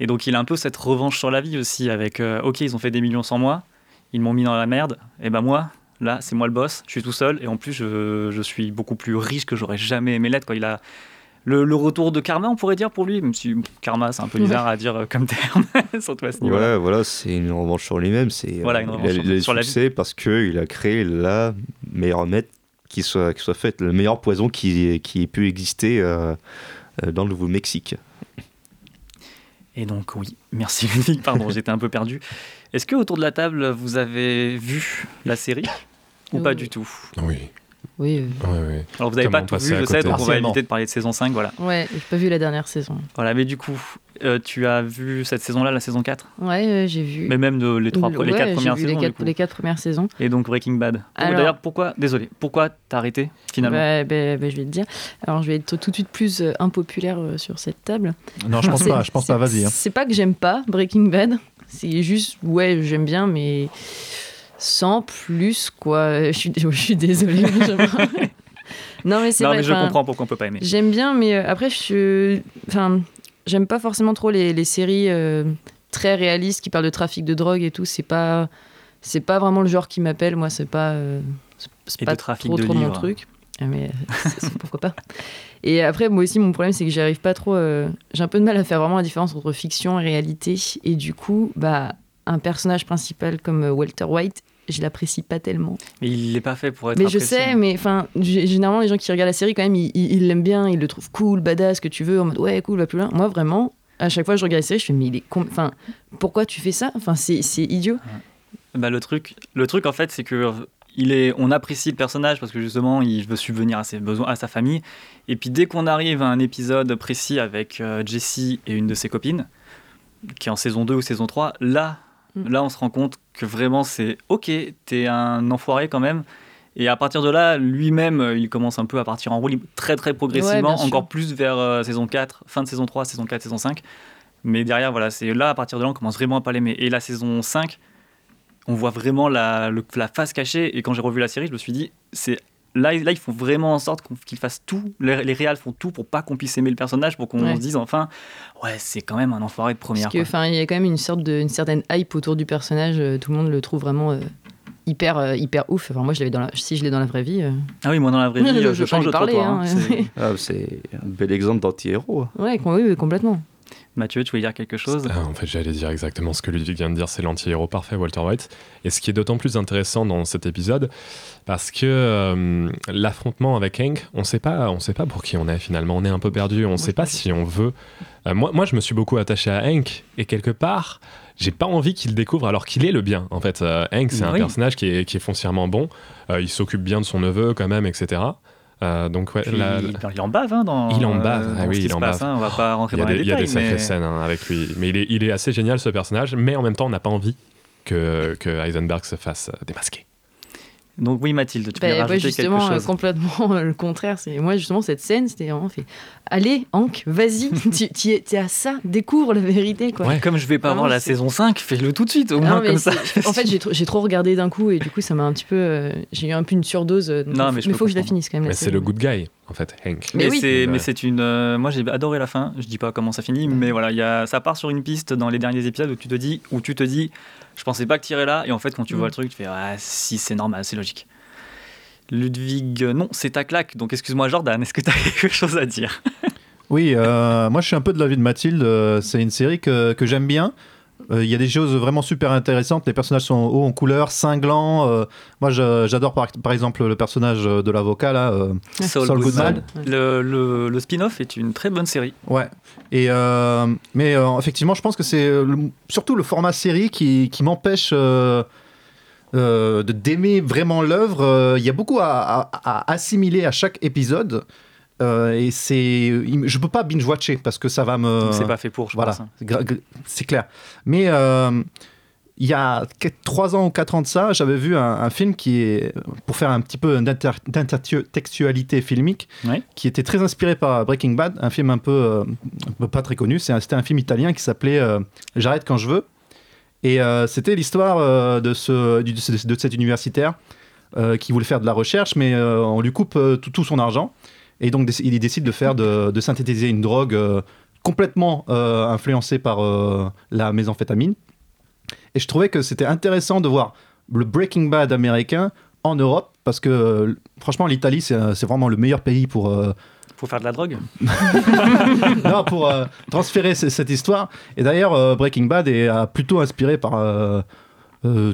S5: Et donc il a un peu cette revanche sur la vie aussi avec euh, ok ils ont fait des millions sans moi, ils m'ont mis dans la merde, et ben moi là c'est moi le boss, je suis tout seul et en plus je, je suis beaucoup plus riche que j'aurais jamais aimé l'être. Quoi. Il a le, le retour de karma on pourrait dire pour lui, même si karma c'est un peu bizarre à dire euh, comme terme, surtout à ce niveau-là.
S7: Ouais, voilà, c'est une revanche sur lui-même. C'est
S5: Voilà, une
S7: euh,
S5: revanche
S7: il a,
S5: sur-
S7: il a
S5: sur la
S7: succès parce que il a créé la meilleure remède qui soit qui soit faite, le meilleur poison qui qui ait pu exister euh, dans le Nouveau-Mexique.
S5: Et donc oui, merci Ludwig, pardon j'étais un peu perdu. Est-ce que autour de la table vous avez vu la série ou pas
S6: Euh,
S5: du tout?
S9: Oui.
S6: Oui,
S9: Ouais, ouais.
S5: Alors vous n'avez pas tout vu, je sais, donc on va éviter de parler de saison 5, voilà.
S6: ouais, j'ai pas vu la dernière saison.
S5: Voilà, mais du coup, euh, tu as vu cette saison-là, la saison 4
S6: Ouais, euh, j'ai vu.
S5: Mais même de, les, trois,
S6: Ouais,
S5: les quatre premières saisons
S6: les
S5: du
S6: quatre,
S5: coup.
S6: les quatre premières saisons.
S5: Et donc Breaking Bad.
S6: Alors-
S5: D'ailleurs, pourquoi, désolé, pourquoi t'as arrêté finalement?
S6: Bah, bah, bah, je vais te dire. Alors, je vais être tout de suite plus euh, impopulaire euh, sur cette table.
S8: Non, je pense pas, je pense pas, vas-y. hein.
S6: C'est pas que j'aime pas Breaking Bad. C'est juste, ouais, j'aime bien, mais sans plus, quoi. Je suis, je suis désolée. Non, mais c'est
S5: Non,
S6: vrai.
S5: mais je comprends pourquoi on peut pas aimer.
S6: J'aime bien, mais euh, après, je, enfin, j'aime pas forcément trop les, les séries euh, très réalistes qui parlent de trafic de drogue et tout. C'est pas, c'est pas vraiment le genre qui m'appelle. Moi, c'est pas, euh, c'est- pas
S5: trafic
S6: trop,
S5: de
S6: trop mon truc. Ah, mais c'est- pourquoi pas Et après, moi aussi, mon problème, c'est que j'arrive pas trop. euh, J'ai un peu de mal à faire vraiment la différence entre fiction et réalité. Et du coup, bah, un personnage principal comme euh, Walter White, je l'apprécie pas tellement.
S5: Mais il n'est pas fait pour être
S6: Mais je sais, mais enfin, généralement les gens qui regardent la série quand même, ils l'aiment bien, ils le trouvent cool, badass, que tu veux, en mode ouais cool, va plus loin. Moi vraiment, à chaque fois que je regarde la série, je fais mais il est, enfin, pourquoi tu fais ça? Enfin, c'est idiot.
S5: Bah, le truc, le truc en fait, c'est que il est, on apprécie le personnage parce que justement, il veut subvenir à ses besoins, à sa famille. Et puis dès qu'on arrive à un épisode précis avec euh, Jessie et une de ses copines, qui est en saison 2 ou saison 3, là,
S6: Mm.
S5: là, on se rend compte que vraiment, c'est ok, t'es un enfoiré quand même. Et à partir de là, lui-même, euh, il commence un peu à partir en roue libre très très progressivement, encore plus vers euh, saison 4, fin de saison 3, saison 4, saison 5. Mais derrière, voilà, c'est là, à partir de là, on commence vraiment à pas l'aimer. Et la saison 5, on voit vraiment la, le- la face cachée. Et quand j'ai revu la série, je me suis dit, c'est là, là ils font vraiment en sorte qu'ils fassent tout. Les, les réals font tout pour pas qu'on puisse aimer le personnage, pour qu'on
S6: Ouais.
S5: se dise enfin, ouais, c'est quand même un enfoiré de première.
S6: Parce que, il y a quand même une sorte de, une certaine hype autour du personnage. euh, Tout le monde le trouve vraiment euh, hyper, euh, hyper ouf. Enfin, moi, je l'avais dans la, si je l'ai dans la vraie vie. euh,
S5: Ah oui, moi dans la vraie vie,
S6: Je- je
S5: je
S6: peux
S5: change de
S6: parler,
S5: trottoir. hein.
S6: hein.
S5: C'est-
S7: Ah, c'est un bel exemple d'anti-héros.
S6: Ouais, com- oui, oui, complètement.
S5: Mathieu, tu voulais dire quelque chose?
S9: Ah, en fait, j'allais dire exactement ce que Ludwig vient de dire, c'est l'anti-héros parfait, Walter White. Et ce qui est d'autant plus intéressant dans cet épisode, parce que euh, l'affrontement avec Hank, on sait pas, on sait pas pour qui on est finalement. On est un peu perdu, on sait pas si on veut. Euh, moi, moi, je me suis beaucoup attaché à Hank, et quelque part, j'ai pas envie qu'il découvre alors qu'il est le bien. En fait, Euh, Hank, c'est un personnage qui est, qui est foncièrement bon. Euh, il s'occupe bien de son neveu quand même, etc. Euh, donc ouais,
S5: Puis,
S9: la-
S5: il, il en bave hein, dans.
S9: il en bave,
S5: euh,
S9: ah oui, il en bave.
S5: hein. On va pas rentrer
S9: il y a
S5: dans
S9: des,
S5: les
S9: il y a
S5: détails.
S9: des sacrées scènes hein, avec lui. Mais il est, il est assez génial ce personnage, mais en même temps, on n'a pas envie que, que Heisenberg se fasse euh, démasquer.
S5: Donc oui, Mathilde, tu
S6: Bah,
S5: voulais
S6: ouais,
S5: rajouter
S6: justement,
S5: quelque
S6: euh,
S5: chose
S6: complètement euh, le contraire. C'est moi justement cette scène, c'était vraiment fait. Allez, Hank, vas-y, tu tu es, t'es à ça, découvre la vérité, quoi.
S5: Ouais, comme je vais pas
S6: Vraiment,
S5: voir la saison 5, fais-le tout de suite, au
S6: Non,
S5: moins comme ça.
S6: En fait, j'ai trop, regardé d'un coup et du coup, ça m'a un petit peu. euh, j'ai eu un peu une surdose. euh,
S5: Non,
S6: il
S5: mais je peux
S6: faut que je la finisse quand même.
S9: Mais c'est le good guy, en fait, Hank.
S5: Mais,
S6: oui.
S5: c'est, mais c'est une. euh, moi, j'ai adoré la fin. Je dis pas comment ça finit, mais voilà, il y a, ça part sur une piste dans les derniers épisodes où tu te dis, où tu te dis, je pensais pas que tirer là, et en fait, quand tu
S6: Mm.
S5: vois le truc, tu fais, ah, si, c'est normal, c'est logique. Ludwig, euh, non, c'est ta claque. Donc, excuse-moi, Jordan, est-ce que tu as quelque chose à dire?
S8: Oui, euh, moi je suis un peu de l'avis de Mathilde. euh, C'est une série que, que j'aime bien. Euh, Il y a des choses vraiment super intéressantes. Les personnages sont hauts en couleur, cinglants. euh, moi j'adore par, par exemple le personnage de l'avocat là. euh,
S5: Saul,
S8: Saul
S5: Goodman.
S8: Goodman.
S5: Le, le, le spin-off est une très bonne série.
S8: Ouais. Et euh, mais euh, effectivement, je pense que c'est surtout le format série qui, qui m'empêche euh, euh, de d'aimer vraiment l'œuvre. Euh, Il y a beaucoup à, à- à assimiler à chaque épisode. Euh, et c'est, je peux pas binge watcher parce que ça va me.
S5: c'est pas fait pour, je
S8: voilà,
S5: hein.
S8: c'est clair. Mais euh, il y a 3 ans ou 4 ans de ça, j'avais vu un, un film qui est, pour faire un petit peu d'inter- d'intertextualité filmique, qui était très inspiré par Breaking Bad, un film un peu, euh, pas très connu. C'était un film italien qui s'appelait euh, J'arrête quand je veux. Et c'était l'histoire de, ce, de de cet universitaire qui voulait faire de la recherche, mais on lui coupe tout, tout son argent. Et donc il décide de faire de, de synthétiser une drogue euh, complètement euh, influencée par euh, la méthamphétamine. Et je trouvais que c'était intéressant de voir le Breaking Bad américain en Europe, parce que euh, franchement l'Italie c'est vraiment le meilleur pays pour
S5: Pour faire de la drogue
S8: non, pour transférer cette histoire. Et d'ailleurs, Breaking Bad est plutôt inspiré par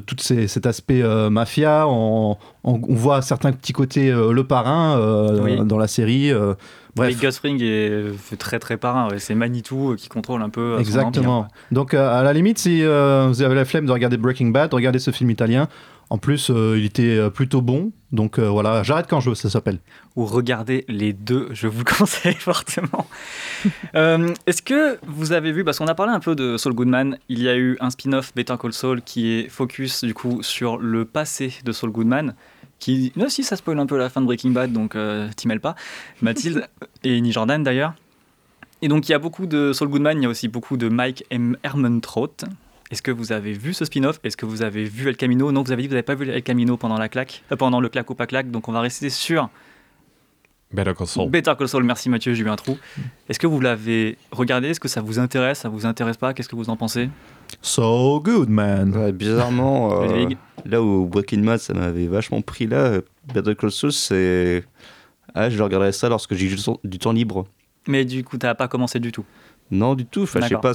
S8: tout ces- cet aspect euh, mafia. On, on- on voit certains petits côtés euh, le parrain euh,
S5: Oui.
S8: dans la série. euh,
S5: Bref. Gus est très très parrain. ouais. C'est Manitou euh, qui contrôle un peu. euh, son
S8: Exactement. Donc, euh, à la limite, si euh, vous avez la flemme de regarder Breaking Bad, regardez ce film italien. En plus, euh, il était euh, plutôt bon. Donc euh, voilà, j'arrête quand je veux, ça s'appelle.
S5: ou regardez les deux, je vous le conseille fortement. Euh, Est-ce que vous avez vu, parce qu'on a parlé un peu de Saul Goodman, il y a eu un spin-off Better Call Saul qui est focus du coup sur le passé de Saul Goodman, qui, là si ça spoil un peu la fin de Breaking Bad, donc euh, t'y mêles pas, Mathilde et ni Jordan d'ailleurs. Et donc il y a beaucoup de Saul Goodman, il y a aussi beaucoup de Mike M. Est-ce que vous avez vu ce spin-off? Est-ce que vous avez vu El Camino? Non, vous avez dit que vous n'avez pas vu El Camino pendant la claque, euh, pendant le claque ou pas claque, donc on va rester sur
S9: Better Call Saul.
S5: Better Call Saul, merci Mathieu, j'ai eu un trou. Est-ce que vous l'avez regardé? Est-ce que ça vous intéresse? Ça vous intéresse pas? Qu'est-ce que vous en pensez?
S8: So good, man.
S7: Ouais, bizarrement, euh, là où Breaking Bad, ça m'avait vachement pris là, euh, Better Call Saul, c'est... Ah, je regarderais ça lorsque j'ai du temps libre.
S5: Mais du coup, t'as pas commencé du tout.
S7: Non, du tout. Enfin, je sais pas,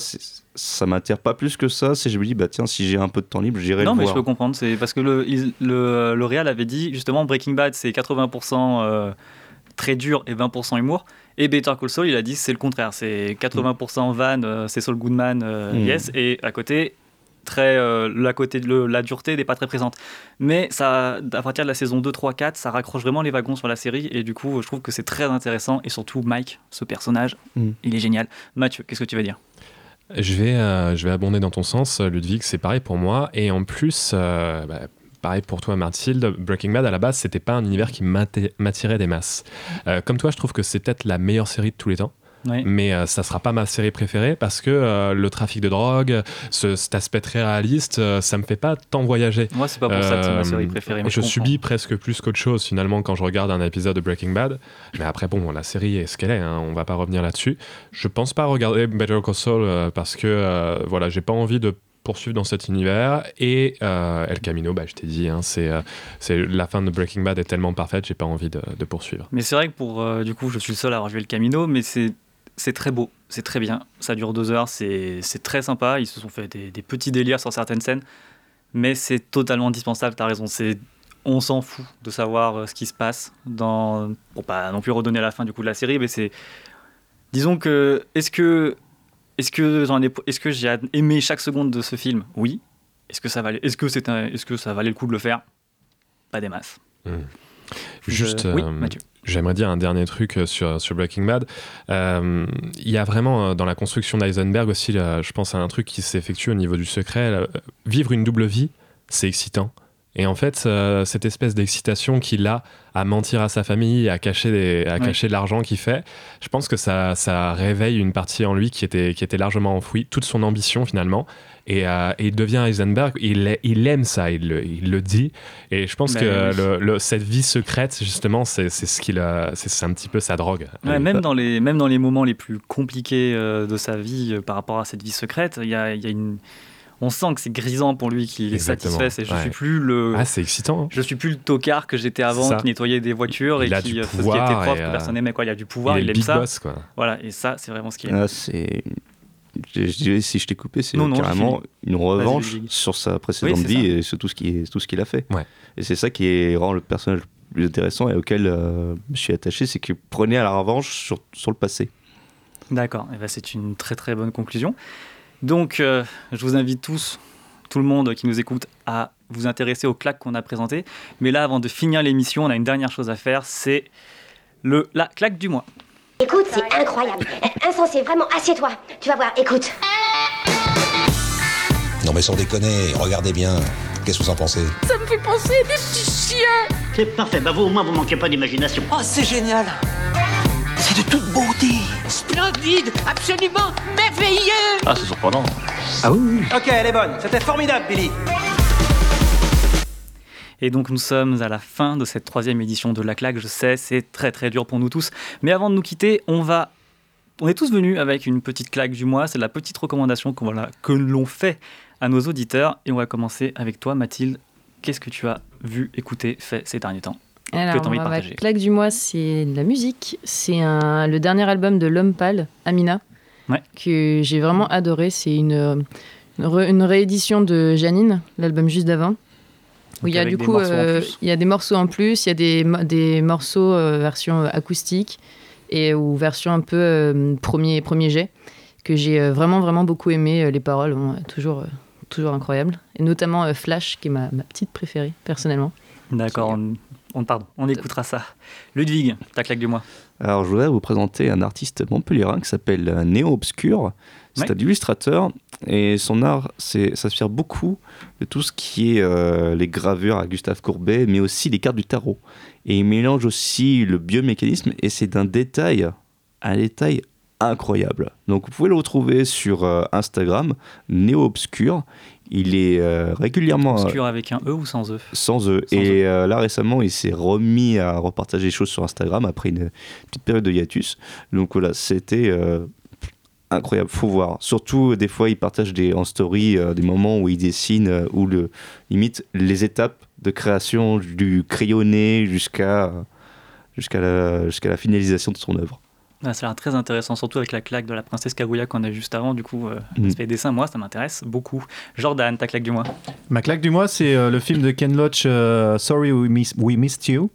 S7: ça m'attire pas plus que ça. C'est je me dis, bah tiens, si j'ai un peu de temps libre, j'irai le
S5: Non, mais
S7: voir.
S5: je peux comprendre. C'est parce que le, il- le, le Real avait dit justement Breaking Bad, c'est 80% euh, très dur et 20% humour. Et Better Call Saul, il a dit c'est le contraire. C'est 80% van, euh, c'est Saul Goodman, euh,
S7: Mm.
S5: yes. Et à côté, très, euh, la, côté de le- la dureté n'est pas très présente. Mais ça, à partir de la saison 2, 3, 4, ça raccroche vraiment les wagons sur la série. Et du coup, je trouve que c'est très intéressant. Et surtout, Mike, ce personnage,
S7: Mm.
S5: il est génial. Mathieu, qu'est-ce que tu vas dire?
S9: Je vais, euh, je vais abonder dans ton sens, Ludwig, c'est pareil pour moi. Et en plus, euh, bah, pareil pour toi, Mathilde, Breaking Bad, à la base, c'était pas un univers qui m'atti- m'attirait des masses. Euh, comme toi, je trouve que c'est peut-être la meilleure série de tous les temps.
S5: Oui.
S9: Mais euh, ça sera pas ma série préférée parce que euh, le trafic de drogue, ce- cet aspect très réaliste, euh, ça me fait pas tant voyager.
S5: Moi, c'est pas pour ça que c'est ma
S9: Euh,
S5: série préférée. mais
S9: je subis presque plus qu'autre chose finalement quand je regarde un épisode de Breaking Bad. Mais après, bon, la série est ce qu'elle est, hein, on va pas revenir là-dessus. Je pense pas regarder Better Call Saul euh, parce que euh, voilà, j'ai pas envie de poursuivre dans cet univers et euh, El Camino bah je t'ai dit hein, c'est euh, c'est la fin de Breaking Bad est tellement parfaite j'ai pas envie de, de poursuivre
S5: Mais c'est vrai que pour. euh, du coup, je suis le seul à avoir joué le Camino, mais c'est. C'est très beau, c'est très bien. Ça dure deux heures, c'est très sympa. Ils se sont fait des, des petits délires sur certaines scènes, mais c'est totalement indispensable. T'as raison. C'est on s'en fout de savoir euh, ce qui se passe dans. Pour pas non plus redonner la fin du coup de la série, mais c'est. Disons que est-ce que est-ce que j'en ai est-ce que j'ai aimé chaque seconde de ce film? Oui. Est-ce que ça valait est-ce que c'est est-ce que ça valait le coup de le faire? Pas des masses.
S9: Juste,
S5: oui,
S9: euh,
S5: Mathieu.
S9: J'aimerais dire un dernier truc euh, sur, sur Breaking Bad. Euh, Il y a vraiment euh, dans la construction d'Eisenberg aussi, là, je pense à un truc qui s'effectue au niveau du secret. là, vivre une double vie, c'est excitant. Et en fait, euh, cette espèce d'excitation qu'il a à mentir à sa famille, à cacher, des- à
S5: Ouais.
S9: cacher de l'argent qu'il fait, je pense que ça, ça réveille une partie en lui qui était, qui était largement enfouie, toute son ambition finalement. Et, euh, et il devient Heisenberg, il, aime ça, il le, il le dit. Et je pense
S5: Ben
S9: que
S5: oui.
S9: le- le- cette vie secrète, justement, c'est c'est ce qu'il a, c'est c'est un petit peu sa drogue.
S5: Ouais, même, dans les, même dans les moments les plus compliqués euh, de sa vie euh, par rapport à cette vie secrète, il y a, il y a une... on sent que c'est grisant pour lui, qu'il est satisfait. Je
S9: ouais.
S5: suis plus le.
S9: Ah, c'est excitant. hein.
S5: Je suis plus le tocard que j'étais avant,
S9: ça.
S5: qui nettoyait des voitures
S9: Il
S5: et
S9: a
S5: qui faisait
S9: pouvoir
S5: qui était prof,
S9: et,
S5: que personne n'aimait. Quoi. Il a du pouvoir,
S9: il
S5: aime ça.
S9: boss, quoi.
S5: Voilà, et ça, c'est vraiment ce qu'il aime.
S7: Ah, c'est. Si je t'ai coupé, c'est
S5: Non, non,
S7: carrément une revanche sur sa précédente
S5: Oui,
S7: vie
S5: ça.
S7: et sur tout ce qui est- tout ce qu'il a fait.
S9: Ouais.
S7: Et c'est ça qui rend le personnage le plus intéressant et auquel euh, je suis attaché, c'est qu'il prenait à la revanche sur, sur le passé.
S5: D'accord, eh ben, c'est une très très bonne conclusion. Donc, euh, je vous invite tous, tout le monde qui nous écoute, à vous intéresser aux claques qu'on a présentées. Mais là, avant de finir l'émission, on a une dernière chose à faire, c'est le, la claque du mois.
S15: Écoute, c'est incroyable. Insensé, vraiment, assieds-toi. Tu vas voir, écoute.
S16: Non mais sans déconner, regardez bien. Qu'est-ce que vous en pensez?
S17: Ça me fait penser à des petits chiens
S18: C'est parfait, bah vous au moins vous manquez pas d'imagination. Oh c'est génial C'est de toute beauté
S17: Splendide Absolument merveilleux
S18: Ah c'est surprenant.
S2: Ah oui, oui. Ok, elle est bonne. C'était formidable, Billy.
S5: Et donc nous sommes à la fin de cette troisième édition de La Claque. Je sais, c'est très très dur pour nous tous. Mais avant de nous quitter, on va... On est tous venus avec une petite claque du mois. C'est la petite recommandation qu'on voilà, que l'on fait à nos auditeurs. Et on va commencer avec toi, Mathilde. Qu'est-ce que tu as vu, écouté, fait ces derniers temps Que
S6: Alors,
S5: as envie de partager
S6: claque du mois, c'est de la musique. C'est le dernier album de L'Homme Pâle, Amina,
S5: Ouais.
S6: que j'ai vraiment adoré. C'est une, une, une réédition de Janine, l'album juste d'avant. Où il y a du
S5: des
S6: coup,
S5: morceaux en
S6: euh,
S5: plus.
S6: il y a des morceaux en plus, il y a des, des morceaux euh, version euh, acoustique et ou version un peu euh, premier premier jet que j'ai euh, vraiment vraiment beaucoup aimé. Les paroles, bon, toujours euh, toujours incroyables et notamment euh, Flash qui est ma, ma petite préférée personnellement.
S5: D'accord, on, on, pardon, on écoutera ça. Ludwig, ta claque du mois.
S7: Alors, je voudrais vous présenter un artiste montpelliérain qui s'appelle Néo Obscur. C'est un illustrateur et son art s'inspire beaucoup de tout ce qui est euh, les gravures à Gustave Courbet, mais aussi les cartes du tarot. Et il mélange aussi le biomécanisme et c'est d'un détail, un détail incroyable. Donc vous pouvez le retrouver sur euh, Instagram, Néo Obscur. Il est euh, régulièrement...
S5: Obscur avec un E ou sans E?
S7: sans eux. et là récemment, il s'est remis à repartager les choses sur Instagram après une petite période de hiatus. Donc voilà, c'était incroyable, faut voir. Surtout des fois, il partage des, en story euh, des moments où il dessine euh, ou le limite les étapes de création du crayonné jusqu'à jusqu'à la, jusqu'à la finalisation de son œuvre.
S5: Ah, ça a l'air très intéressant, surtout avec la claque de la princesse Kaguya qu'on a juste avant. Du coup, euh,
S8: Mm.
S5: l'aspect dessin, moi, ça m'intéresse beaucoup. Jordan, ta claque du mois.
S8: Ma claque du mois, c'est euh, le film de Ken Loach, euh, Sorry We, Miss- We Missed You.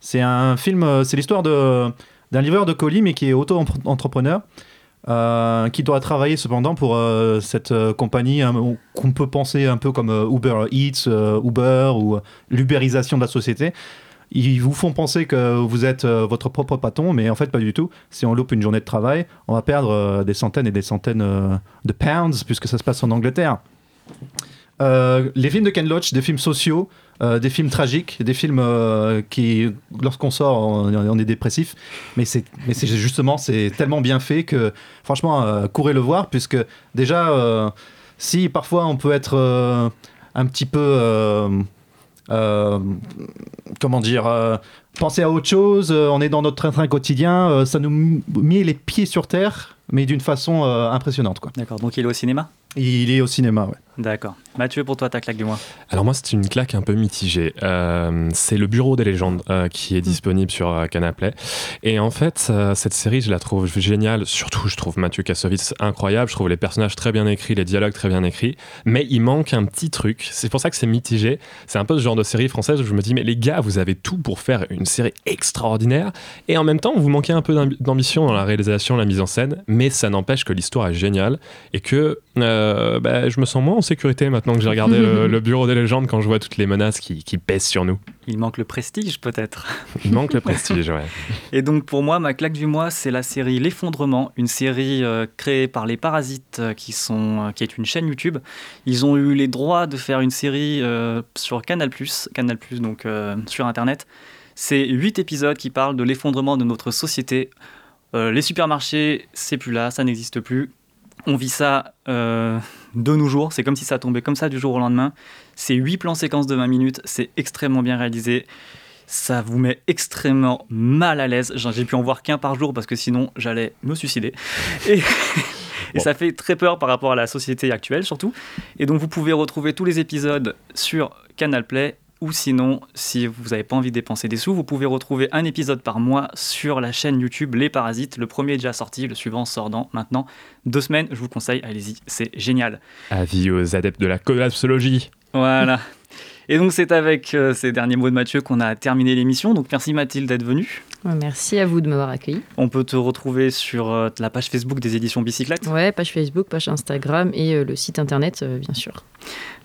S8: C'est un film, euh, c'est l'histoire de- d'un livreur de colis, mais qui est auto-entrepreneur, euh, qui doit travailler cependant pour euh, cette euh, compagnie hein, qu'on peut penser un peu comme Uber Eats, Uber ou l'ubérisation de la société. Ils vous font penser que vous êtes votre propre patron, mais en fait pas du tout. Si on loupe une journée de travail, on va perdre des centaines et des centaines de pounds, puisque ça se passe en Angleterre. Les films de Ken Loach, des films sociaux, euh, des films tragiques, des films euh, qui, lorsqu'on sort, on, est dépressif. Mais c'est, mais c'est justement, c'est tellement bien fait que, franchement, euh, courez le voir, puisque déjà, si parfois on peut être un petit peu, comment dire, penser à autre chose, euh, on est dans notre train-train quotidien, euh, ça nous met les pieds sur terre, mais d'une façon euh, impressionnante, quoi.
S5: D'accord, donc il est au cinéma?
S8: Il est au cinéma, ouais.
S5: D'accord. Mathieu, pour toi, ta claque du mois?
S9: Alors moi, c'est une claque un peu mitigée. Euh, c'est le Bureau des légendes euh, qui est disponible sur euh, Canapé. Et en fait, euh, cette série, je la trouve géniale. Surtout, je trouve Mathieu Kassovitz incroyable. Je trouve les personnages très bien écrits, les dialogues très bien écrits. Mais il manque un petit truc. C'est pour ça que c'est mitigé. C'est un peu ce genre de série française où je me dis, mais les gars, vous avez tout pour faire une série extraordinaire. Et en même temps, vous manquez un peu d'ambi- d'ambition dans la réalisation, la mise en scène. Mais ça n'empêche que l'histoire est géniale et que euh, bah, je me sens moins en sécurité maintenant que j'ai regardé le, le Bureau des légendes quand je vois toutes les menaces qui, qui pèsent sur nous.
S5: Il manque le prestige, peut-être.
S9: Il manque le prestige, ouais.
S5: Et donc pour moi, ma claque du mois, c'est la série L'effondrement, une série euh, créée par les Parasites, euh, qui, sont, qui est une chaîne YouTube. Ils ont eu les droits de faire une série sur Canal+, Canal+, donc sur Internet. C'est huit épisodes qui parlent de l'effondrement de notre société. Euh, les supermarchés, c'est plus là, ça n'existe plus. On vit ça euh, de nos jours, c'est comme si ça tombait comme ça du jour au lendemain. C'est huit plans séquences de 20 minutes, c'est extrêmement bien réalisé ça vous met extrêmement mal à l'aise. J'ai pu en voir qu'un par jour parce que sinon j'allais me suicider. Et, et ça fait très peur par rapport à la société actuelle surtout. Et donc vous pouvez retrouver tous les épisodes sur Canal Play. Ou sinon, si vous n'avez pas envie de dépenser des sous, vous pouvez retrouver un épisode par mois sur la chaîne YouTube Les Parasites. Le premier est déjà sorti, le suivant sort dans maintenant deux semaines. Je vous conseille, allez-y, c'est génial.
S9: Avis aux adeptes de la collapsologie.
S5: Voilà. Et donc c'est avec euh, ces derniers mots de Mathieu qu'on a terminé l'émission. Donc merci Mathilde d'être venue.
S6: Merci à vous de m'avoir accueilli.
S5: On peut te retrouver sur euh, la page Facebook des éditions Bicyclette.
S6: Ouais, page Facebook, page Instagram et euh, le site internet, bien sûr.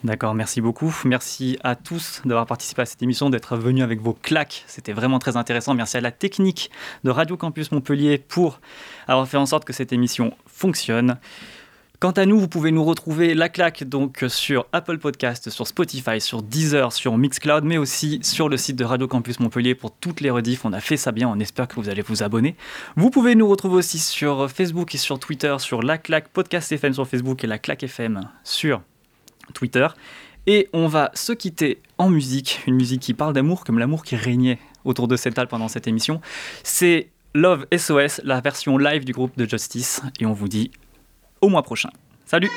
S5: D'accord, merci beaucoup. Merci à tous d'avoir participé à cette émission, d'être venus avec vos claques. C'était vraiment très intéressant. Merci à la technique de Radio Campus Montpellier pour avoir fait en sorte que cette émission fonctionne. Quant à nous, vous pouvez nous retrouver la claque donc sur Apple Podcast, sur Spotify, sur Deezer, sur Mixcloud, mais aussi sur le site de Radio Campus Montpellier pour toutes les rediffs. On a fait ça bien, on espère que vous allez vous abonner. Vous pouvez nous retrouver aussi sur Facebook et sur Twitter, sur la claque Podcast FM sur Facebook et la claque FM sur Twitter. Et on va se quitter en musique, une musique qui parle d'amour comme l'amour qui régnait autour de cette table pendant cette émission. C'est Love SOS, la version live du groupe de Justice. Et on vous dit au mois prochain. Salut